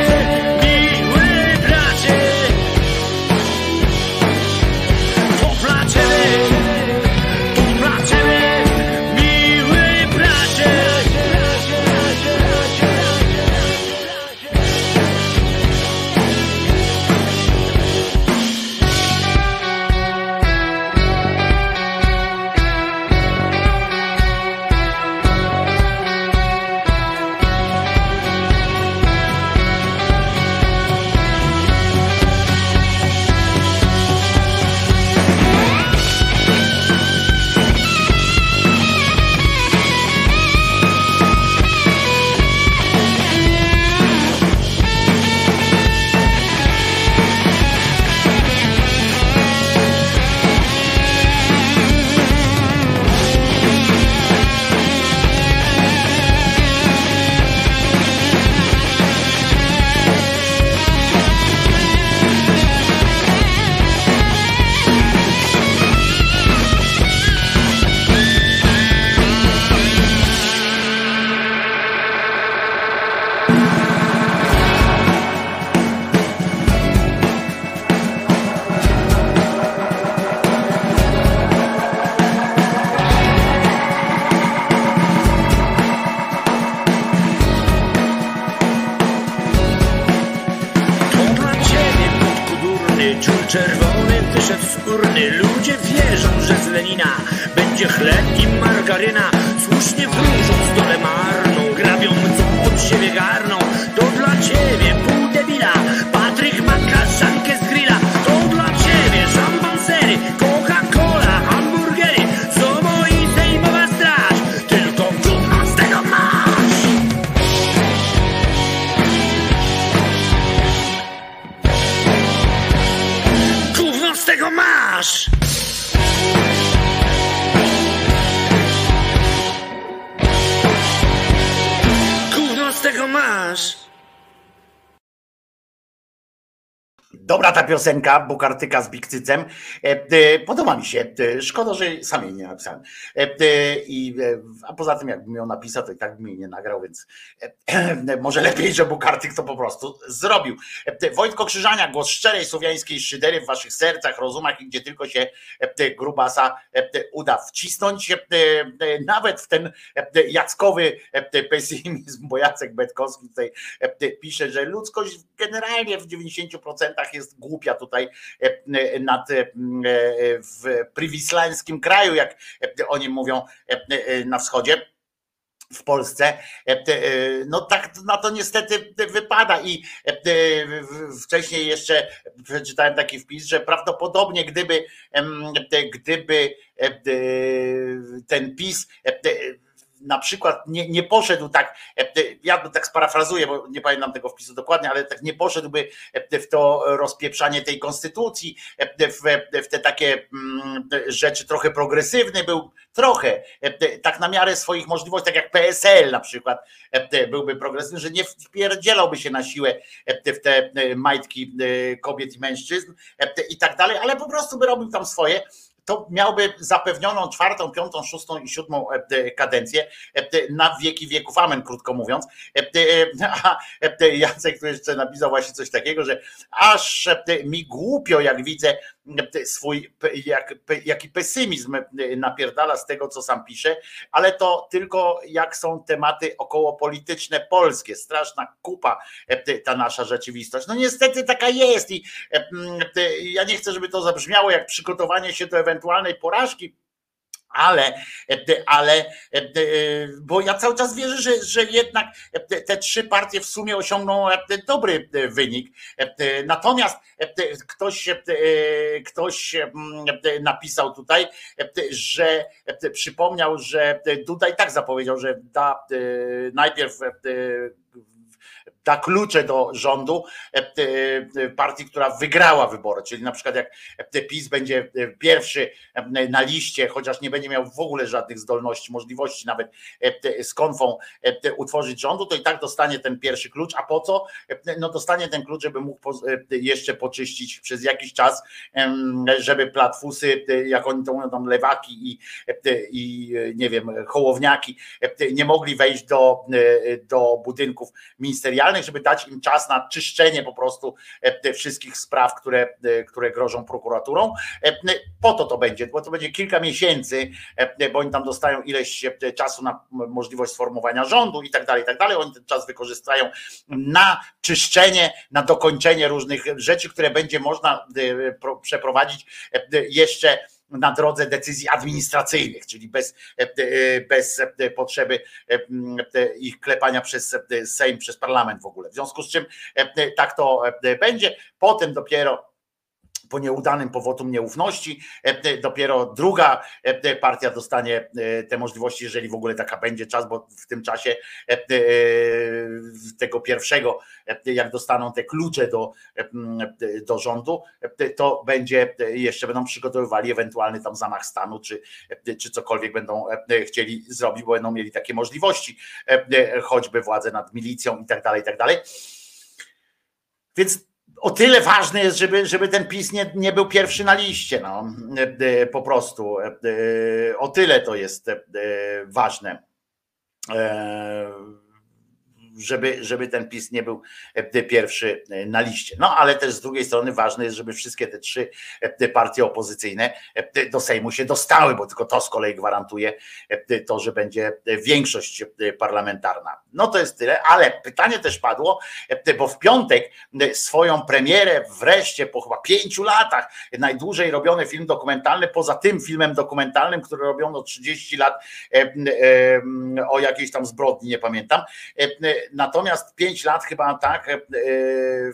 piosenka, Bukartyka z Bikcycem. E, e, Podoba mi się. E, Szkoda, że sam jej nie napisałem. A poza tym, jakbym ją napisał, to i tak bym jej nie nagrał, więc może lepiej, że Bukartyk to po prostu zrobił. Wojtko Krzyżania, głos szczerej słowiańskiej szydery w waszych sercach, rozumach i gdzie tylko się grubasa uda wcisnąć. Nawet w ten jackowy pesymizm, bo Jacek Betkowski tutaj pisze, że ludzkość generalnie w 90% jest głupia tutaj e, nad e, w priwislańskim kraju, jak e, oni mówią e, e, na wschodzie w Polsce, E, e, no tak na to niestety wypada i e, wcześniej jeszcze przeczytałem taki wpis, że prawdopodobnie gdyby gdyby e, e, ten PiS e, na przykład nie, nie poszedł tak, e, ja to tak sparafrazuję, bo nie pamiętam tego wpisu dokładnie, ale tak nie poszedłby e, w to rozpieprzanie tej konstytucji, e, w, te takie mm, rzeczy trochę progresywny był, trochę, e, tak na miarę swoich możliwości, tak jak PSL na przykład e, byłby progresywny, że nie wpierdzielałby się na siłę e, w te e, majtki e, kobiet i mężczyzn e, i tak dalej, ale po prostu by robił tam swoje to miałby zapewnioną czwartą, piątą, szóstą i siódmą e, kadencję e, na wieki wieków, amen, krótko mówiąc. E, A Jacek tu jeszcze napisał właśnie coś takiego, że aż mi głupio, jak widzę swój, jak, jaki pesymizm napierdala z tego, co sam pisze, ale to tylko jak są tematy okołopolityczne polskie. Straszna kupa ta nasza rzeczywistość. No niestety taka jest i ja nie chcę, żeby to zabrzmiało jak przygotowanie się do ewentualnej porażki, ale, ale, bo ja cały czas wierzę, że, że jednak te, trzy partie w sumie osiągną dobry wynik. Natomiast ktoś, ktoś napisał tutaj, że przypomniał, że i tak zapowiedział, że da najpierw da klucze do rządu partii, która wygrała wybory, czyli na przykład jak PiS będzie pierwszy na liście, chociaż nie będzie miał w ogóle żadnych zdolności, możliwości nawet z konfą utworzyć rządu, to i tak dostanie ten pierwszy klucz, a po co? No dostanie ten klucz, żeby mógł jeszcze poczyścić przez jakiś czas, żeby platfusy, jak oni to mówią, tam lewaki i, i nie wiem, hołowniaki nie mogli wejść do, do budynków ministerialnych, żeby dać im czas na czyszczenie po prostu wszystkich spraw, które, które grożą prokuraturą. Po to to będzie, bo to będzie kilka miesięcy, bo oni tam dostają ileś czasu na możliwość sformowania rządu i tak dalej, i tak dalej. Oni ten czas wykorzystają na czyszczenie, na dokończenie różnych rzeczy, które będzie można przeprowadzić jeszcze na drodze decyzji administracyjnych, czyli bez, bez potrzeby ich klepania przez Sejm, przez parlament w ogóle. W związku z czym tak to będzie. Potem dopiero po nieudanym powodu nieufności. Dopiero druga partia dostanie te możliwości, jeżeli w ogóle taka będzie czas, bo w tym czasie tego pierwszego, jak dostaną te klucze do, do rządu, to będzie, jeszcze będą przygotowywali ewentualny tam zamach stanu, czy, czy cokolwiek będą chcieli zrobić, bo będą mieli takie możliwości, choćby władzę nad milicją i tak dalej, i tak dalej. Więc o tyle ważne jest, żeby, żeby ten PiS nie, nie był pierwszy na liście. No. Po prostu. O tyle to jest ważne żeby, żeby ten PiS nie był e, pierwszy e, na liście. No ale też z drugiej strony ważne jest, żeby wszystkie te trzy e, partie opozycyjne do Sejmu się dostały, bo tylko to z kolei gwarantuje to, że będzie większość parlamentarna. No to jest tyle, ale pytanie też padło, bo w piątek swoją premierę wreszcie po chyba pięciu latach, najdłużej robiony film dokumentalny, poza tym filmem dokumentalnym, który robiono 30 lat o jakiejś tam zbrodni, nie pamiętam, Natomiast pięć lat chyba tak, e,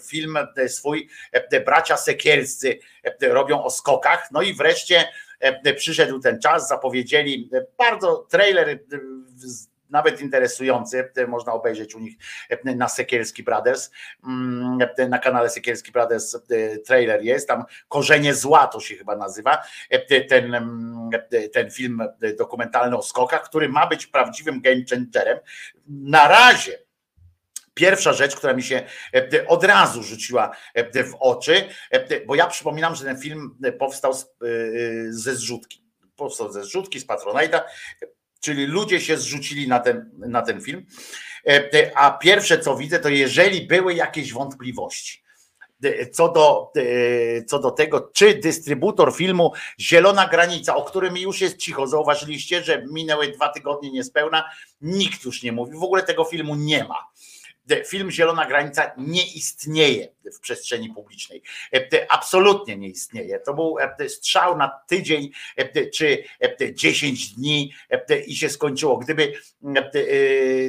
film swój e, bracia Sekielscy e, robią o skokach. No i wreszcie przyszedł ten czas, zapowiedzieli bardzo trailer nawet interesujący, można obejrzeć u nich na Sekielski Brothers, mm, na kanale Sekielski Brothers trailer jest, tam Korzenie Zła to się chyba nazywa, ten, mm, ten film dokumentalny o skokach, który ma być prawdziwym game changerem. Na razie Pierwsza rzecz, która mi się e, od razu rzuciła e, w oczy, e, bo ja przypominam, że ten film powstał ze zrzutki. Powstał ze zrzutki, z Patronite'a, czyli ludzie się zrzucili na ten, na ten film. A pierwsze co widzę, to jeżeli były jakieś wątpliwości, co do, co do tego, czy dystrybutor filmu Zielona Granica, o którym już jest cicho, zauważyliście, że minęły dwa tygodnie niespełna, nikt już nie mówi, w ogóle tego filmu nie ma film Zielona Granica nie istnieje w przestrzeni publicznej. Absolutnie nie istnieje. To był strzał na tydzień czy 10 dni i się skończyło. Gdyby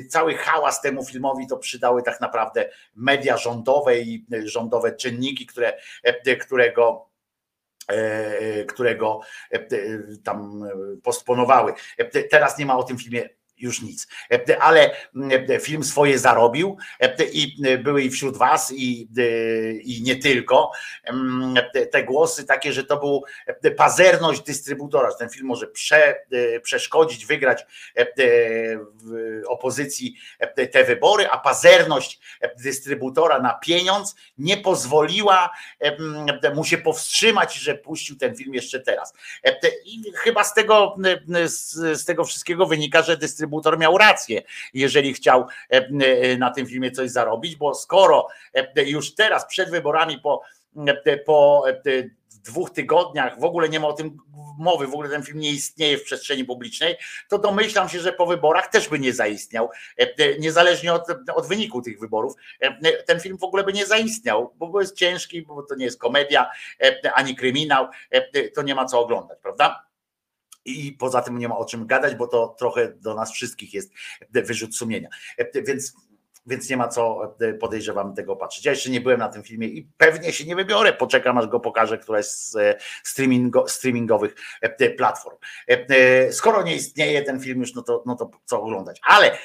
cały hałas temu filmowi to przydały tak naprawdę media rządowe i rządowe czynniki, które, którego którego tam postponowały. Teraz nie ma o tym filmie już nic. Ale mm, film swoje zarobił i były i wśród was i, i nie tylko mm, te głosy takie, że to był pazerność dystrybutora, że ten film może prze, przeszkodzić, wygrać w opozycji te wybory, a pazerność dystrybutora na pieniądz nie pozwoliła mu się powstrzymać, że puścił ten film jeszcze teraz. I chyba z tego, z tego wszystkiego wynika, że dystrybutor dystrybutor miał rację, jeżeli chciał e, e, na tym filmie coś zarobić, bo skoro e, już teraz przed wyborami po, po dwóch tygodniach w ogóle nie ma o tym mowy, w ogóle ten film nie istnieje w przestrzeni publicznej, to domyślam się, że po wyborach też by nie zaistniał, niezależnie od, od wyniku tych wyborów, ten film w ogóle by nie zaistniał, bo jest ciężki, bo to nie jest komedia, ani kryminał, to nie ma co oglądać, prawda? I poza tym nie ma o czym gadać, bo to trochę do nas wszystkich jest wyrzut sumienia. Więc więc nie ma co e, podejrzewam tego patrzeć. Ja jeszcze nie byłem na tym filmie i pewnie się nie wybiorę. Poczekam aż go pokażę któraś z e, streamingo, streamingowych e, platform. Skoro nie istnieje ten film już, no to, no to co oglądać. Ale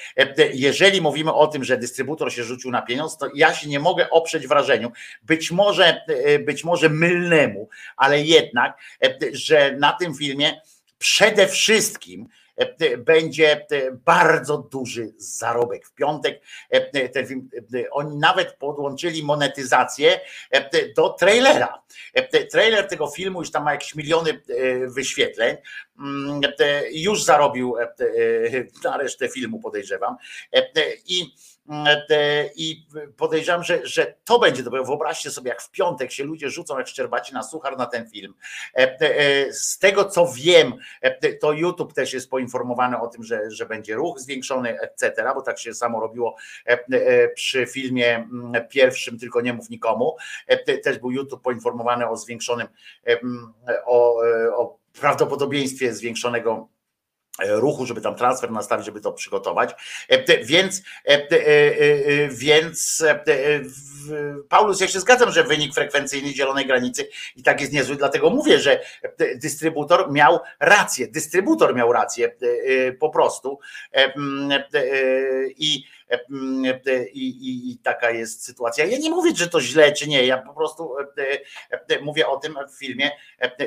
jeżeli mówimy o tym, że dystrybutor się rzucił na pieniądz, to ja się nie mogę oprzeć wrażeniu, być może, być może mylnemu, ale jednak, że na tym filmie przede wszystkim E, będzie e, bardzo duży zarobek. W piątek e, oni nawet podłączyli monetyzację do trailera. Trailer tego filmu już tam ma jakieś miliony wyświetleń. Mm, już zarobił na resztę filmu, podejrzewam. I i podejrzewam, że, że to będzie dobre. Wyobraźcie sobie, jak w piątek się ludzie rzucą jak szczerbaci na suchar na ten film. E, e, z tego co wiem, e, to YouTube też jest poinformowany o tym, że, że będzie ruch zwiększony, etc., bo tak się samo robiło przy filmie mm, pierwszym, tylko nie mów nikomu. Też był YouTube poinformowany o zwiększonym, o, o prawdopodobieństwie zwiększonego E, ruchu, żeby tam transfer nastawić, żeby to przygotować. E, więc, e, więc Paulus, ja się zgadzam, że wynik frekwencyjny zielonej granicy i tak jest niezły, dlatego mówię, że dystrybutor miał rację, dystrybutor miał rację po prostu i i, i, i, taka jest sytuacja. Ja nie mówię, że to źle czy nie, ja po prostu mówię o tym w filmie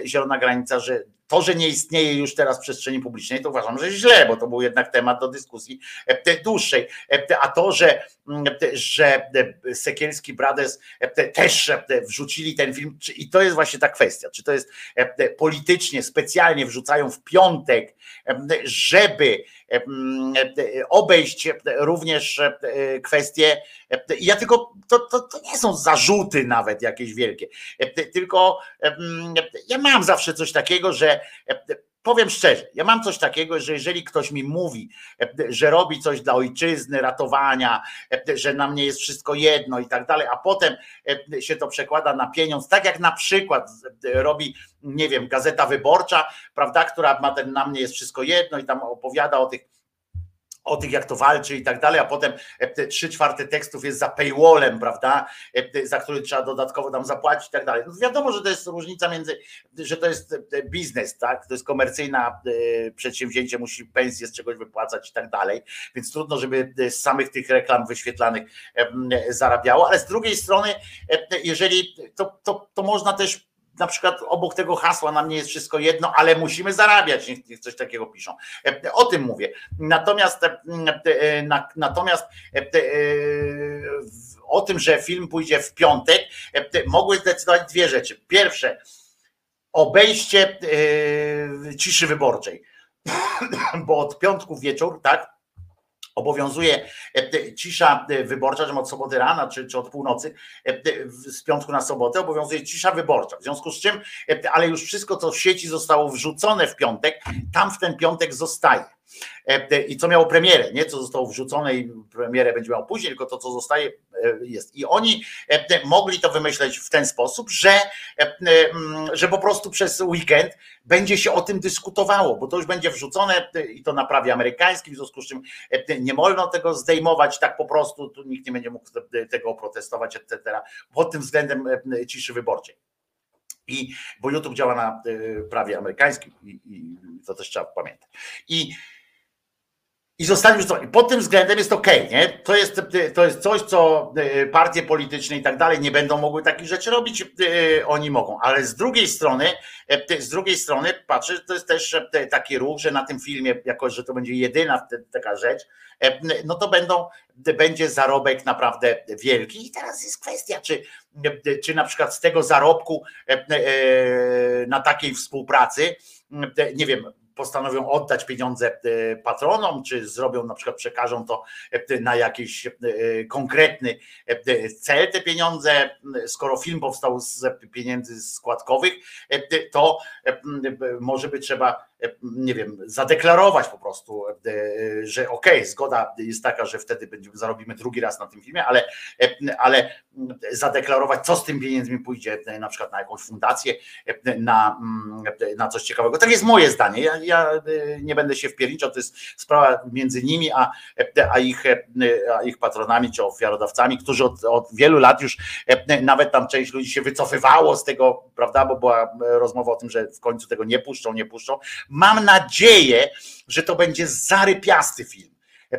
Zielona Granica, że to, że nie istnieje już teraz w przestrzeni publicznej, to uważam, że źle, bo to był jednak temat do dyskusji e, dłuższej. E, a to, że, mm, że Sekielski Brothers e, też wrzucili ten film, i to jest właśnie ta kwestia, czy to jest politycznie, specjalnie wrzucają w piątek, żeby obejść również kwestie, ja tylko, to, to, to nie są zarzuty nawet jakieś wielkie, tylko ja mam zawsze coś takiego, że powiem szczerze, ja mam coś takiego, że jeżeli ktoś mi mówi, że robi coś dla ojczyzny, ratowania, że na mnie jest wszystko jedno i tak dalej, a potem się to przekłada na pieniądz, tak jak na przykład robi, nie wiem, Gazeta Wyborcza, prawda, która ma ten na mnie jest wszystko jedno i tam opowiada o tych o tych, jak to walczy i tak dalej, a potem e, trzy czwarte tekstów jest za paywallem, prawda, e, za który trzeba dodatkowo tam zapłacić i tak dalej. No wiadomo, że to jest różnica między, że to jest e, biznes, tak, to jest komercyjna przedsięwzięcie, musi pensję z czegoś wypłacać i tak dalej, więc trudno, żeby z samych tych reklam wyświetlanych zarabiało, ale z drugiej strony, jeżeli to, to, to można też na przykład obok tego hasła nam nie jest wszystko jedno, ale musimy zarabiać, niech coś takiego piszą. E, o tym mówię. Natomiast e, e, natomiast o tym, że film pójdzie w piątek, mogły zdecydować dwie rzeczy. Pierwsze, obejście ciszy wyborczej, bo od piątku wieczór, tak, obowiązuje e, cisza e, wyborcza, że od soboty rana czy, czy od północy, e, z piątku na sobotę obowiązuje cisza wyborcza. W związku z czym, ale już wszystko, co w sieci zostało wrzucone w piątek, tam w ten piątek zostaje. E, i co miało premierę, nie co zostało wrzucone i premierę będzie miał później, tylko to, co zostaje, e, jest. I oni e, mogli to wymyśleć w ten sposób, że, że po prostu przez weekend będzie się o tym dyskutowało, bo to już będzie wrzucone i to na prawie amerykańskim, w związku z czym nie wolno tego zdejmować tak po prostu, tu nikt nie będzie mógł tego protestować, etc. Pod tym względem ciszy wyborczej. I, bo YouTube działa na prawie amerykańskim i, i to też trzeba pamiętać. I i zostali wrzuconi. Pod tym względem jest ok, nie? To jest, to jest coś, co e, partie polityczne i tak dalej nie będą mogły takich rzeczy robić, e, oni mogą. Ale z drugiej strony, e, z drugiej strony patrzę, że to jest też taki ruch, że na tym filmie, jako że to będzie jedyna taka rzecz, no to będą, będzie zarobek naprawdę wielki. I teraz jest kwestia, czy, czy na przykład z tego zarobku na takiej współpracy, nie wiem, postanowią oddać pieniądze e, patronom, czy zrobią na przykład przekażą to e, na jakiś e, konkretny cel te pieniądze. Skoro film powstał z pieniędzy składkowych, to może by trzeba nie wiem, zadeklarować po prostu, że okej, okay, zgoda jest taka, że wtedy będziemy, zarobimy drugi raz na tym filmie, ale, ale zadeklarować, co z tym pieniędzmi pójdzie, na przykład na jakąś fundację, na, na coś ciekawego. Tak jest moje zdanie. Ja, ja nie będę się wpierniczał, to jest sprawa między nimi, a, a, ich, a ich patronami czy ofiarodawcami, którzy od, od wielu lat już nawet tam część ludzi się wycofywało z tego, prawda, bo była rozmowa o tym, że w końcu tego nie puszczą, nie puszczą. Mam nadzieję, że to będzie zarypiasty film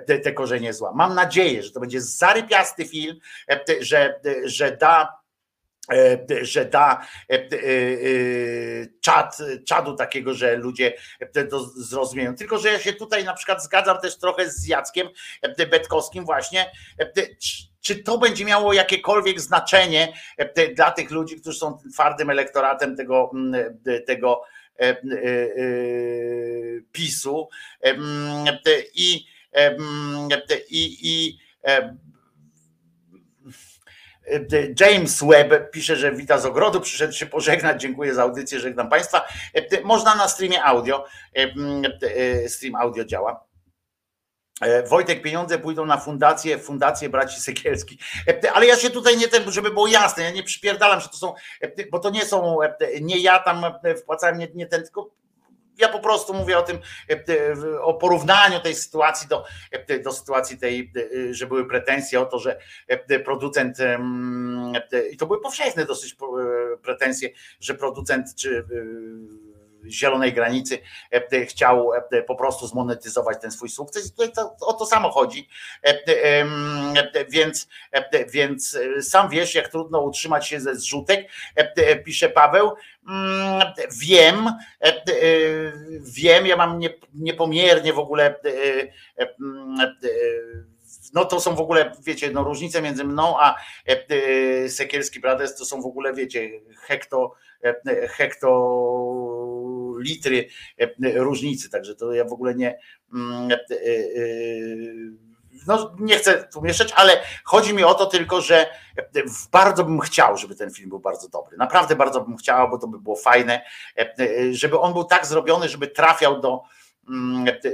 te, te korzenie zła. Mam nadzieję, że to będzie zarypiasty film, że, że da że da czad, czadu takiego, że ludzie to zrozumieją. Tylko, że ja się tutaj na przykład zgadzam też trochę z Jackiem Betkowskim właśnie, czy to będzie miało jakiekolwiek znaczenie dla tych ludzi, którzy są twardym elektoratem tego, tego PiSu i, i, i James Webb pisze, że wita z ogrodu, przyszedł się pożegnać, dziękuję za audycję, żegnam Państwa. Można na streamie audio, stream audio działa. Wojtek, pieniądze pójdą na fundację, fundację braci Sekielskich. Ale ja się tutaj nie ten, żeby było jasne, ja nie przypierdalam, że to są, bo to nie są, nie ja tam wpłacałem, nie, nie ten, tylko ja po prostu mówię o tym, o porównaniu tej sytuacji do, do sytuacji tej, że były pretensje o to, że producent, i to były powszechne dosyć pretensje, że producent czy zielonej granicy chciał po prostu zmonetyzować ten swój sukces i tutaj to, o to samo chodzi. Więc, więc sam wiesz, jak trudno utrzymać się ze zrzutek, pisze Paweł. Wiem, wiem, ja mam niepomiernie w ogóle no to są w ogóle, wiecie, no różnice między mną a Sekielski Brothers to są w ogóle, wiecie, hekto, hekto litry różnicy, także to ja w ogóle nie no nie chcę tu mieszać, ale chodzi mi o to tylko, że bardzo bym chciał, żeby ten film był bardzo dobry. Naprawdę bardzo bym chciał, bo to by było fajne, żeby on był tak zrobiony, żeby trafiał do,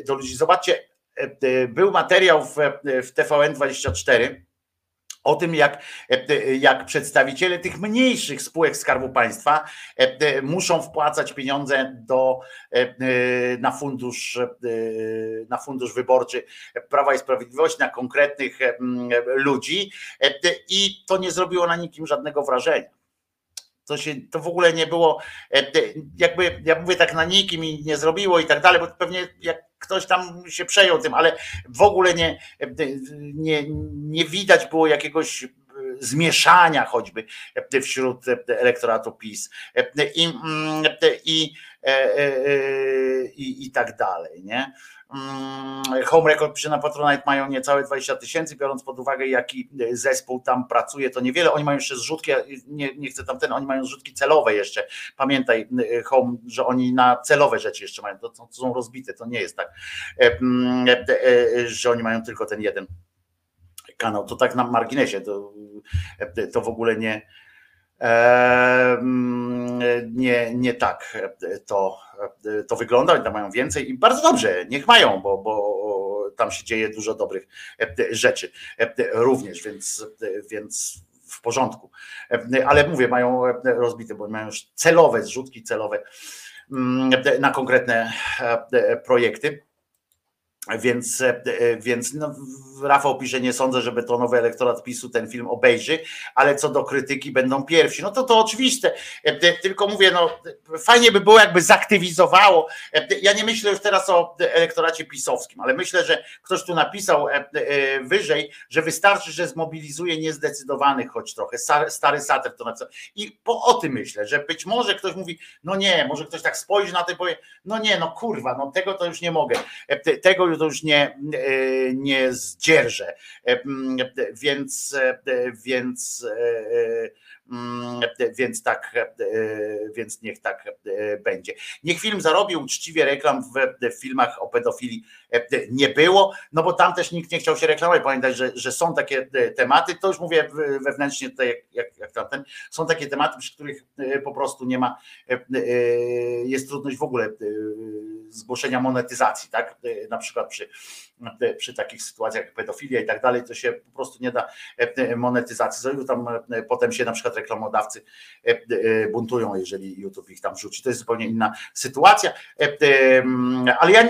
do ludzi. Zobaczcie, był materiał w, w TVN24 o tym, jak, jak przedstawiciele tych mniejszych spółek Skarbu Państwa muszą wpłacać pieniądze do, na, fundusz, na fundusz wyborczy Prawa i Sprawiedliwości, na konkretnych ludzi i to nie zrobiło na nikim żadnego wrażenia. To, się, to w ogóle nie było, jakby, ja mówię tak na nikim i nie zrobiło i tak dalej, bo pewnie jak ktoś tam się przejął tym, ale w ogóle nie, nie, nie widać było jakiegoś zmieszania choćby wśród elektoratu PiS. I, i, i, i tak dalej, nie? Home Record pisze na Patronite mają niecałe 20 tysięcy, biorąc pod uwagę jaki zespół tam pracuje, to niewiele. Oni mają jeszcze zrzutki, nie, nie chcę tam ten, oni mają zrzutki celowe jeszcze. Pamiętaj Home, że oni na celowe rzeczy jeszcze mają, to, to są rozbite, to nie jest tak, że oni mają tylko ten jeden kanał. To tak na marginesie, to, to w ogóle nie nie, nie tak to, to wygląda, oni tam mają więcej i bardzo dobrze, niech mają, bo, bo tam się dzieje dużo dobrych rzeczy również, więc, więc w porządku. Ale mówię, mają rozbite, bo mają już celowe zrzutki, celowe na konkretne projekty. Więc, więc no, Rafał pisze, nie sądzę, żeby to nowy elektorat PiSu ten film obejrzy, ale co do krytyki będą pierwsi. No to to oczywiste, tylko mówię, no fajnie by było jakby zaktywizowało. Ja nie myślę już teraz o elektoracie pisowskim, ale myślę, że ktoś tu napisał wyżej, że wystarczy, że zmobilizuje niezdecydowanych choć trochę. Stary sater to napisał. I po o tym myślę, że być może ktoś mówi, no nie, może ktoś tak spojrzy na to i powie, no nie, no kurwa, no tego to już nie mogę. Tego to już nie, nie zdzierżę. Więc, więc Mm, Więc tak, e, więc niech tak e, będzie. Niech film zarobił uczciwie reklam w filmach o pedofilii e, nie było, no bo tam też nikt nie chciał się reklamować. Pamiętać, że, że są takie tematy, to już mówię wewnętrznie tutaj, jak, jak, tamten, są takie tematy, przy których po prostu nie ma, jest trudność w ogóle zgłoszenia monetyzacji, tak? Na przykład przy, przy takich sytuacjach jak pedofilia i tak dalej, to się po prostu nie da e, monetyzacji zrobić, tam e, potem się na przykład reklamodawcy e, e, buntują, jeżeli YouTube ich tam rzuci. To jest zupełnie inna sytuacja, E, e, ale ja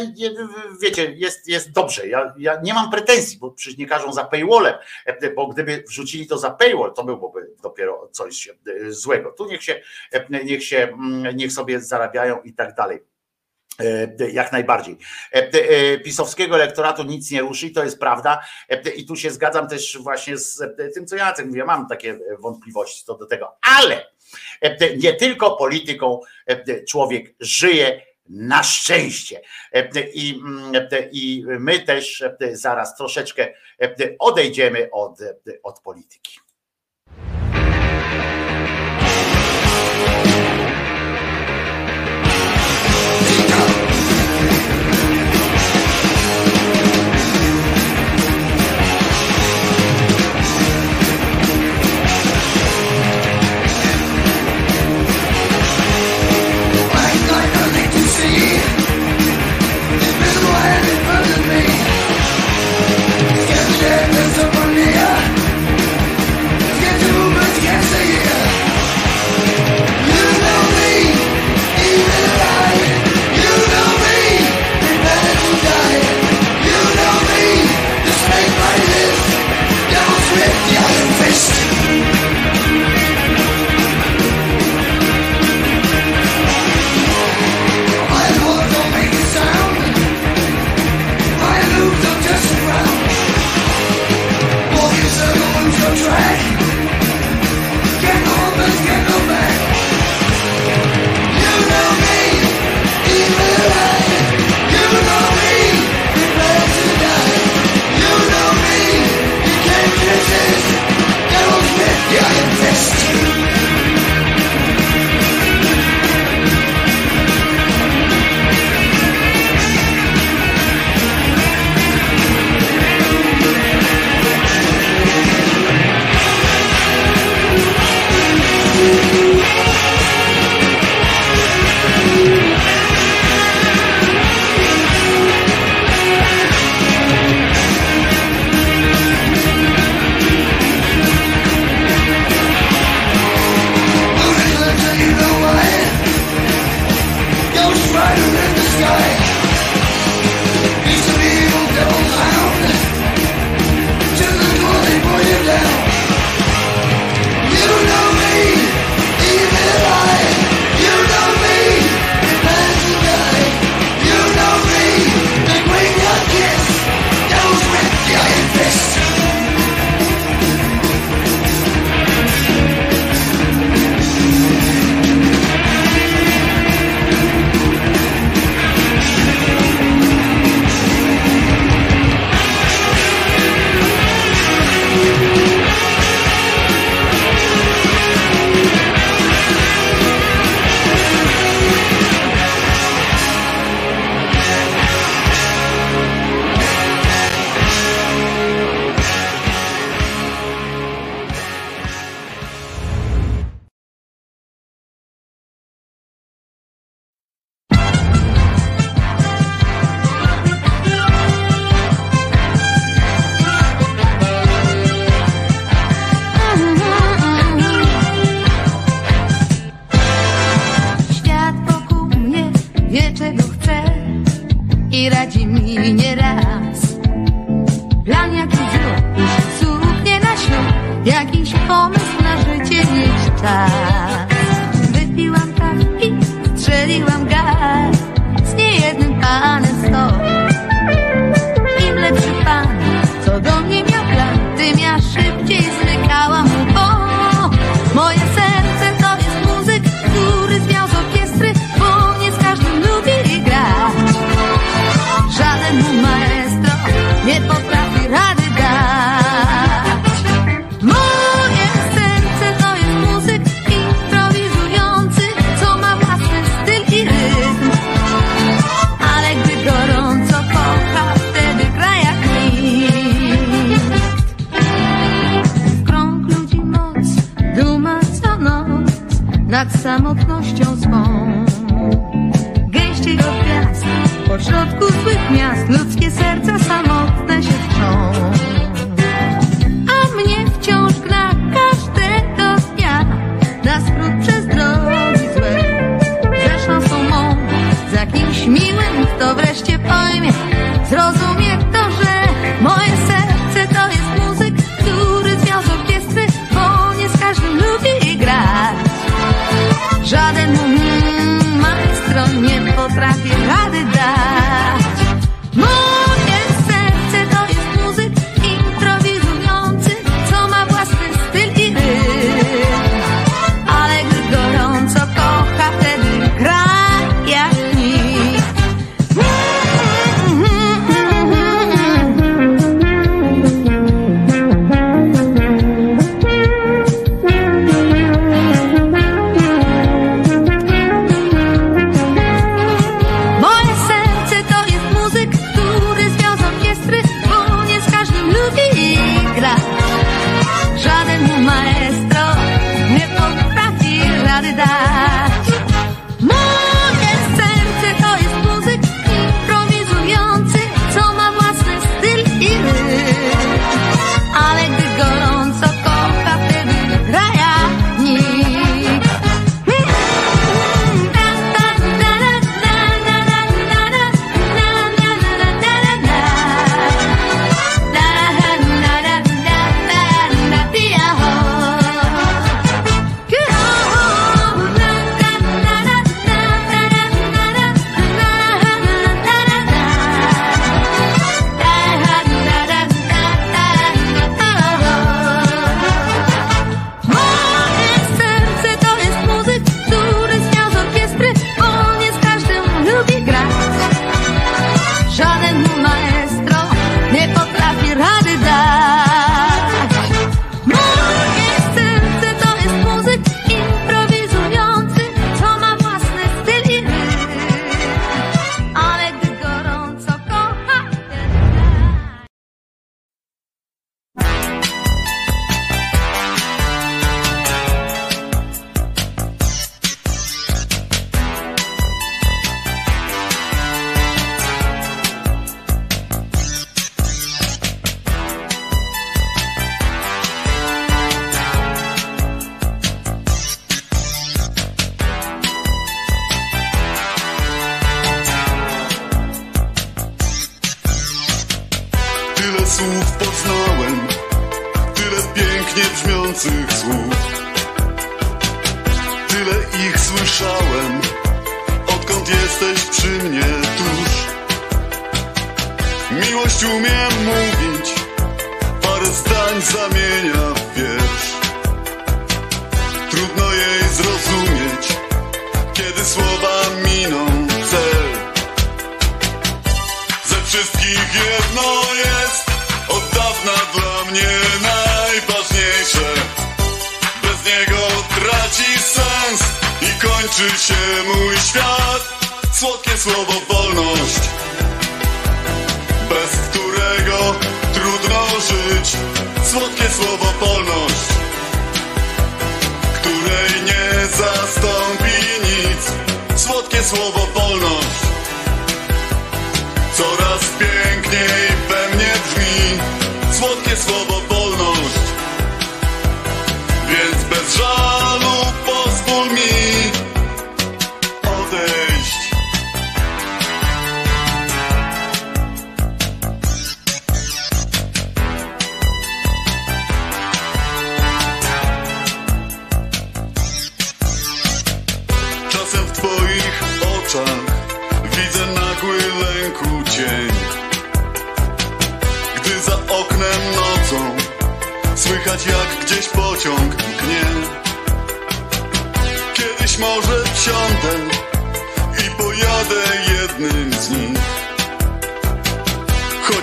wiecie, jest, jest dobrze, ja, ja nie mam pretensji, bo przecież nie każą za paywallem, e, bo gdyby wrzucili to za paywall, to byłoby dopiero coś e, złego. Tu niech się, e, niech się, mm, niech sobie zarabiają i tak dalej. E, Jak najbardziej. E, e, Pisowskiego elektoratu nic nie ruszy, to jest prawda. E, I tu się zgadzam też właśnie z e, tym, co Jacek mówi. Ja mam takie wątpliwości co do tego, ale e, nie tylko polityką e, człowiek żyje na szczęście. E, I, mm, I my też e, zaraz troszeczkę e, odejdziemy od, od polityki. Świat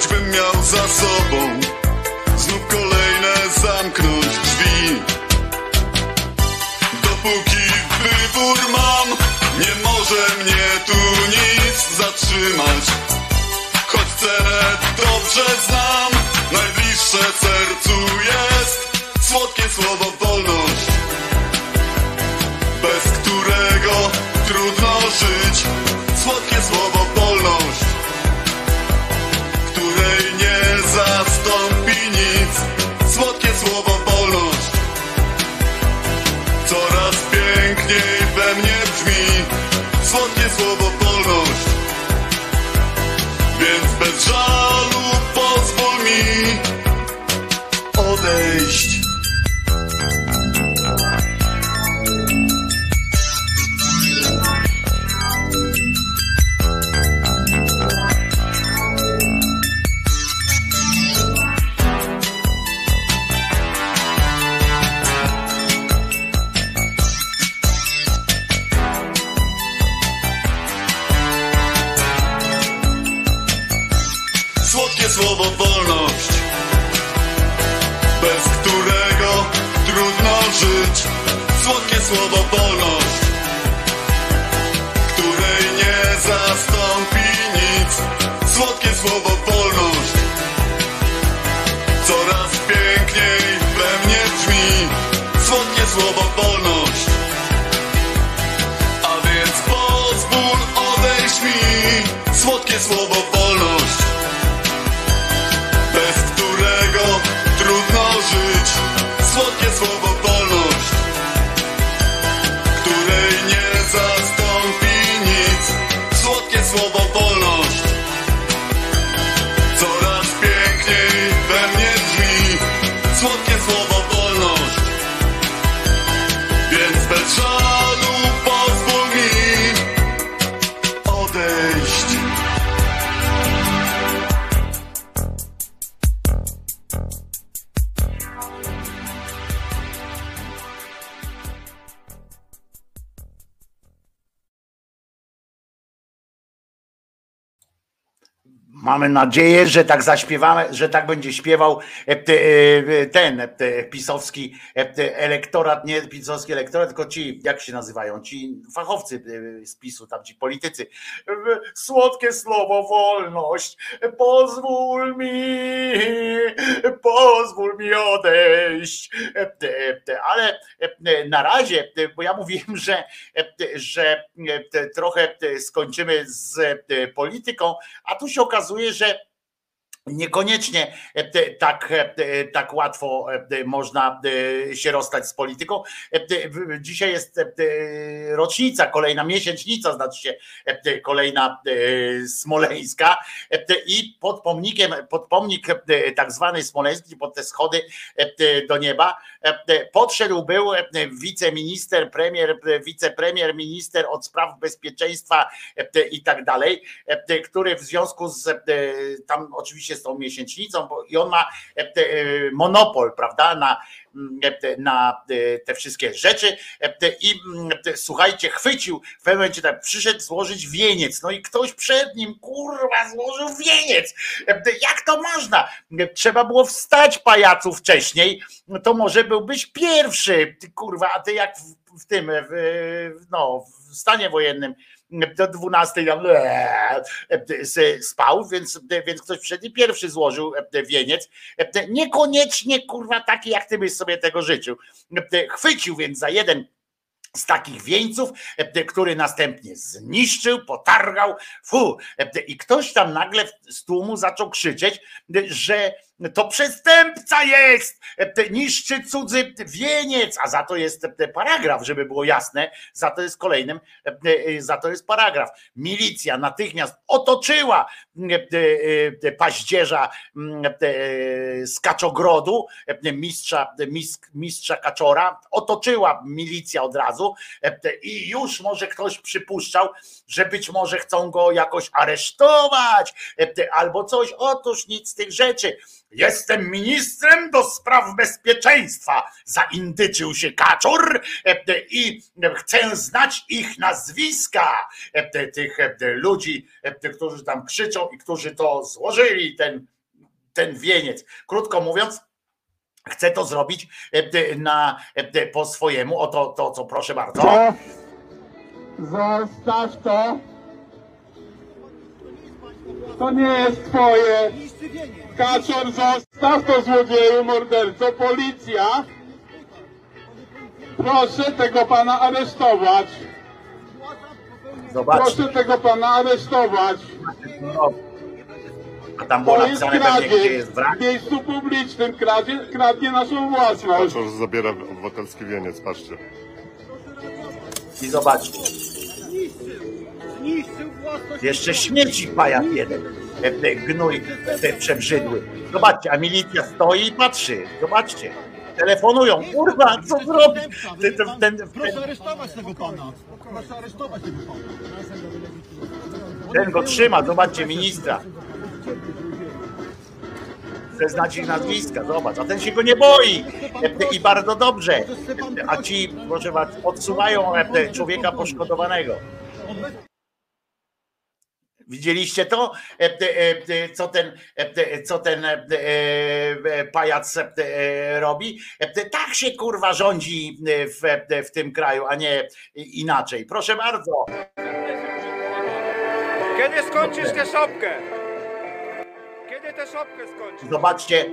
choćbym miał za sobą Znów kolejne zamknąć drzwi. Dopóki wybór mam Nie może mnie tu nic zatrzymać. Choć cenę dobrze znam Najbliższe sercu jest Słodkie słowo wolność Bez którego trudno żyć. Słodkie słowo wolność nie zastąpi nic. Słodkie słowo wolność, coraz piękniej we mnie brzmi. Słodkie słowo żyć. Słodkie słowo wolność, której nie zastąpi nic. Słodkie słowo wolność, coraz piękniej we mnie brzmi. Słodkie słowo wolność, a więc pozwól odejść mi. Słodkie słowo wolność bez którego trudno żyć. Słodkie słowo Mamy nadzieję, że tak zaśpiewamy, że tak będzie śpiewał e, e, ten e, te pisowski elektorat, nie pisowski elektorat, tylko ci, jak się nazywają, ci fachowcy z PiSu, tam ci politycy. Słodkie słowo wolność, pozwól mi, pozwól mi odejść. Ale na razie, bo ja mówiłem, że, że trochę skończymy z polityką, a tu się okazuje, że Niekoniecznie e, tak, e, tak łatwo e, można się rozstać z polityką. Dzisiaj jest rocznica, kolejna miesięcznica, znaczy się kolejna smoleńska i pod pomnikiem, pod pomnik tak zwany smoleński, pod te schody do nieba, podszedł był e, wiceminister, premier, e, wicepremier, minister od spraw bezpieczeństwa e, i tak dalej, e, który w związku z e, tam oczywiście z tą miesięcznicą, bo i on ma e, e, monopol, prawda, na, e, na e, te wszystkie rzeczy e, i mm, te, słuchajcie, chwycił w pewnym momencie tak, przyszedł złożyć wieniec, no i ktoś przed nim, kurwa, złożył wieniec. E, Jak to można? E, Trzeba było wstać pajacu wcześniej, no to może byłbyś pierwszy, ty, kurwa, a ty jak w, w tym, w, no, w stanie wojennym do 12 tam e, se spał, więc, więc ktoś przed nim pierwszy złożył e, wieniec. E, Niekoniecznie kurwa taki, jak ty byś sobie tego życzył. E, Chwycił więc za jeden z takich wieńców, e, który następnie zniszczył, potargał, fu, e, i ktoś tam nagle z tłumu zaczął krzyczeć, że to przestępca jest, e, niszczy cudzy wieniec, a za to jest e, paragraf, żeby było jasne, za to jest kolejnym, e, za to jest paragraf. Milicja natychmiast otoczyła paździerza z Kaczogrodu, mistrza, mistrz, mistrza Kaczora, otoczyła milicja od razu i już może ktoś przypuszczał, że być może chcą go jakoś aresztować albo coś. Otóż nic z tych rzeczy. Jestem ministrem do spraw bezpieczeństwa, zaindyczył się Kaczor e, i chcę znać ich nazwiska, e, tych e, ludzi, e, którzy tam krzyczą i którzy to złożyli, ten, ten wieniec. Krótko mówiąc, chcę to zrobić e, na, e, po swojemu. O to, to co proszę bardzo. To zostaw to. To nie jest twoje. Kaczor, zostaw to złodzieju, morderco. Policja. Proszę tego pana aresztować. Zobaczcie. Proszę tego pana aresztować. A tam było To jest napisane pewnie, gdzie kradzież jest wrak. w miejscu publicznym. Kradzie, kradnie naszą własność. Kaczor zabiera obywatelski wieniec, patrzcie. I zobaczcie. Jeszcze śmieci pajac jeden. Gnój te przebrzydły. Zobaczcie, a milicja stoi i patrzy. Zobaczcie. Telefonują. Kurwa, co zrobić? Ten, ten, ten, Proszę aresztować tego pana. Proszę aresztować tego pana. ten go trzyma. Zobaczcie, ministra. Chce znać ich nazwiska, zobacz, a ten się go nie boi E, i bardzo dobrze. E, A ci, proszę was, odsuwają e, człowieka poszkodowanego. Widzieliście to? E, e, e, Co ten, co ten pajac robi? Tak się kurwa rządzi w, w tym kraju, a nie inaczej. Proszę bardzo. Kiedy skończysz tę szopkę? Kiedy tę szopkę skończysz? Zobaczcie,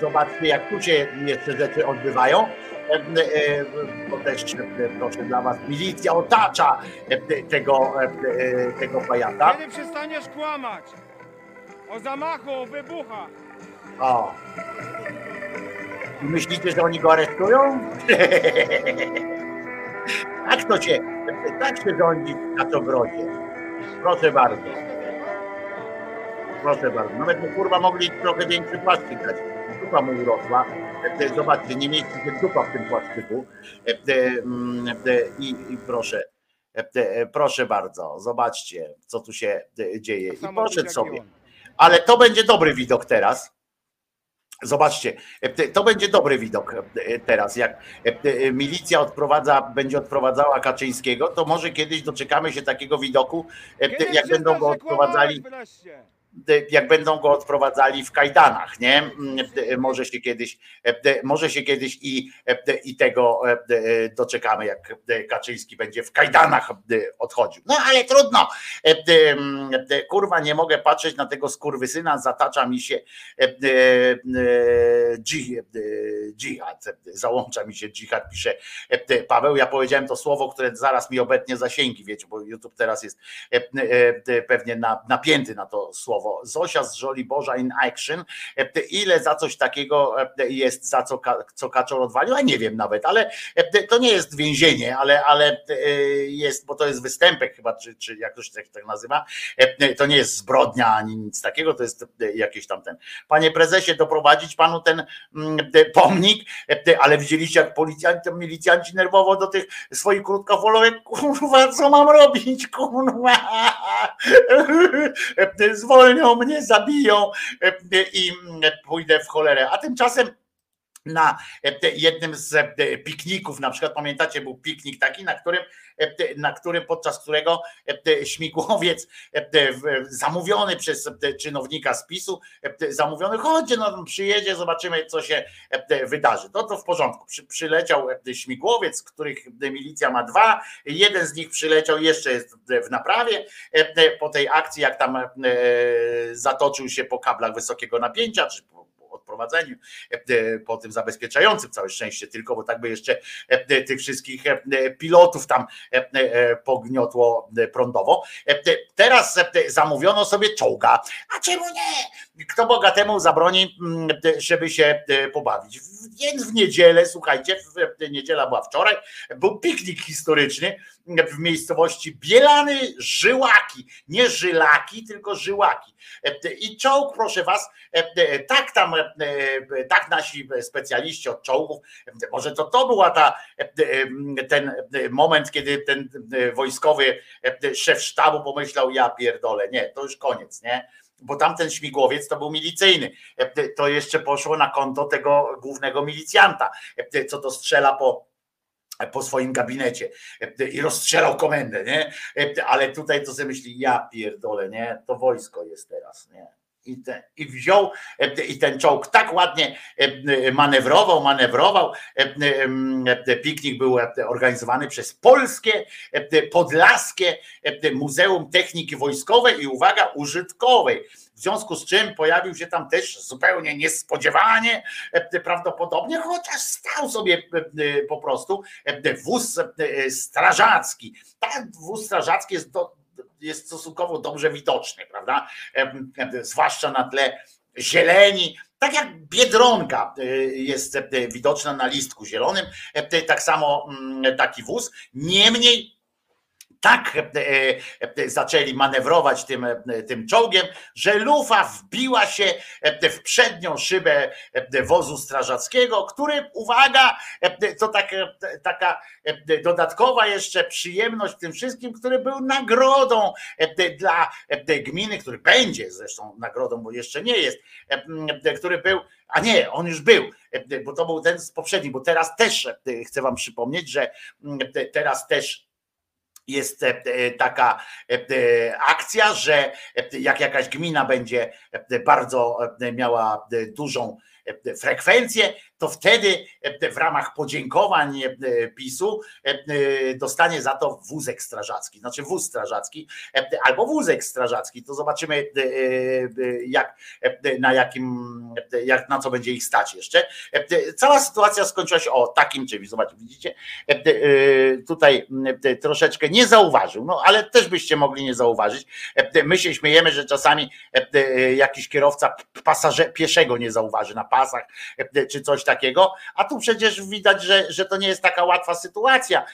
zobaczcie, jak tu się jeszcze rzeczy odbywają. E, e, Bo też proszę dla was, milicja otacza e, tego, e, tego pajaca. Kiedy przestaniesz kłamać? O zamachu, o wybuchach. O. I myślicie, że oni go aresztują? tak to się, tak się rządzi na to brodzie. Proszę bardzo. Proszę bardzo. Nawet mu kurwa mogli trochę większy płaszczyk dać. Dupa mu urosła. E, Zobaczcie, nie mieści się dupa w tym płaszczyku. E, e, mm, I, i proszę. Proszę bardzo, zobaczcie, co tu się dzieje. I poszedł sobie. Ale to będzie dobry widok teraz. Zobaczcie, to będzie dobry widok teraz. Jak milicja odprowadza, będzie odprowadzała Kaczyńskiego, to może kiedyś doczekamy się takiego widoku, Kiedy jak będą go odprowadzali wreszcie? Jak będą go odprowadzali w kajdanach, nie? Może się kiedyś, może się kiedyś i, i tego doczekamy, jak Kaczyński będzie w kajdanach odchodził. No ale trudno. Kurwa, nie mogę patrzeć na tego skurwysyna, zatacza mi się dżi- dżihad, załącza mi się dżihad, pisze Paweł. Ja powiedziałem to słowo, które zaraz mi obetnie zasięgi, wiecie, bo YouTube teraz jest pewnie na- napięty na to słowo. Zosia z Żoli Boża in action. Ile za coś takiego jest, za co, co Kaczor odwalił? A nie wiem nawet, ale to nie jest więzienie, ale, ale jest, bo to jest występek chyba, czy, czy jak to się tak, tak nazywa. To nie jest zbrodnia ani nic takiego, to jest jakieś tam ten. Panie prezesie, doprowadzić panu ten mm, pomnik, ale widzieliście jak policjanci, milicjanci nerwowo do tych swoich krótkofalowych, kurwa, co mam robić, kurwa, zwolnią mnie, zabiją i pójdę w cholerę. A tymczasem na jednym z pikników, na przykład pamiętacie, był piknik taki, na którym, na którym podczas którego śmigłowiec zamówiony przez czynownika z PiSu, zamówiony, chodźcie, no przyjedzie, zobaczymy, co się wydarzy. To to w porządku. Przy, przyleciał śmigłowiec, których milicja ma dwa, jeden z nich przyleciał, jeszcze jest w naprawie po tej akcji, jak tam zatoczył się po kablach wysokiego napięcia, czy po odprowadzeniu, po tym zabezpieczającym całe szczęście tylko, bo tak by jeszcze tych wszystkich pilotów tam pogniotło prądowo. Teraz zamówiono sobie czołga. A czemu nie? Kto bogatemu zabroni, żeby się pobawić? Więc w niedzielę, słuchajcie, niedziela była wczoraj, był piknik historyczny w miejscowości Bielany Żyłaki. Nie Żylaki, tylko Żyłaki. I czołg, proszę was, tak tam, tak nasi specjaliści od czołgów, może to to była ta, ten moment, kiedy ten wojskowy szef sztabu pomyślał, ja pierdolę, nie, to już koniec, nie? Bo tamten śmigłowiec to był milicyjny. To jeszcze poszło na konto tego głównego milicjanta, co to strzela po po swoim gabinecie i rozstrzelał komendę, nie? Ale tutaj to sobie myśli, ja pierdolę, nie? To wojsko jest teraz, nie? I, te, I wziął i ten czołg tak ładnie manewrował, manewrował. Piknik był organizowany przez Polskie Podlaskie Muzeum Techniki Wojskowej i uwaga, użytkowej w związku z czym pojawił się tam też zupełnie niespodziewanie, prawdopodobnie, chociaż stał sobie po prostu wóz strażacki. Ten wóz strażacki jest, do, jest stosunkowo dobrze widoczny, prawda? Zwłaszcza na tle zieleni, tak jak biedronka jest widoczna na listku zielonym, tak samo mm, taki wóz. Niemniej tak zaczęli manewrować tym, tym czołgiem, że lufa wbiła się w przednią szybę wozu strażackiego, który, uwaga, to tak, taka dodatkowa jeszcze przyjemność w tym wszystkim, który był nagrodą dla gminy, który będzie zresztą nagrodą, bo jeszcze nie jest, który był a nie, on już był, bo to był ten z poprzedni, bo teraz też chcę Wam przypomnieć, że teraz też jest taka akcja, że jak jakaś gmina będzie bardzo miała dużą frekwencję, to wtedy w ramach podziękowań PiSu dostanie za to wózek strażacki, znaczy wóz strażacki albo wózek strażacki. To zobaczymy, jak, na jakim, jak, na co będzie ich stać jeszcze. Cała sytuacja skończyła się o takim czymś. Zobaczcie, widzicie? Tutaj troszeczkę nie zauważył, no ale też byście mogli nie zauważyć. My się śmiejemy, że czasami jakiś kierowca pasażer pieszego nie zauważy na pasach czy coś takiego, a tu przecież widać, że, że to nie jest taka łatwa sytuacja.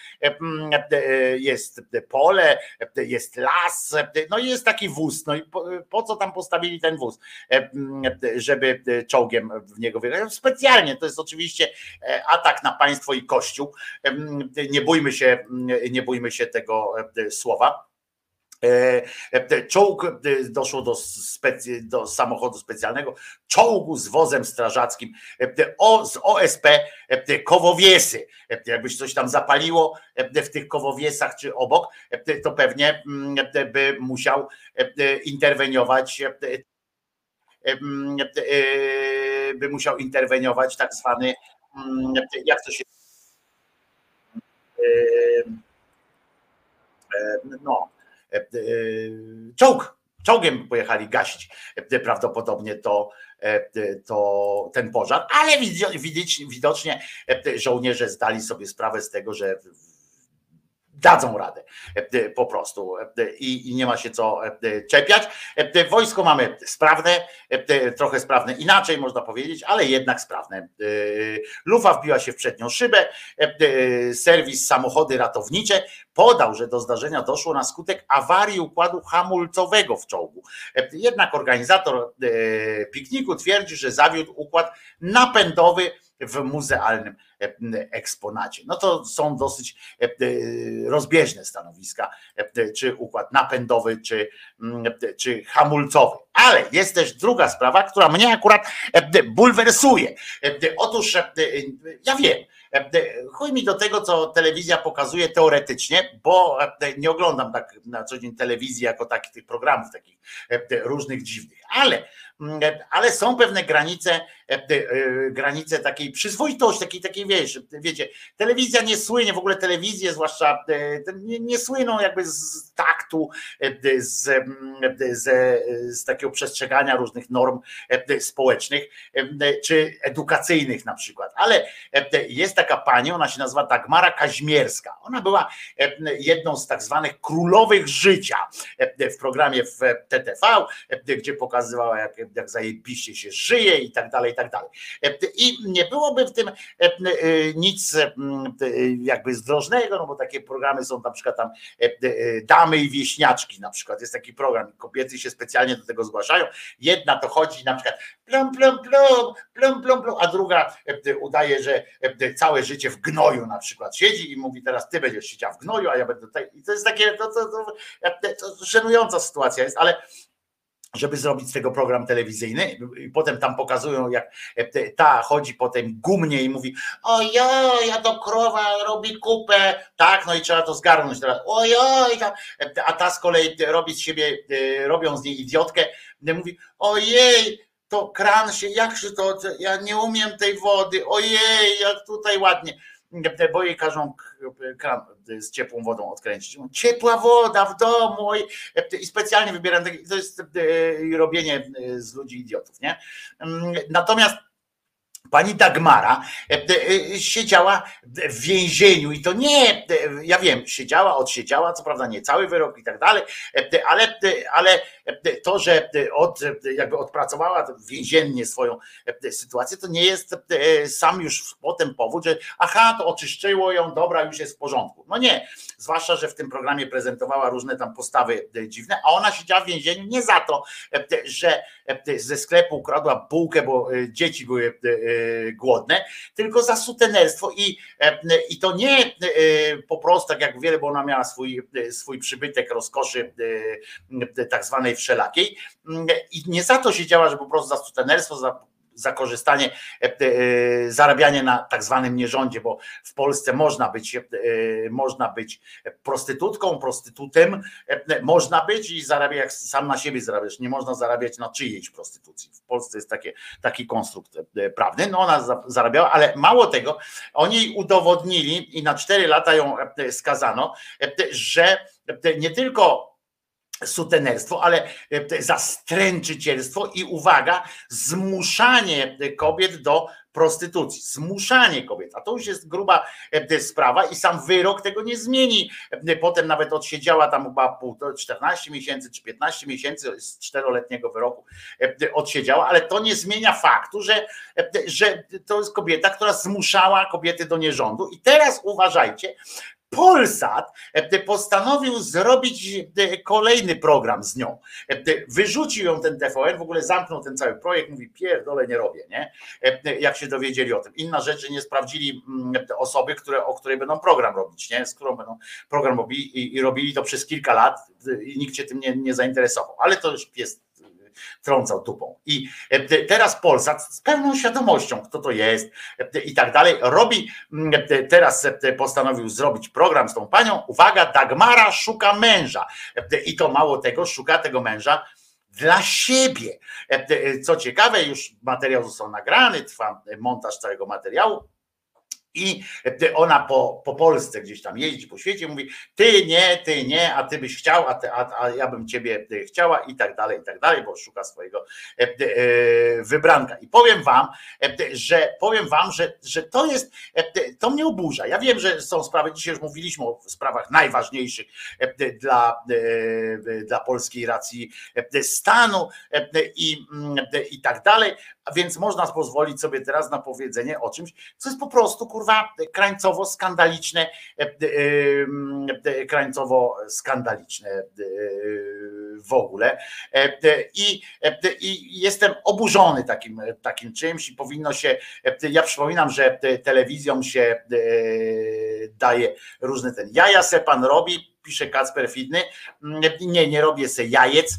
Jest pole, jest las, no i jest taki wóz. No i po, po co tam postawili ten wóz, żeby czołgiem w niego wyjechać? Specjalnie, to jest oczywiście atak na państwo i kościół. Nie bójmy się, nie bójmy się tego słowa. Czołg doszło do, specy, do samochodu specjalnego, czołgu z wozem strażackim o, z OSP Kowowiesy. Jakbyś coś tam zapaliło w tych Kowowiesach czy obok, to pewnie by musiał interweniować by musiał interweniować tak zwany jak to się no czołg, czołgiem pojechali gasić prawdopodobnie to, to ten pożar, ale widocznie żołnierze zdali sobie sprawę z tego, że dadzą radę po prostu i, i nie ma się co czepiać. Wojsko mamy sprawne, trochę sprawne inaczej można powiedzieć, ale jednak sprawne. Lufa wbiła się w przednią szybę, serwis samochody ratownicze podał, że do zdarzenia doszło na skutek awarii układu hamulcowego w czołgu. Jednak organizator pikniku twierdzi, że zawiódł układ napędowy w muzealnym eksponacie. No to są dosyć rozbieżne stanowiska, czy układ napędowy, czy, czy hamulcowy. Ale jest też druga sprawa, która mnie akurat bulwersuje. Otóż ja wiem, chuj mi do tego, co telewizja pokazuje teoretycznie, bo nie oglądam tak na co dzień telewizji jako takich tych programów takich różnych dziwnych, ale, ale są pewne granice, granice takiej przyzwoitości, takiej, takiej wiesz, wiecie, telewizja nie słynie, w ogóle telewizje zwłaszcza nie, nie słyną jakby z taktu, z, z, z takiego przestrzegania różnych norm społecznych czy edukacyjnych na przykład, ale jest taka pani, ona się nazywa Dagmara Kaźmierska, ona była jedną z tak zwanych królowych życia w programie w TTV, gdzie pokazywała jak, jak zajebiście się żyje i tak dalej, i tak dalej. I nie byłoby w tym nic jakby zdrożnego, no bo takie programy są na przykład tam Damy i Wieśniaczki na przykład, jest taki program, kobiety się specjalnie do tego zgłaszają, jedna to chodzi na przykład plum, plum, plum, plum, plum, plum, a druga udaje, że całe życie w gnoju na przykład siedzi i mówi teraz ty będziesz siedział w gnoju, a ja będę tutaj, i to jest takie, to, to, to, to żenująca sytuacja jest, ale żeby zrobić z tego program telewizyjny. I potem tam pokazują jak ta chodzi potem gumnie i mówi ojoj, ja to krowa robi kupę, tak, no i trzeba to zgarnąć teraz, ojoj, a ta z kolei robi z siebie, robią z niej idiotkę, mówi ojej, to kran się, jak się to, ja nie umiem tej wody, ojej, jak tutaj ładnie. Bo jej każą kran z ciepłą wodą odkręcić. Ciepła woda w domu i specjalnie wybieram takie, to jest robienie z ludzi idiotów, nie? Natomiast Pani Dagmara siedziała w więzieniu i to nie, ja wiem, siedziała, odsiedziała, co prawda nie cały wyrok i tak dalej, ale, ale to, że od, jakby odpracowała więziennie swoją sytuację, to nie jest sam już potem powód, że aha, to oczyszczyło ją, dobra, już jest w porządku. No nie, zwłaszcza, że w tym programie prezentowała różne tam postawy dziwne, a ona siedziała w więzieniu nie za to, że ze sklepu ukradła bułkę, bo dzieci były głodne, tylko za sutenerstwo i, i to nie po prostu tak jak wiele, bo ona miała swój, swój przybytek rozkoszy tak zwanej wszelakiej i nie za to siedziała, że po prostu za sutenerstwo, za za korzystanie, zarabianie na tak zwanym nierządzie, bo w Polsce można być, można być prostytutką, prostytutem, można być i zarabiać jak sam na siebie zarabiasz, nie można zarabiać na czyjejś prostytucji. W Polsce jest takie, taki konstrukt prawny, no ona zarabiała, ale mało tego, oni udowodnili i na cztery lata ją skazano, że nie tylko sutenerstwo, ale za stręczycielstwo i uwaga, zmuszanie kobiet do prostytucji, zmuszanie kobiet, a to już jest gruba sprawa i sam wyrok tego nie zmieni. Potem nawet odsiedziała tam chyba 14 miesięcy czy 15 miesięcy z czteroletniego wyroku odsiedziała, ale to nie zmienia faktu, że, że to jest kobieta, która zmuszała kobiety do nierządu i teraz uważajcie, Polsat postanowił zrobić kolejny program z nią. Wyrzucił ją ten TVN, w ogóle zamknął ten cały projekt, mówi pierdolę nie robię, nie? Jak się dowiedzieli o tym. Inna rzecz, że nie sprawdzili osoby, które, o której będą program robić, nie? Z którą będą program robili i, i robili to przez kilka lat i nikt się tym nie, nie zainteresował. Ale to już jest trącał tupą. I teraz Polsat z pełną świadomością, kto to jest i tak dalej, robi, teraz postanowił zrobić program z tą panią. Uwaga, Dagmara szuka męża. I to mało tego, szuka tego męża dla siebie. Co ciekawe, już materiał został nagrany, trwa montaż całego materiału. I ona po, po Polsce gdzieś tam jeździ po świecie, mówi: Ty nie, ty nie, a ty byś chciał, a, ty, a, a ja bym ciebie chciała, i tak dalej, i tak dalej, bo szuka swojego wybranka. I powiem wam, że powiem wam, że, że to jest, to mnie oburza. Ja wiem, że są sprawy, dzisiaj już mówiliśmy o sprawach najważniejszych dla, dla polskiej racji stanu i, i tak dalej, a więc można pozwolić sobie teraz na powiedzenie o czymś, co jest po prostu kurwa krańcowo skandaliczne, krańcowo skandaliczne w ogóle. I, i jestem oburzony takim, takim czymś i powinno się, ja przypominam, że telewizjom się daje różne ten, jaja se pan robi, pisze Kacper Fidny. Nie, nie robię sobie jajec,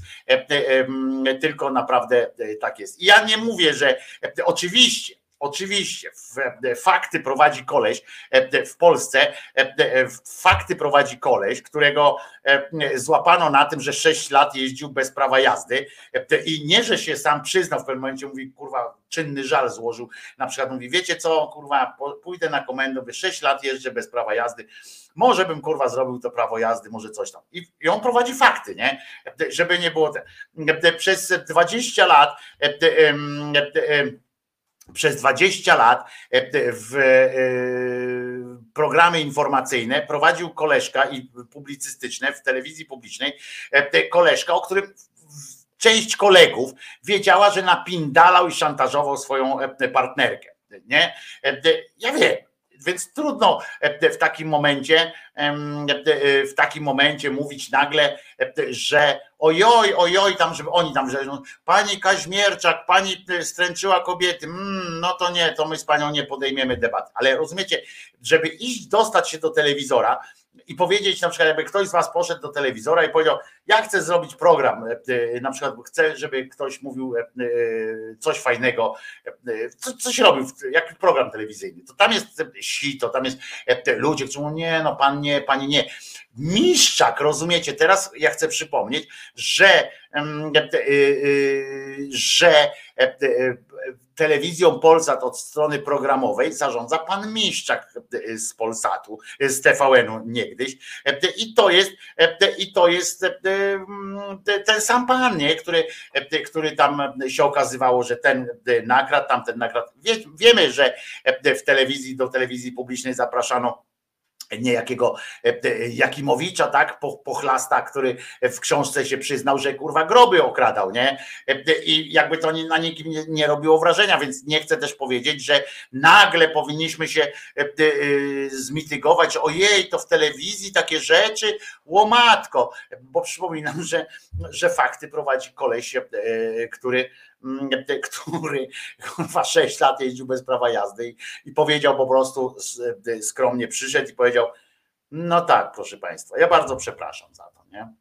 tylko naprawdę tak jest. I ja nie mówię, że oczywiście Oczywiście, fakty prowadzi koleś w Polsce, fakty prowadzi koleś, którego złapano na tym, że 6 lat jeździł bez prawa jazdy i nie, że się sam przyznał w pewnym momencie, mówi, kurwa, czynny żal złożył, na przykład mówi, wiecie co, kurwa, pójdę na komendę, 6 lat jeżdżę bez prawa jazdy, może bym kurwa zrobił to prawo jazdy, może coś tam. I, i on prowadzi fakty, nie? Żeby nie było. Te, przez 20 lat przez 20 lat w programy informacyjne prowadził koleżka i publicystyczne w telewizji publicznej, koleżka, o którym część kolegów wiedziała, że napindalał i szantażował swoją partnerkę. Nie? Ja wiem, więc trudno w takim momencie, w takim momencie mówić nagle, że ojoj, ojoj, tam, żeby oni tam, że no, pani Kaźmierczak, pani stręczyła kobiety, mm, no to nie, to my z panią nie podejmiemy debat. Ale rozumiecie, żeby iść, dostać się do telewizora, i powiedzieć na przykład, jakby ktoś z was poszedł do telewizora i powiedział, ja chcę zrobić program, na przykład chcę, żeby ktoś mówił coś fajnego, coś robił, jak program telewizyjny, to tam jest sito, tam jest ludzie, którzy mówią, nie, no pan nie, pani nie. Miszczak, rozumiecie, teraz ja chcę przypomnieć, że, że telewizją Polsat od strony programowej zarządza pan Miszczak e, z Polsatu, e, z TVN-u niegdyś. E, I to jest, i to jest ten sam pan, nie? Który, który tam się okazywało, że ten nakradł, tamten nakradł. Wie, wiemy, że w telewizji, do telewizji publicznej zapraszano niejakiego Jakimowicza, tak, pochlasta, który w książce się przyznał, że kurwa groby okradał, nie? I jakby to na nikim nie, robiło wrażenia, więc nie chcę też powiedzieć, że nagle powinniśmy się zmitygować, ojej, to w telewizji takie rzeczy, łomatko, bo przypominam, że, że fakty prowadzi koleś, który który chyba 6 lat jeździł bez prawa jazdy i, i powiedział po prostu skromnie przyszedł i powiedział: No tak, proszę Państwa, ja bardzo przepraszam za to, nie?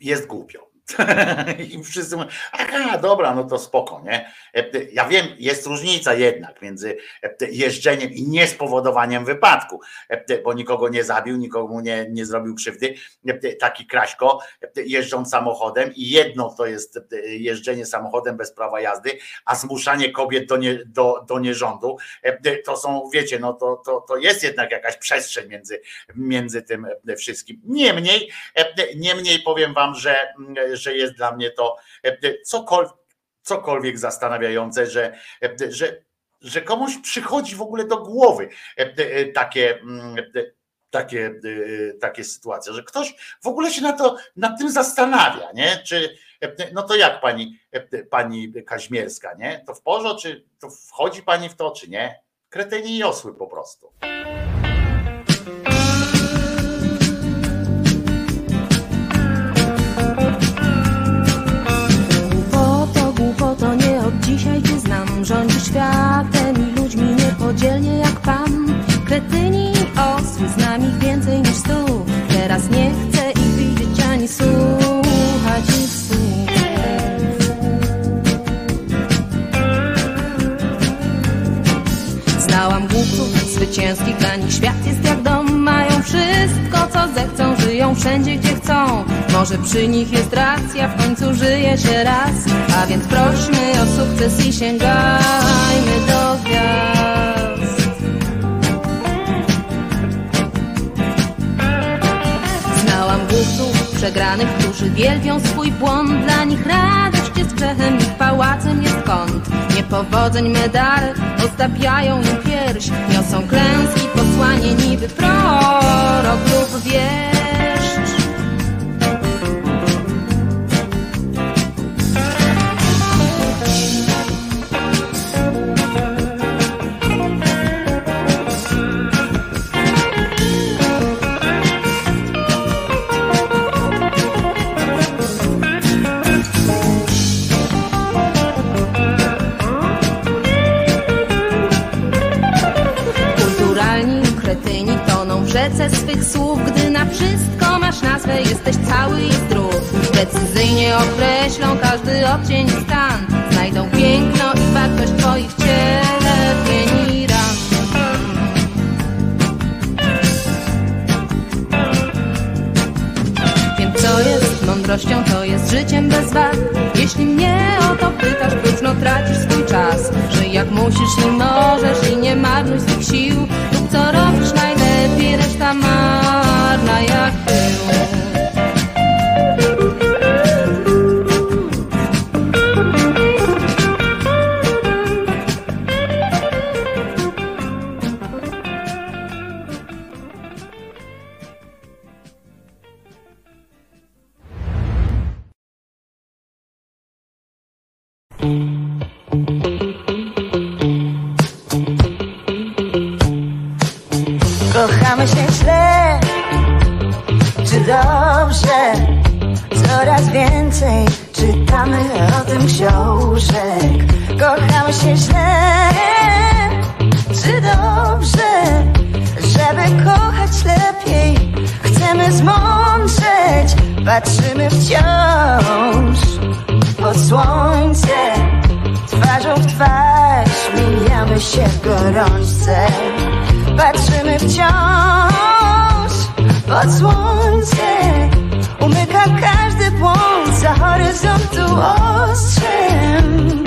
Jest głupio. I wszyscy mówią, aha, dobra, no to spoko, nie? Ja wiem, jest różnica jednak między jeżdżeniem i niespowodowaniem wypadku, bo nikogo nie zabił, nikomu nie, nie zrobił krzywdy. Taki Kraśko jeżdżąc samochodem i jedno to jest jeżdżenie samochodem bez prawa jazdy, a zmuszanie kobiet do, nie, do, do nierządu, to są, wiecie, no to, to, to jest jednak jakaś przestrzeń między, między tym wszystkim. Niemniej, niemniej powiem wam, że że jest dla mnie to e, cokolwiek, cokolwiek zastanawiające, że, e, że, że komuś przychodzi w ogóle do głowy e, takie mm, takie, takie sytuacje, że ktoś w ogóle się na to, nad tym zastanawia, nie? Czy, no to jak pani, pani Kaźmierska, nie? To w porządku, czy to wchodzi pani w to, czy nie? Kretyni i osły po prostu. Dzisiaj cię znam Rządzi światem i ludźmi niepodzielnie jak pan. Kretyni osły, znam ich więcej niż stu. Teraz nie chcę ich widzieć ani słuchać ich słów Znałam głupców zwycięskich, dla nich świat jest jak dom. Mają wszystko co zechcą, wszędzie gdzie chcą. Może przy nich jest racja, w końcu żyje się raz. A więc prośmy o sukces i sięgajmy do gwiazd. Znałam głupców przegranych, którzy wielbią swój błąd. Dla nich radość jest grzechem, ich pałacem jest kąt. Niepowodzeń medale ozdabiają im pierś. Niosą klęski, posłanie niby prorok lub wieszcz rzece swych słów Gdy na wszystko masz nazwę, jesteś cały i zdrów. Precyzyjnie określą każdy odcień i stan. Znajdą piękno i wartość twoich mądrością, to jest życiem bez wad. Jeśli mnie o to pytasz, próżno tracisz swój czas. Żyj jak musisz i możesz i nie marnuj swych sił. Rób co robisz najlepiej, reszta marna jak pył się w gorączce Patrzymy wciąż pod słońce. Umyka każdy błąd za horyzontu ostrzem.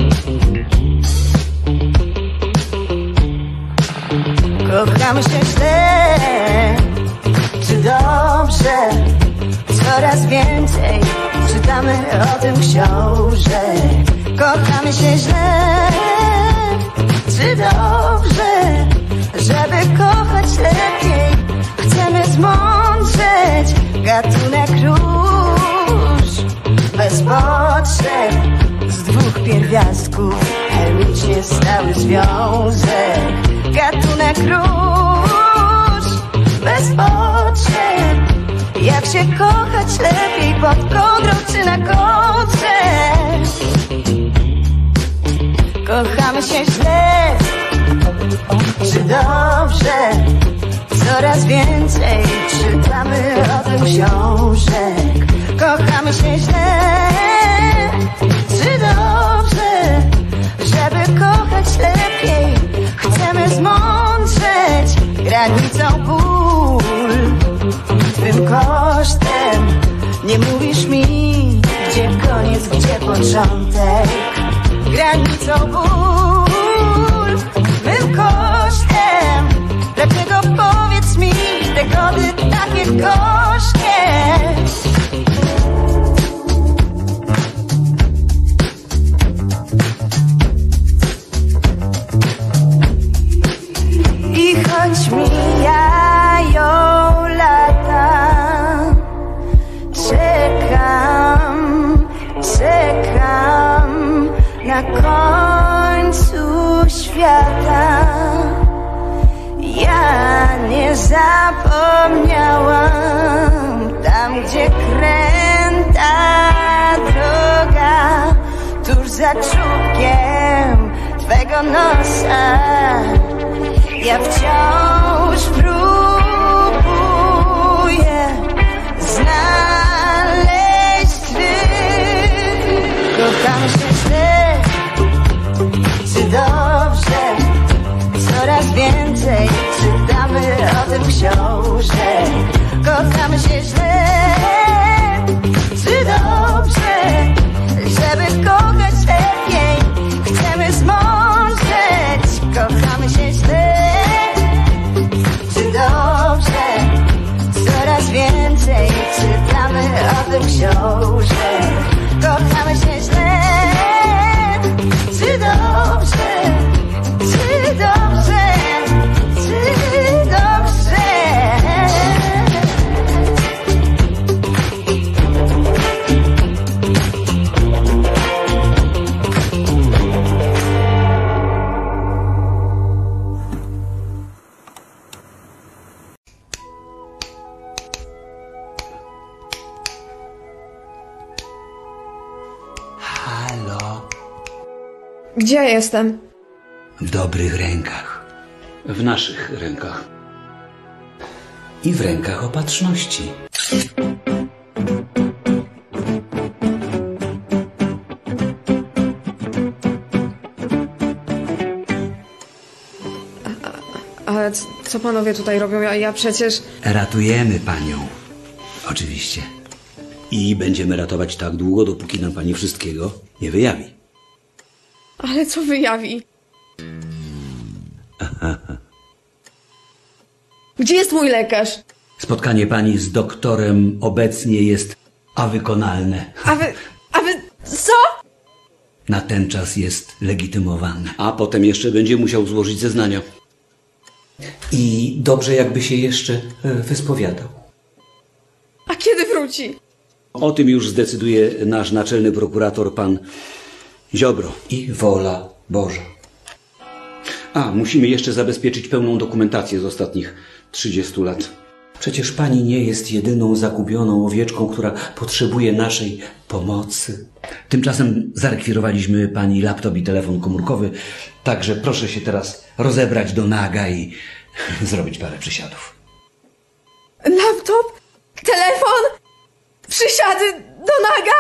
Kochamy się źle. Czy dobrze? Coraz więcej Czytamy o tym książę, Kochamy się źle czy dobrze Żeby kochać lepiej? Chcemy zmądrzeć Gatunek róż. Bez potrzeb Z dwóch pierwiastków Chemicznie stały związek. Gatunek róż. Bez potrzeb. Jak się kochać lepiej? Pod kołdrą czy na kołdrze Kochamy się źle. Czy dobrze? Coraz więcej czytamy o tym książek. Kochamy się źle. Czy dobrze? Żeby kochać lepiej Chcemy zmądrzeć Granicą ból. Twym kosztem Nie mówisz mi Gdzie koniec, gdzie początek granicą ból Mym kosztem. Dlaczego powiedz mi Te gody takie gorzkie końcu świata. Ja nie zapomniałam tam, gdzie kręta droga, tuż za czubkiem twego nosa. Ja wciąż książek. Kochamy się źle, czy dobrze? Żeby kochać Gdzie jestem? w dobrych rękach. W naszych rękach. I w rękach opatrzności. Ale c- co panowie tutaj robią? Ja, ja przecież... Ratujemy panią. Oczywiście. I będziemy ratować tak długo, dopóki nam pani wszystkiego nie wyjawi. Ale co wyjawi? Gdzie jest mój lekarz? Spotkanie pani z doktorem obecnie jest awykonalne. A wy... A wy... Co? Na ten czas jest legitymowane. A potem jeszcze będzie musiał złożyć zeznania. I dobrze jakby się jeszcze e, wyspowiadał. A kiedy wróci? O tym już zdecyduje nasz naczelny prokurator, pan Ziobro. I wola Boża. A, musimy jeszcze zabezpieczyć pełną dokumentację z ostatnich 30 lat. Przecież pani nie jest jedyną zagubioną owieczką, która potrzebuje naszej pomocy. Tymczasem zarekwirowaliśmy pani laptop i telefon komórkowy, także proszę się teraz rozebrać do naga i zrobić parę przysiadów. Laptop? Telefon? Przysiady do naga?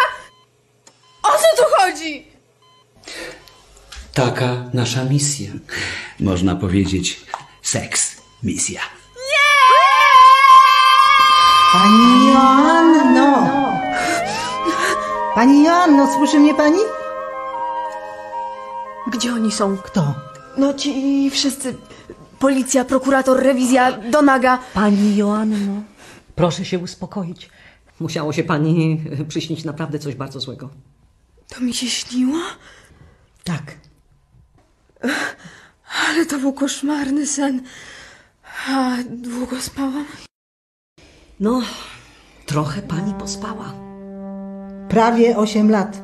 O co tu chodzi? Taka nasza misja. Można powiedzieć seks misja. Pani Joanno! Pani Joanno, słyszy mnie pani? Gdzie oni są? Kto? No ci wszyscy. Policja, prokurator, rewizja, do naga. Pani Joanno, proszę się uspokoić. Musiało się pani przyśnić naprawdę coś bardzo złego. To mi się śniło? Tak. Ale to był koszmarny sen. A długo spałam? No, trochę pani pospała. Prawie 8 lat.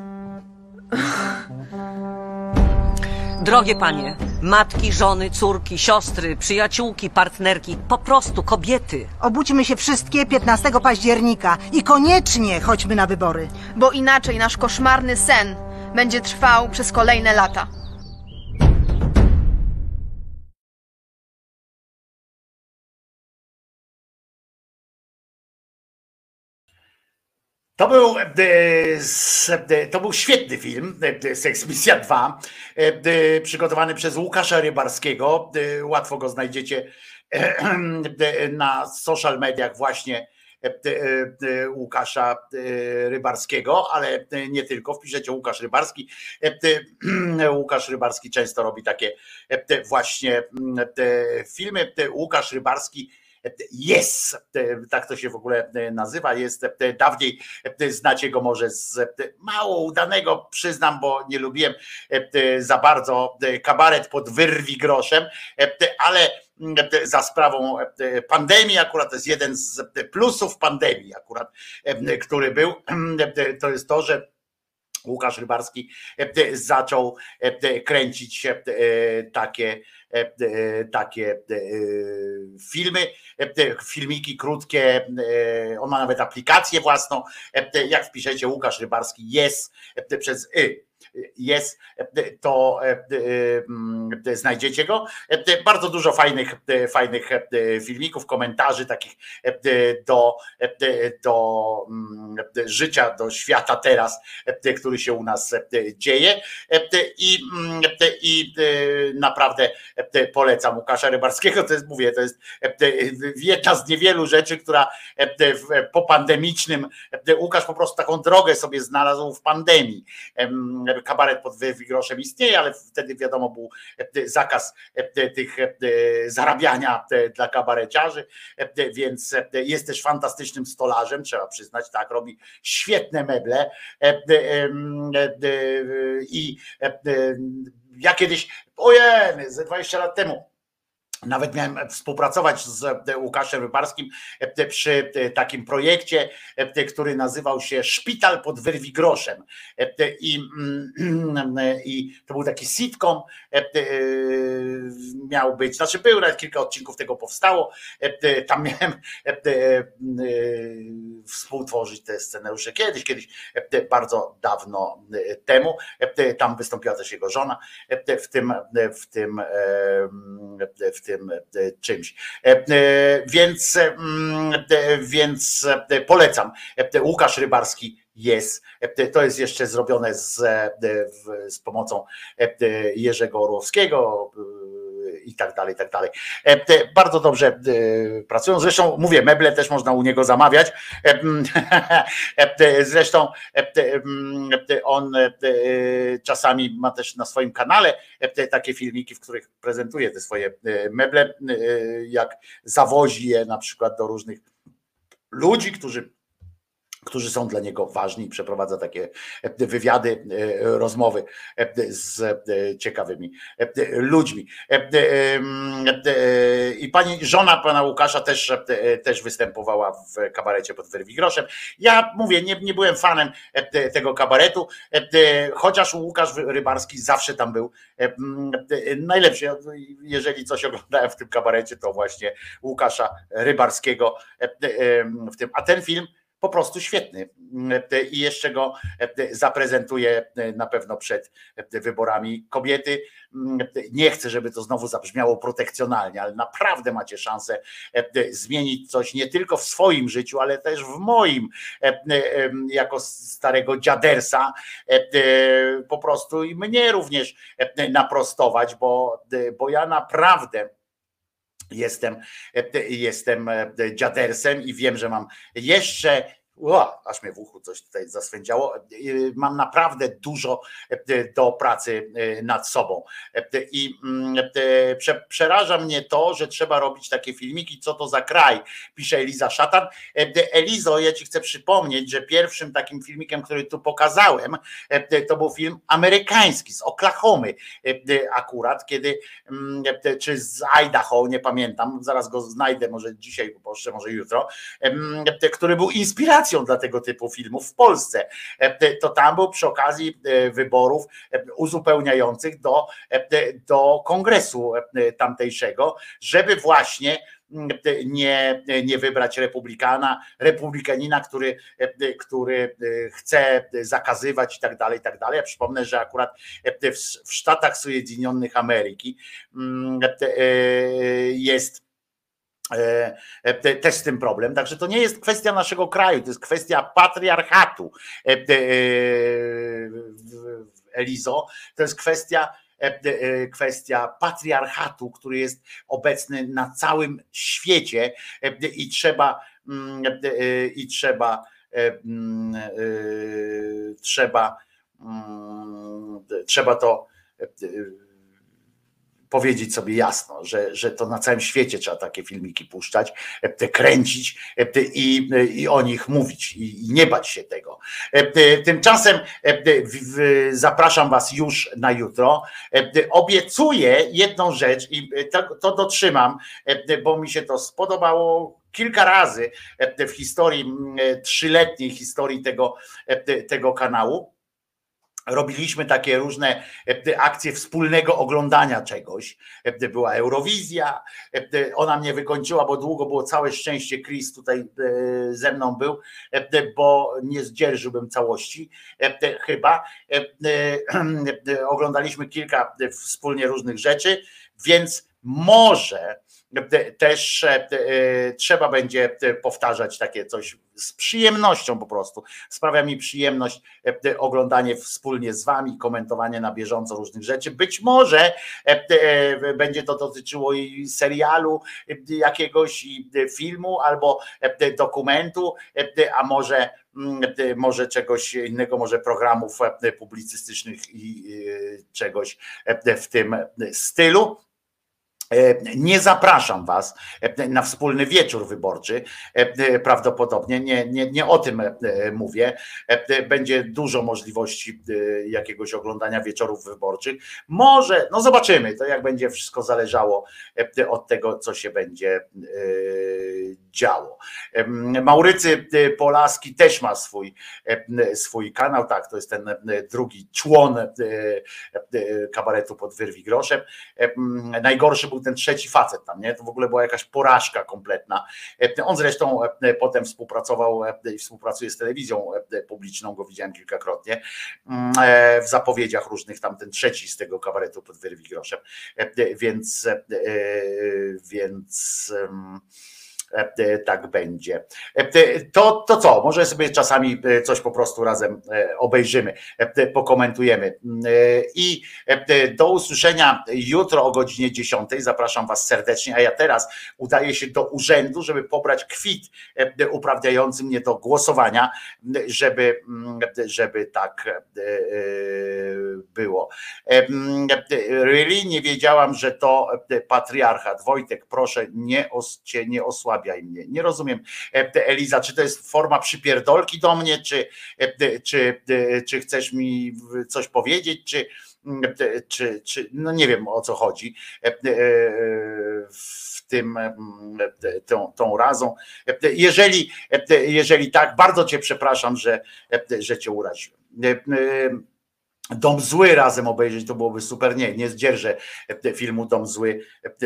Drogie panie, matki, żony, córki, siostry, przyjaciółki, partnerki, po prostu kobiety. Obudźmy się wszystkie 15 października i koniecznie chodźmy na wybory. Bo inaczej nasz koszmarny sen będzie trwał przez kolejne lata. To był, e, s- e, to był świetny film, e, Seks Misja 2, e, przygotowany przez Łukasza Rybarskiego. E, Łatwo go znajdziecie e, e, na social mediach właśnie e, e, Łukasza e, Rybarskiego, ale nie tylko. Wpiszecie Łukasz Rybarski. E, e, Łukasz Rybarski często robi takie e, właśnie mm, filmy. E, Łukasz Rybarski jest, tak to się w ogóle nazywa, jest dawniej, znacie go może z mało udanego, przyznam, bo nie lubiłem za bardzo kabaret pod wyrwi groszem, ale za sprawą pandemii, akurat to jest jeden z plusów pandemii, akurat, który był, to jest to, że Łukasz Rybarski zaczął kręcić takie, takie filmy, filmiki krótkie. On ma nawet aplikację własną. Jak wpiszecie Łukasz Rybarski jest przez y jest, to znajdziecie go. Bardzo dużo fajnych, fajnych filmików, komentarzy takich do, do życia, do świata teraz, który się u nas dzieje. I, i naprawdę polecam Łukasza Rybarskiego. To jest, mówię, to jest jedna z niewielu rzeczy, która w popandemicznym Łukasz po prostu taką drogę sobie znalazł w pandemii kabaret pod groszem istnieje, ale wtedy wiadomo był zakaz tych zarabiania dla kabareciarzy, więc jest też fantastycznym stolarzem, trzeba przyznać, tak, robi świetne meble. I ja kiedyś, ojej, ze 20 lat temu nawet miałem współpracować z Łukaszem Rybarskim przy takim projekcie, który nazywał się Szpital pod Wyrwigroszem. I, I to był taki sitcom, miał być, znaczy był nawet kilka odcinków tego powstało. Tam miałem współtworzyć te scenariusze kiedyś, kiedyś bardzo dawno temu. Tam wystąpiła też jego żona w tym, w tym, w tym czymś. Więc, więc polecam. Łukasz Rybarski jest. To jest jeszcze zrobione z, z pomocą Jerzego Orłowskiego i tak dalej, i tak dalej. Bardzo dobrze pracują. Zresztą mówię, meble też można u niego zamawiać. Zresztą on czasami ma też na swoim kanale takie filmiki, w których prezentuje te swoje meble, jak zawozi je na przykład do różnych ludzi, którzy którzy są dla niego ważni i przeprowadza takie wywiady, rozmowy z ciekawymi ludźmi. I pani żona pana Łukasza też, też występowała w kabarecie pod Werwigroszem. Ja mówię, nie, nie byłem fanem tego kabaretu, chociaż Łukasz Rybarski zawsze tam był najlepszy. Jeżeli coś oglądałem w tym kabarecie, to właśnie Łukasza Rybarskiego w tym. A ten film po prostu świetny i jeszcze go zaprezentuję na pewno przed wyborami kobiety. Nie chcę, żeby to znowu zabrzmiało protekcjonalnie, ale naprawdę macie szansę zmienić coś nie tylko w swoim życiu, ale też w moim, jako starego dziadersa, po prostu i mnie również naprostować, bo, bo ja naprawdę Jestem, jestem dziadersem i wiem, że mam jeszcze Ła, aż mnie w uchu coś tutaj zaswędziało. Mam naprawdę dużo do pracy nad sobą. I mm, prze, przeraża mnie to, że trzeba robić takie filmiki, co to za kraj, pisze Eliza Szatan. Elizo, ja ci chcę przypomnieć, że pierwszym takim filmikiem, który tu pokazałem, to był film amerykański z Oklahomy akurat, kiedy, mm, czy z Idaho, nie pamiętam, zaraz go znajdę, może dzisiaj może jutro, który był inspiracją dla tego typu filmów w Polsce. To tam był przy okazji wyborów uzupełniających do, do kongresu tamtejszego, żeby właśnie nie, nie wybrać republikana, republikanina, który, który chce zakazywać i tak dalej, i tak dalej. Ja przypomnę, że akurat w Stanach Zjednoczonych Ameryki jest też z tym problem. Także to nie jest kwestia naszego kraju, to jest kwestia patriarchatu. Elizo, to jest kwestia E, e, kwestia patriarchatu, który jest obecny na całym świecie e, i trzeba mm, i trzeba mm, trzeba mm, trzeba to powiedzieć sobie jasno, że, że to na całym świecie trzeba takie filmiki puszczać, te kręcić i, i o nich mówić i nie bać się tego. Tymczasem zapraszam Was już na jutro. Obiecuję jedną rzecz i to, to dotrzymam, bo mi się to spodobało kilka razy w historii, trzyletniej historii tego, tego kanału robiliśmy takie różne e, akcje wspólnego oglądania czegoś. E, była Eurowizja, e, ona mnie wykończyła, bo długo było całe szczęście, Chris tutaj ze mną był, bo nie zdzierżyłbym całości chyba. Oglądaliśmy kilka wspólnie różnych rzeczy, więc może też e, trzeba będzie powtarzać takie coś z przyjemnością po prostu. Sprawia mi przyjemność e, oglądanie wspólnie z wami, komentowanie na bieżąco różnych rzeczy. Być może e, będzie to dotyczyło i serialu jakiegoś i filmu albo dokumentu, a może mm, może czegoś innego, może programów publicystycznych i czegoś w tym stylu. E, nie zapraszam Was e, na wspólny wieczór wyborczy. E, prawdopodobnie nie, nie, nie o tym mówię. Będzie dużo możliwości jakiegoś oglądania wieczorów wyborczych. Może, no zobaczymy, to jak będzie wszystko zależało od tego, co się będzie działo. Maurycy Polaski też ma swój, swój kanał, tak, to jest ten drugi człon kabaretu pod wyrwi groszem. Najgorszy był ten trzeci facet tam, nie? To w ogóle była jakaś porażka kompletna. On zresztą potem współpracował i współpracuje z telewizją publiczną, go widziałem kilkakrotnie w zapowiedziach różnych, tam ten trzeci z tego kabaretu pod wyrwi groszem. Więc więc E, e, tak będzie. E, to, to co? Może sobie czasami coś po prostu razem obejrzymy, pokomentujemy. I do usłyszenia jutro o godzinie 10. Zapraszam Was serdecznie, a ja teraz udaję się do urzędu, żeby pobrać kwit uprawniający mnie do głosowania, żeby, żeby tak było. Really nie wiedziałam, że to patriarchat. Wojtek, proszę, nie, os, cię nie osłabiaj osłabiaj mnie. Nie rozumiem, e, Eliza, czy to jest forma przypierdolki do mnie, czy, e, czy, e, czy chcesz mi coś powiedzieć, czy, czy, czy no nie wiem o co chodzi w tym tą, tą razą. Jeżeli, jeżeli tak, bardzo cię przepraszam, że, że cię uraziłem Dom Zły razem obejrzeć, to byłoby super. Nie, nie zdzierżę filmu Dom Zły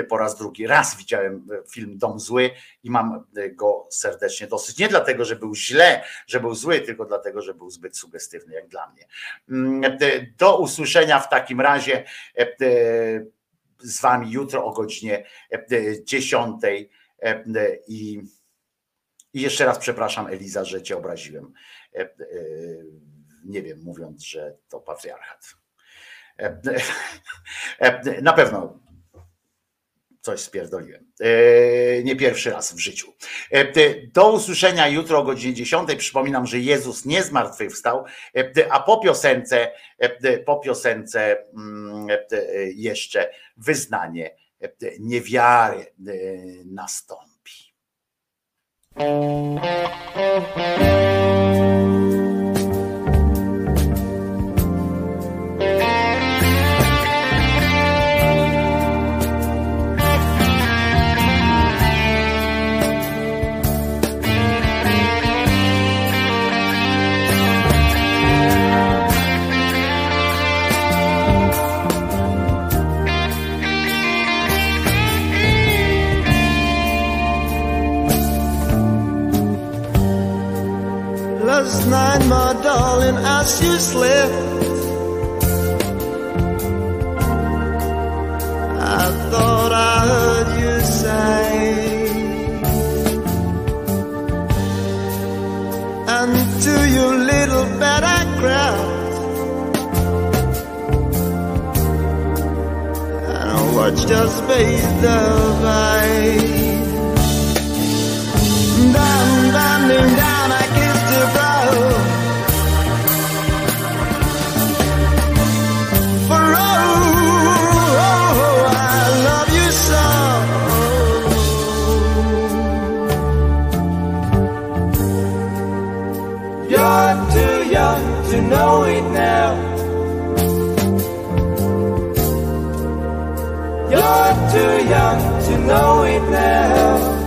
po raz drugi. Raz widziałem film Dom Zły i mam go serdecznie dosyć. Nie dlatego, że był źle, że był zły, tylko dlatego, że był zbyt sugestywny, jak dla mnie. Do usłyszenia w takim razie z Wami jutro o godzinie 10. I, i jeszcze raz przepraszam, Eliza, że Cię obraziłem nie wiem, mówiąc, że to patriarchat. E, e, na pewno coś spierdoliłem. E, nie pierwszy raz w życiu. Do usłyszenia jutro o godzinie 10. Przypominam, że Jezus nie zmartwychwstał, a po piosence, po piosence mm, jeszcze wyznanie niewiary nastąpi. Night, my darling, as you slept, I thought I heard you say, and to your little bed I crept, and I watched. Down, bending down, know it now. You're too young to know it now.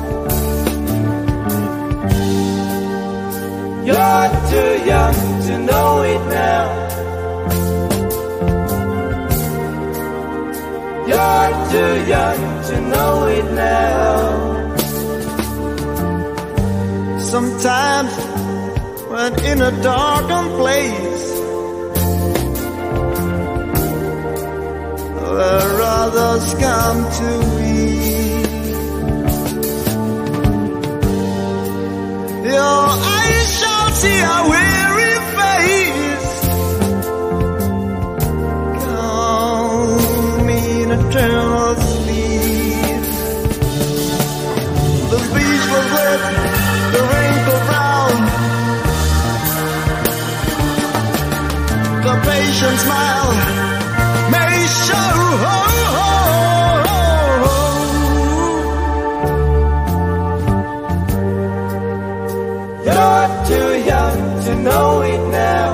You're too young to know it now. You're too young to know it now. Sometimes when in a darkened place where others come to eat. Your eyes shall see a weary face. Calm me in eternal sleep. The beach was wet, the wrinkled brown. The patient smile know it now.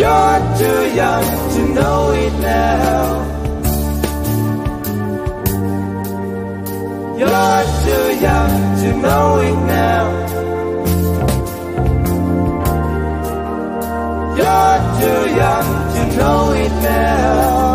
You're too young to know it now. You're too young to know it now. You're too young to know it now.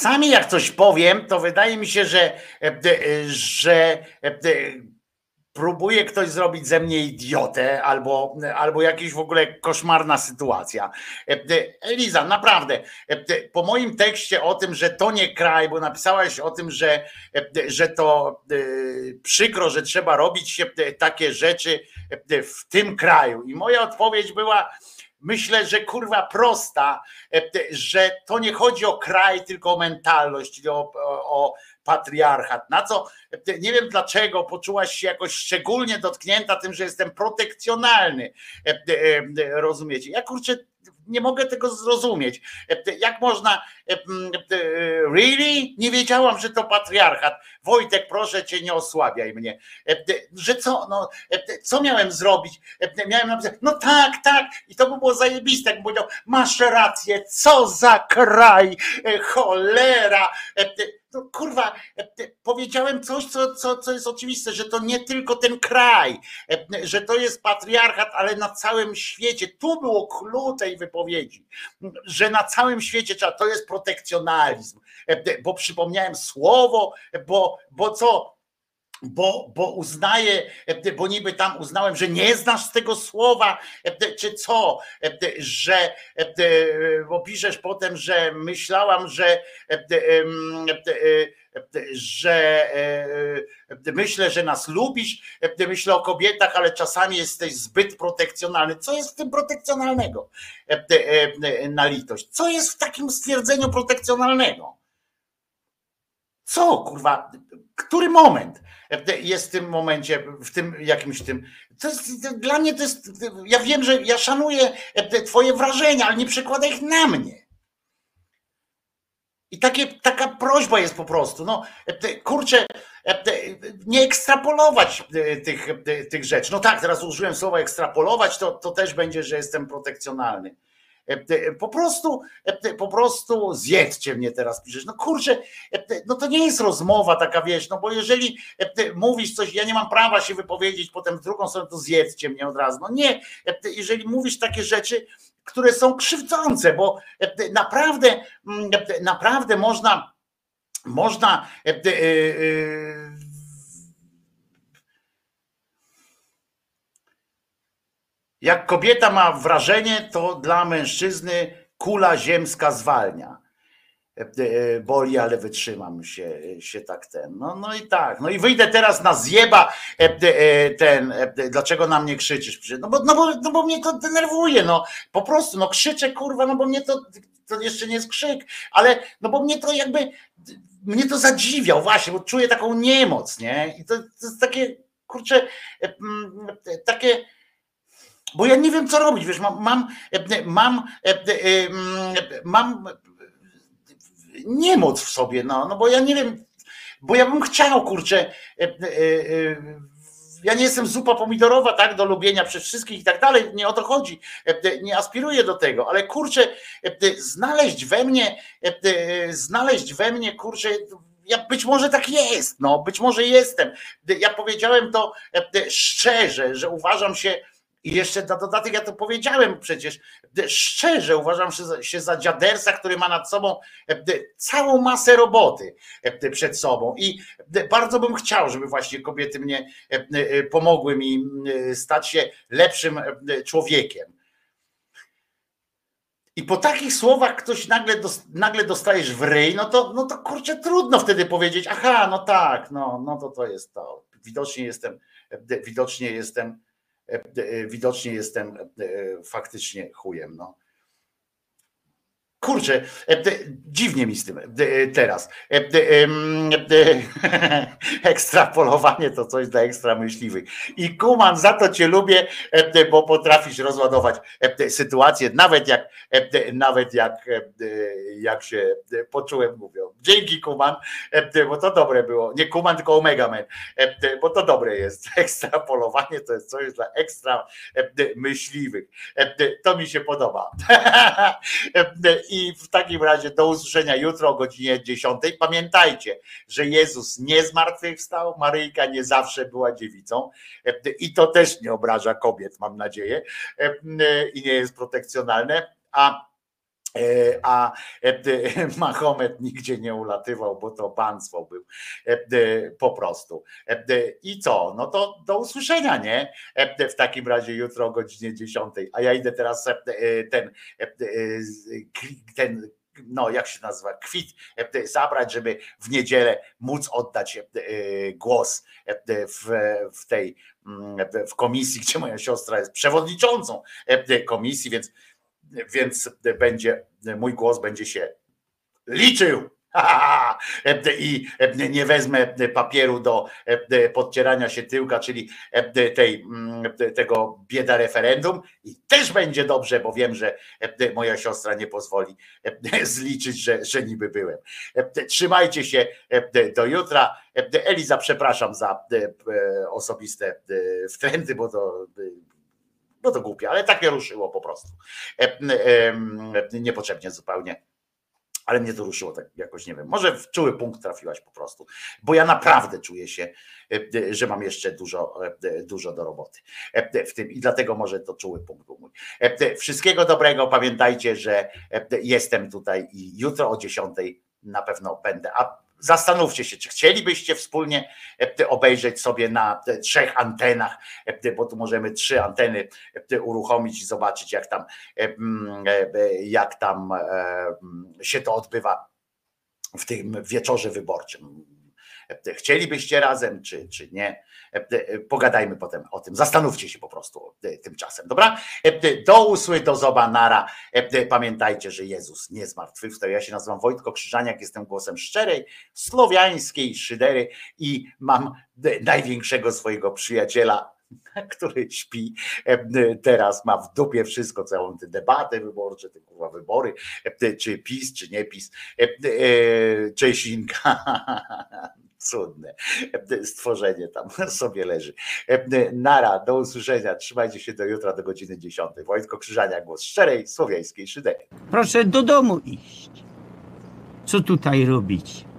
Czasami jak coś powiem, to wydaje mi się, że, e, e, że e, próbuje ktoś zrobić ze mnie idiotę albo, albo jakaś w ogóle koszmarna sytuacja. Eliza, naprawdę, po moim tekście o tym, że to nie kraj, bo napisałaś o tym, że, że to przykro, że trzeba robić takie rzeczy w tym kraju. I moja odpowiedź była, myślę, że kurwa prosta, e, że to nie chodzi o kraj, tylko o mentalność, czyli o, o, patriarchat. Na co e, nie wiem dlaczego poczułaś się jakoś szczególnie dotknięta tym, że jestem protekcjonalny. E, rozumiecie? Ja kurczę nie mogę tego zrozumieć. Jak można. Really? Nie wiedziałam, że to patriarchat. Wojtek, proszę cię, nie osłabiaj mnie. Że co? No, co miałem zrobić? Miałem napisać, no tak, tak. I to by było zajebiste, jak powiedział, masz rację, co za kraj, cholera. No, kurwa, powiedziałem coś, co, co, co jest oczywiste, że to nie tylko ten kraj, że to jest patriarchat, ale na całym świecie. Tu było clue tej wypowiedzi, że na całym świecie to jest protekcjonalizm, bo przypomniałem słowo, bo, bo co? Bo, bo uznaję, bo niby tam uznałem, że nie znasz tego słowa, czy co, że, bo piszesz potem, że myślałam, że, że myślę, że nas lubisz, myślę o kobietach, ale czasami jesteś zbyt protekcjonalny. Co jest w tym protekcjonalnego na litość? Co jest w takim stwierdzeniu protekcjonalnego? Co, kurwa, który moment jest w tym momencie, w tym jakimś tym. To jest, dla mnie to jest. Ja wiem, że ja szanuję Twoje wrażenia, ale nie przekładaj ich na mnie. I takie, taka prośba jest po prostu. No, kurczę, nie ekstrapolować tych, tych rzeczy. No tak, teraz użyłem słowa ekstrapolować, to, to też będzie, że jestem protekcjonalny. Po prostu, po prostu zjedzcie mnie teraz, piszesz. No kurczę, no to nie jest rozmowa taka, wiesz, no bo jeżeli mówisz coś, ja nie mam prawa się wypowiedzieć, potem w drugą stronę to zjedzcie mnie od razu. No nie, jeżeli mówisz takie rzeczy, które są krzywdzące, bo naprawdę, naprawdę można, można Jak kobieta ma wrażenie, to dla mężczyzny kula ziemska zwalnia. E, e, boli, ale wytrzymam się, się tak ten. No, no i tak. No i wyjdę teraz na zjeba e, ten. Dlaczego na mnie krzyczysz? No bo, no bo, no bo mnie to denerwuje. No po prostu, no krzyczę, kurwa, no bo mnie to, to jeszcze nie jest krzyk, ale no bo mnie to jakby mnie to zadziwiał właśnie, bo czuję taką niemoc, nie? I to, to jest takie, kurczę, takie bo ja nie wiem, co robić. Wiesz, mam, mam, mam, mam niemoc w sobie, no, no bo ja nie wiem, bo ja bym chciał, kurczę, ja nie jestem zupa pomidorowa, tak, do lubienia przez wszystkich i tak dalej, nie o to chodzi, nie aspiruję do tego, ale kurczę, znaleźć we mnie, znaleźć we mnie, kurczę, ja być może tak jest, no, być może jestem. Ja powiedziałem to szczerze, że uważam się I jeszcze na dodatek, ja to powiedziałem przecież, szczerze uważam się za, dziadersa, który ma nad sobą całą masę roboty przed sobą. I bardzo bym chciał, żeby właśnie kobiety mnie pomogły mi stać się lepszym człowiekiem. I po takich słowach ktoś nagle, nagle dostajesz w ryj, no to, no to kurczę, trudno wtedy powiedzieć, aha, no tak, no, no to to jest to. Widocznie jestem, widocznie jestem, widocznie jestem faktycznie chujem. No. Kurczę, dziwnie mi z tym teraz. Ekstrapolowanie to coś dla ekstra myśliwych. I Kuman, za to cię lubię, bo potrafisz rozładować sytuację, nawet jak, nawet jak, jak się poczułem, mówią. Dzięki Kuman, bo to dobre było. Nie Kuman, tylko Omega Man, bo to dobre jest. Ekstrapolowanie to jest coś dla ekstra myśliwych. To mi się podoba. I w takim razie do usłyszenia jutro o godzinie 10. Pamiętajcie, że Jezus nie zmartwychwstał, Maryjka nie zawsze była dziewicą. I to też nie obraża kobiet, mam nadzieję, i nie jest protekcjonalne, a a Mahomet nigdzie nie ulatywał, bo to państwo był po prostu. I co? No to do usłyszenia, nie? W takim razie jutro o godzinie 10. A ja idę teraz ten, ten no jak się nazywa, kwit zabrać, żeby w niedzielę móc oddać głos w, w tej w komisji, gdzie moja siostra jest przewodniczącą komisji, więc więc będzie, mój głos będzie się liczył. I nie wezmę papieru do podcierania się tyłka, czyli tej, tego bieda referendum i też będzie dobrze, bo wiem, że moja siostra nie pozwoli zliczyć, że, że niby byłem. Trzymajcie się do jutra. Eliza, przepraszam za osobiste wtręty, bo to no to głupie, ale tak mnie ruszyło po prostu. Niepotrzebnie zupełnie. Ale mnie to ruszyło tak jakoś, nie wiem, może w czuły punkt trafiłaś po prostu, bo ja naprawdę czuję się, że mam jeszcze dużo, dużo do roboty w tym i dlatego może to czuły punkt był mój. Wszystkiego dobrego, pamiętajcie, że jestem tutaj i jutro o 10 na pewno będę, a Zastanówcie się, czy chcielibyście wspólnie e, obejrzeć sobie na trzech antenach, e, bo tu możemy trzy anteny e, uruchomić i zobaczyć, jak tam, jak tam się to odbywa w tym wieczorze wyborczym. Chcielibyście razem, czy, czy nie? Pogadajmy potem o tym. Zastanówcie się po prostu tymczasem, dobra? Do usły, do zoba, nara. Pamiętajcie, że Jezus nie zmartwychwstał. Ja się nazywam Wojtko Krzyżaniak, jestem głosem szczerej, słowiańskiej szydery i mam największego swojego przyjaciela, który śpi teraz, ma w dupie wszystko, całą tę debatę wyborczą, te kurwa wybory, czy PiS, czy nie PiS, Czesinka, cudne stworzenie tam sobie leży. Nara, do usłyszenia, trzymajcie się do jutra do godziny 10. Wojtko Krzyżania, głos szczerej, słowiańskiej szydery. Proszę do domu iść. Co tutaj robić?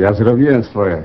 Ja zrobiłem swoje.